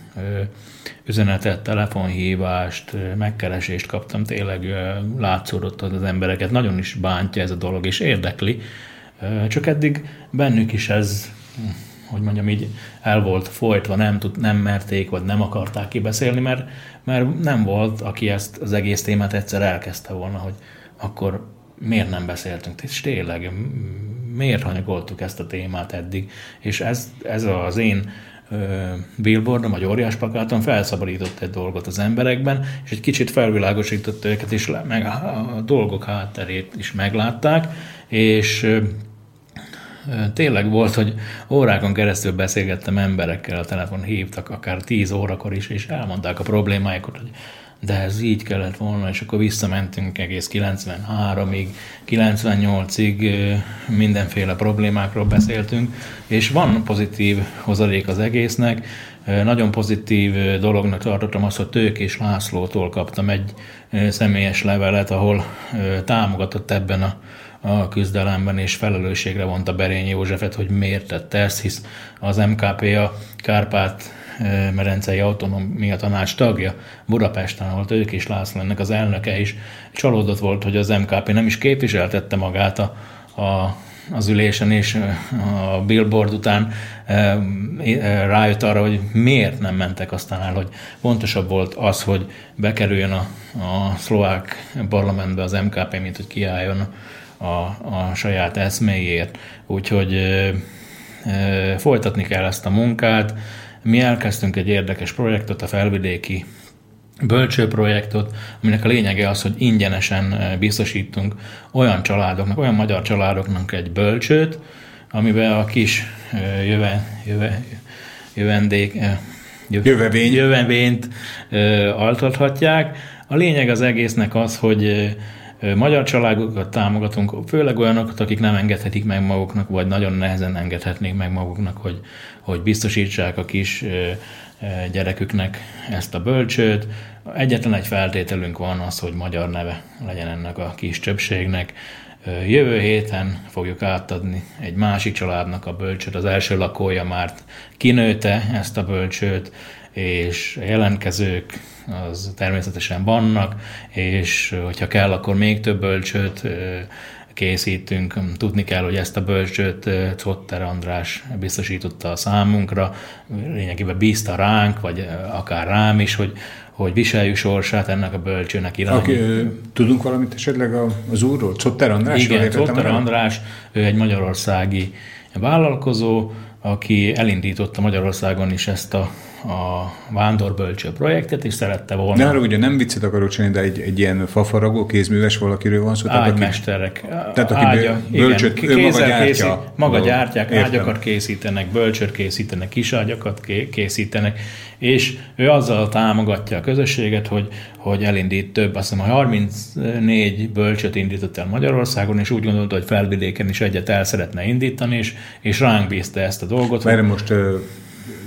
üzenetet, telefonhívást, megkeresést kaptam, tényleg látszódott az embereket, nagyon is bántja ez a dolog, és érdekli. Csak eddig bennük is ez, hogy mondjam így, el volt folytva, nem, tud, nem merték, vagy nem akarták kibeszélni, mert, mert nem volt, aki ezt az egész témát egyszer elkezdte volna, hogy akkor miért nem beszéltünk, és tényleg miért hanyagoltuk ezt a témát eddig, és ez, ez az én billboardom, vagy óriás plakáton felszabadított egy dolgot az emberekben, és egy kicsit felvilágosított őket, és meg a dolgok hátterét is meglátták, és tényleg volt, hogy órákon keresztül beszélgettem emberekkel, a telefon hívtak, akár 10 órakor is, és elmondták a problémáikat, hogy de ez így kellett volna, és akkor visszamentünk egész 93-ig, 98-ig mindenféle problémákról beszéltünk, és van pozitív hozadék az egésznek. Nagyon pozitív dolognak tartottam azt, hogy Tők és Lászlótól kaptam egy személyes levelet, ahol támogatott ebben a a küzdelemben, és felelősségre vonta Berény Józsefet, hogy miért tette ezt, hisz az MKP a Kárpát Merencei Autonómia Tanács tagja Budapesten volt, ők is László ennek az elnöke is. Csalódott volt, hogy az MKP nem is képviseltette magát a, a az ülésen, és a billboard után rájött arra, hogy miért nem mentek aztán el, hogy fontosabb volt az, hogy bekerüljön a, a szlovák parlamentbe az MKP, mint hogy kiálljon a, a saját eszméjét. Úgyhogy e, folytatni kell ezt a munkát, mi elkezdtünk egy érdekes projektot, a felvidéki bölcsőprojektot, aminek a lényege az, hogy ingyenesen biztosítunk olyan családoknak, olyan magyar családoknak egy bölcsőt, amiben a kis jöve, jöve, jövendék, eh, Jövevény. jövevényt altathatják. A lényeg az egésznek az, hogy magyar családokat támogatunk, főleg olyanokat, akik nem engedhetik meg maguknak, vagy nagyon nehezen engedhetnék meg maguknak, hogy, hogy biztosítsák a kis gyereküknek ezt a bölcsőt. Egyetlen egy feltételünk van az, hogy magyar neve legyen ennek a kis többségnek. Jövő héten fogjuk átadni egy másik családnak a bölcsőt. Az első lakója már kinőte ezt a bölcsőt, és a jelentkezők az természetesen vannak, és hogyha kell, akkor még több bölcsőt készítünk. Tudni kell, hogy ezt a bölcsőt Cotter András biztosította a számunkra, lényegében bízta ránk, vagy akár rám is, hogy, hogy viseljük sorsát ennek a bölcsőnek. Aki, tudunk valamit esetleg az úrról? Cotter András? Igen, Cotter András, ő egy magyarországi vállalkozó, aki elindította Magyarországon is ezt a a Vándorbölcső projektet, és szerette volna. De arra ugye nem viccet akarok csinálni, de egy, egy ilyen fafaragó, kézműves valakiről van szó. Ágymesterek. Tehát aki ágya, bölcsöt, igen, ő maga gyártja. Készít, maga gyártják, értem. ágyakat készítenek, bölcsöt készítenek, kiságyakat készítenek, és ő azzal támogatja a közösséget, hogy, hogy elindít több, azt hiszem, 34 bölcsöt indított el Magyarországon, és úgy gondolta, hogy felvidéken is egyet el szeretne indítani, és, és ránk bízta ezt a dolgot. Mert most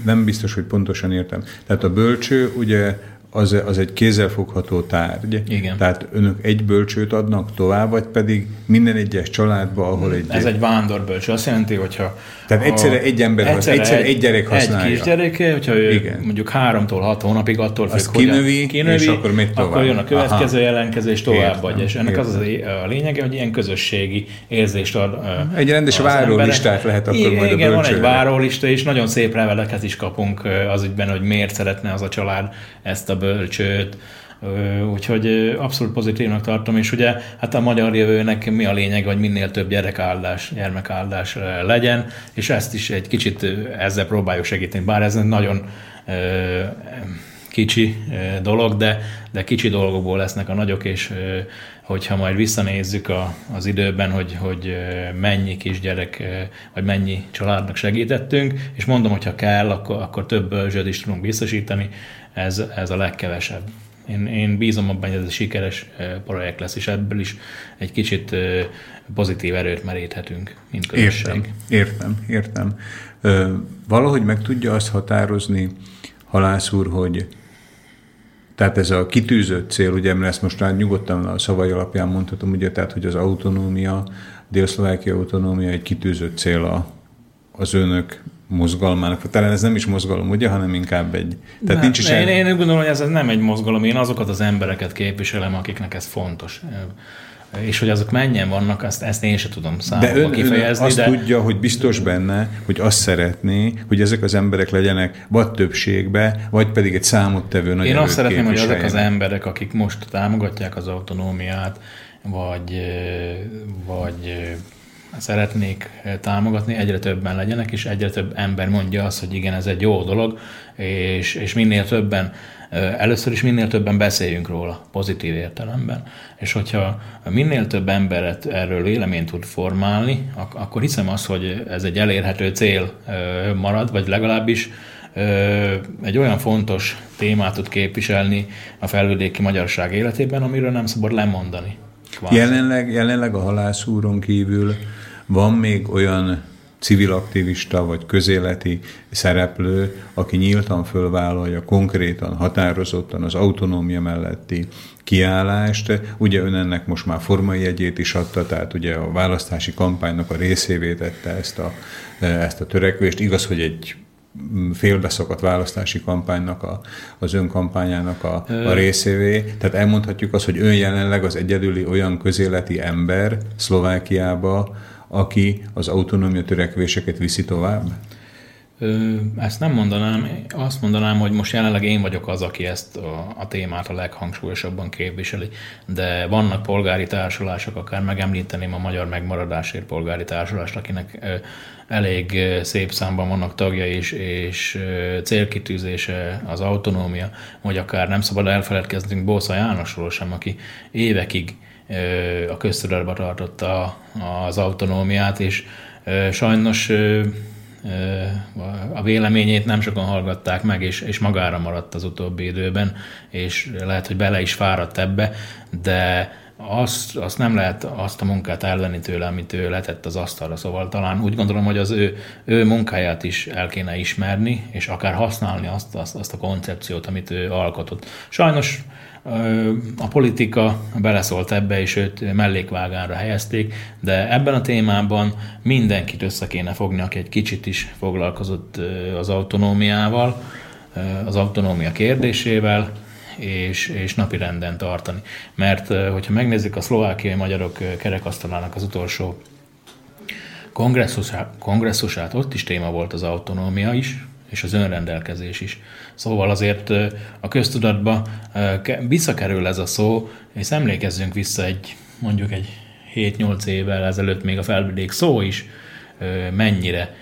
nem biztos, hogy pontosan értem. Tehát a bölcső ugye az, az egy kézzelfogható tárgy. Igen. Tehát önök egy bölcsőt adnak tovább, vagy pedig minden egyes családba, ahol egy... Ez egy vándorbölcső. Azt jelenti, hogyha... Tehát egyszerre egy ember, egyszerre, egyszerre egy, egy gyerek használja. Egy kisgyereke, hogyha ő Igen. mondjuk háromtól hat hónapig attól függ, Azt kinövi, kinövi, és akkor megy tovább. Akkor jön a következő Aha. jelentkezés, tovább És ennek értem. az a lényege, hogy ilyen közösségi érzést ad. Egy rendes várólistát lehet akkor igen, majd a Igen, van egy várólista, és nagyon szép leveleket is kapunk az ügyben, hogy miért szeretne az a család ezt a bölcsőt, Úgyhogy abszolút pozitívnak tartom, és ugye hát a magyar jövőnek mi a lényeg, hogy minél több gyerekáldás, gyermekáldás legyen, és ezt is egy kicsit ezzel próbáljuk segíteni, bár ez nagyon kicsi dolog, de, de kicsi dolgokból lesznek a nagyok, és hogyha majd visszanézzük a, az időben, hogy, hogy mennyi kisgyerek, vagy mennyi családnak segítettünk, és mondom, hogyha kell, akkor, akkor több bölcsőt is tudunk biztosítani, ez, ez a legkevesebb. Én, én bízom abban, hogy ez egy sikeres projekt lesz, és ebből is egy kicsit pozitív erőt meríthetünk, mint közösség. Értem, értem, értem. Valahogy meg tudja azt határozni, halász úr, hogy tehát ez a kitűzött cél, ugye, mert ezt most már nyugodtan a szavai alapján mondhatom, ugye, tehát, hogy az autonómia, Dél-Szlovákia autonómia egy kitűzött cél a, az önök mozgalmának. Talán ez nem is mozgalom, ugye, hanem inkább egy... Tehát nincs is én, én úgy gondolom, hogy ez nem egy mozgalom, én azokat az embereket képviselem, akiknek ez fontos. És hogy azok mennyien vannak, azt, ezt én sem tudom számomra de ön, kifejezni. Ön azt de... tudja, hogy biztos benne, hogy azt szeretné, hogy ezek az emberek legyenek vagy többségbe, vagy pedig egy számottevő nagy Én azt szeretném, hogy azok az emberek, akik most támogatják az autonómiát, vagy, vagy szeretnék támogatni, egyre többen legyenek, és egyre több ember mondja azt, hogy igen, ez egy jó dolog, és, és minél többen, először is minél többen beszéljünk róla, pozitív értelemben. És hogyha minél több emberet erről véleményt tud formálni, akkor hiszem azt, hogy ez egy elérhető cél marad, vagy legalábbis egy olyan fontos témát tud képviselni a felvidéki magyarság életében, amiről nem szabad lemondani. Jelenleg, jelenleg a halászúron kívül van még olyan civil aktivista vagy közéleti szereplő, aki nyíltan fölvállalja konkrétan, határozottan az autonómia melletti kiállást. Ugye ön ennek most már formai jegyét is adta, tehát ugye a választási kampánynak a részévé tette ezt a, ezt a törekvést. Igaz, hogy egy félbeszakadt választási kampánynak, a, az ön kampányának a, a részévé. Tehát elmondhatjuk azt, hogy ön jelenleg az egyedüli olyan közéleti ember Szlovákiába, aki az autonómia törekvéseket viszi tovább? Ezt nem mondanám, azt mondanám, hogy most jelenleg én vagyok az, aki ezt a, a témát a leghangsúlyosabban képviseli, de vannak polgári társulások, akár megemlíteném a Magyar Megmaradásért polgári társulást, akinek elég szép számban vannak tagja is, és célkitűzése az autonómia, vagy akár nem szabad elfeledkeznünk Bósza Jánosról sem, aki évekig a köztudatba tartotta az autonómiát, és sajnos a véleményét nem sokan hallgatták meg, és, és magára maradt az utóbbi időben, és lehet, hogy bele is fáradt ebbe, de azt, azt nem lehet azt a munkát ellenni tőle, amit ő letett az asztalra. Szóval talán úgy gondolom, hogy az ő, ő munkáját is el kéne ismerni, és akár használni azt, azt, azt a koncepciót, amit ő alkotott. Sajnos a politika beleszólt ebbe, és őt mellékvágánra helyezték, de ebben a témában mindenkit össze kéne fogni, aki egy kicsit is foglalkozott az autonómiával, az autonómia kérdésével, és, és napi renden tartani. Mert hogyha megnézzük a szlovákiai magyarok kerekasztalának az utolsó kongresszusát, ott is téma volt az autonómia is, és az önrendelkezés is. Szóval azért a köztudatba visszakerül ez a szó, és emlékezzünk vissza egy mondjuk egy 7-8 évvel ezelőtt még a felvidék szó is mennyire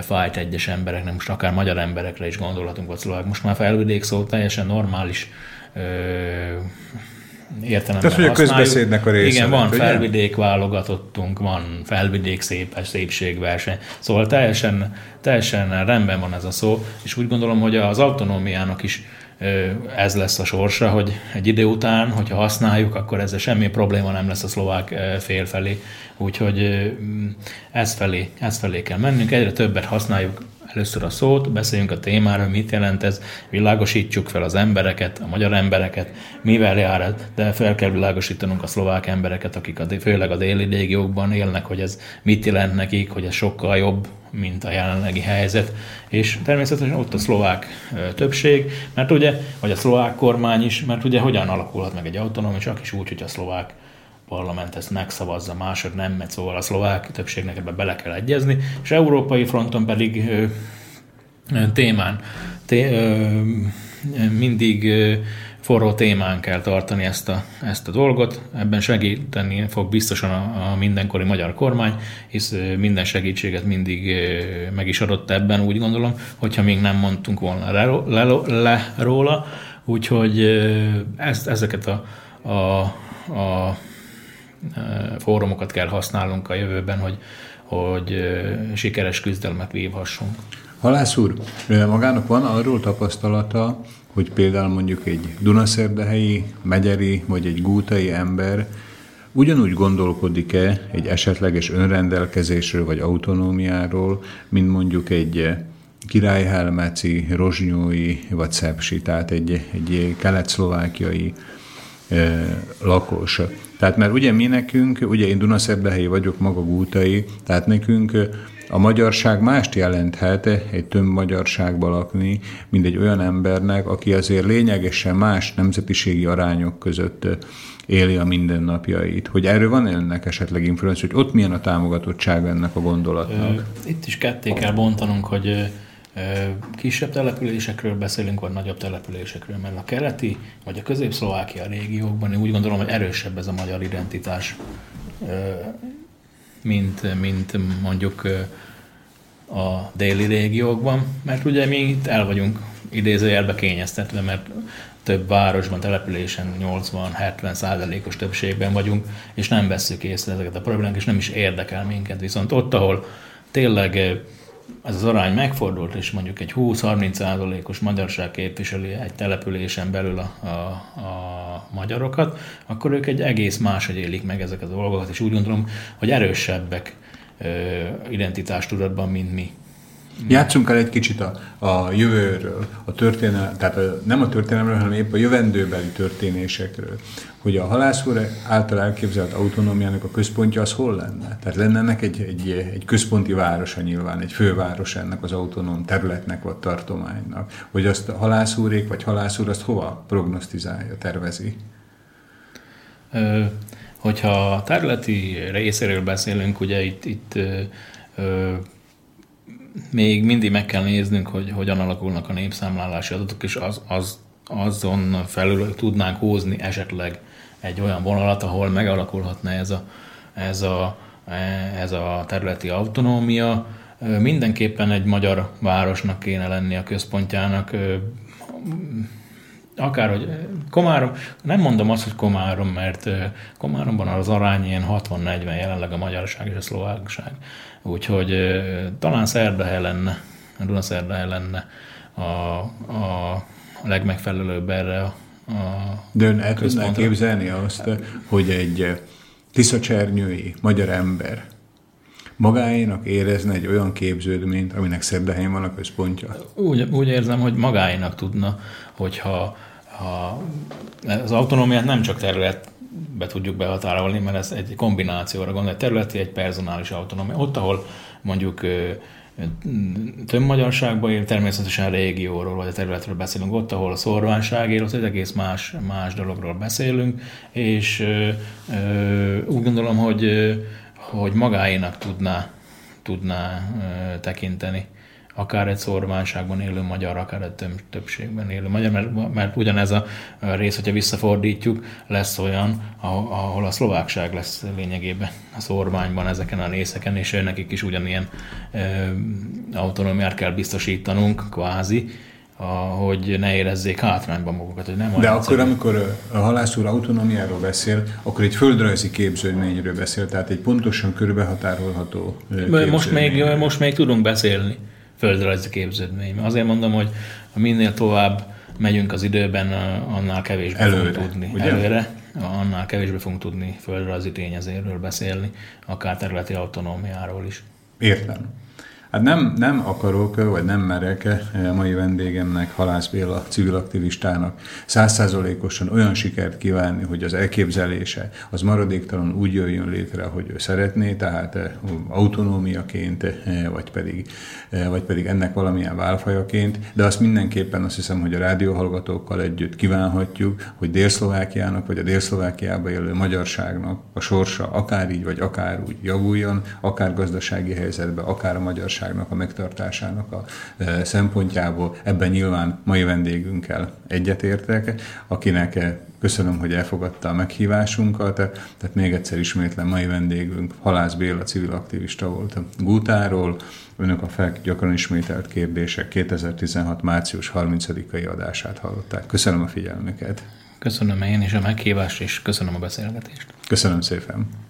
fájt egyes embereknek, most akár magyar emberekre is gondolhatunk, vagy szlovák. Most már felvidék szó teljesen normális értelemben Tehát, hogy a közbeszédnek a része. Igen, van ugye? felvidék válogatottunk, van felvidék szép, szépségverseny. Szóval teljesen, teljesen rendben van ez a szó, és úgy gondolom, hogy az autonómiának is ez lesz a sorsa, hogy egy idő után, hogyha használjuk, akkor ezzel semmi probléma nem lesz a szlovák fél felé. Úgyhogy ez felé, ez felé kell mennünk, egyre többet használjuk először a szót, beszéljünk a témáról, mit jelent ez, világosítsuk fel az embereket, a magyar embereket, mivel jár ez, de fel kell világosítanunk a szlovák embereket, akik a, főleg a déli régiókban élnek, hogy ez mit jelent nekik, hogy ez sokkal jobb, mint a jelenlegi helyzet, és természetesen ott a szlovák többség, mert ugye, vagy a szlovák kormány is, mert ugye hogyan alakulhat meg egy autonóm, csak is úgy, hogy a szlovák parlament ezt megszavazza, másod nem, mert szóval a szlovák többségnek ebbe bele kell egyezni, és európai fronton pedig ö, témán, té, ö, mindig ö, forró témán kell tartani ezt a, ezt a dolgot. Ebben segíteni fog biztosan a, a mindenkori magyar kormány, hisz minden segítséget mindig meg is adott ebben, úgy gondolom, hogyha még nem mondtunk volna le, le, le róla. Úgyhogy ezt, ezeket a, a, a fórumokat kell használnunk a jövőben, hogy, hogy sikeres küzdelmet vívhassunk. Halász úr, magának van arról tapasztalata, hogy például mondjuk egy Dunaszerdehelyi, megyeri vagy egy gútai ember ugyanúgy gondolkodik-e egy esetleges önrendelkezésről vagy autonómiáról, mint mondjuk egy királyhelmeci, rozsnyói vagy szepsi, tehát egy, egy kelet-szlovákiai e, lakos. Tehát mert ugye mi nekünk, ugye én Dunaszerdehelyi vagyok, maga Gútai, tehát nekünk a magyarság mást jelenthet egy több magyarságban lakni, mint egy olyan embernek, aki azért lényegesen más nemzetiségi arányok között éli a mindennapjait. Hogy erről van önnek esetleg influencia, hogy ott milyen a támogatottság ennek a gondolatnak? Itt is ketté kell bontanunk, hogy kisebb településekről beszélünk, vagy nagyobb településekről, mert a keleti vagy a közép-szlovákia régiókban én úgy gondolom, hogy erősebb ez a magyar identitás, mint, mint mondjuk a déli régiókban, mert ugye mi itt el vagyunk idézőjelbe kényeztetve, mert több városban, településen 80-70 százalékos többségben vagyunk, és nem vesszük észre ezeket a problémákat, és nem is érdekel minket. Viszont ott, ahol tényleg ez az arány megfordult, és mondjuk egy 20-30 százalékos magyarság képviseli egy településen belül a, a, a magyarokat, akkor ők egy egész máshogy élik meg ezeket a dolgokat, és úgy gondolom, hogy erősebbek identitástudatban, mint mi. Játszunk el egy kicsit a, a jövőről, a történelem, tehát a, nem a történelemről, hanem épp a jövendőbeli történésekről. Hogy a halászúr által elképzelt autonómiának a központja az hol lenne? Tehát lenne ennek egy, egy, egy központi városa nyilván, egy főváros ennek az autonóm területnek vagy tartománynak. Hogy azt a halászúrék vagy halászúr azt hova prognosztizálja, tervezi? Ö, hogyha területi részéről beszélünk, ugye itt, itt ö, ö, még mindig meg kell néznünk, hogy hogyan alakulnak a népszámlálási adatok, és az, az, azon felül tudnánk húzni esetleg egy olyan vonalat, ahol megalakulhatna ez a, ez a, ez a területi autonómia. Mindenképpen egy magyar városnak kéne lenni a központjának, akárhogy Komárom, nem mondom azt, hogy Komárom, mert Komáromban az arány ilyen 60-40 jelenleg a magyarság és a szlovákság. Úgyhogy talán Szerdahely lenne, a Dunaszerdahely lenne a, a legmegfelelőbb erre a, a De ön el tudná képzelni azt, hogy egy Tiszacsernyői magyar ember magáénak érezne egy olyan képződményt, aminek Szerdahelyen van a központja? Úgy, úgy érzem, hogy magáénak tudna, hogyha ha az autonómiát nem csak területbe tudjuk behatárolni, mert ez egy kombinációra gondol, egy területi, egy personális autonómia. Ott, ahol mondjuk több magyarságban él, természetesen régióról vagy a területről beszélünk, ott, ahol a szorványság él, ott egy egész más, más dologról beszélünk, és ö, úgy gondolom, hogy, hogy magáénak tudná, tudná ö, tekinteni akár egy szorványságban élő magyar, akár egy többségben élő magyar, mert, mert ugyanez a rész, hogyha visszafordítjuk, lesz olyan, ahol a szlovákság lesz lényegében a szorványban ezeken a részeken, és nekik is ugyanilyen ö, autonómiát kell biztosítanunk, kvázi, hogy ne érezzék hátrányban magukat. Hogy nem De akkor, amikor a halász úr autonómiáról beszél, akkor egy földrajzi képződményről beszél, tehát egy pontosan körbehatárolható Most még, most még tudunk beszélni földrajzi képződmény. Azért mondom, hogy minél tovább megyünk az időben, annál kevésbé Előre, fogunk tudni. Ugye? Előre, annál kevésbé fogunk tudni földrajzi tényezéről beszélni, akár területi autonómiáról is. Értem. Hát nem, nem akarok, vagy nem merek a mai vendégemnek, Halász Béla civil aktivistának százszázalékosan olyan sikert kívánni, hogy az elképzelése az maradéktalan úgy jöjjön létre, hogy ő szeretné, tehát autonómiaként, vagy pedig, vagy pedig ennek valamilyen válfajaként, de azt mindenképpen azt hiszem, hogy a rádióhallgatókkal együtt kívánhatjuk, hogy Dél-Szlovákiának, vagy a Dél-Szlovákiába élő magyarságnak a sorsa akár így, vagy akár úgy javuljon, akár gazdasági helyzetben, akár a magyarság gazdaságnak a megtartásának a szempontjából. Ebben nyilván mai vendégünkkel egyetértek, akinek köszönöm, hogy elfogadta a meghívásunkat. Tehát még egyszer ismétlen mai vendégünk Halász Béla civil aktivista volt a Gútáról. Önök a fel gyakran ismételt kérdések 2016. március 30-ai adását hallották. Köszönöm a figyelmüket. Köszönöm én is a meghívást, és köszönöm a beszélgetést. Köszönöm szépen.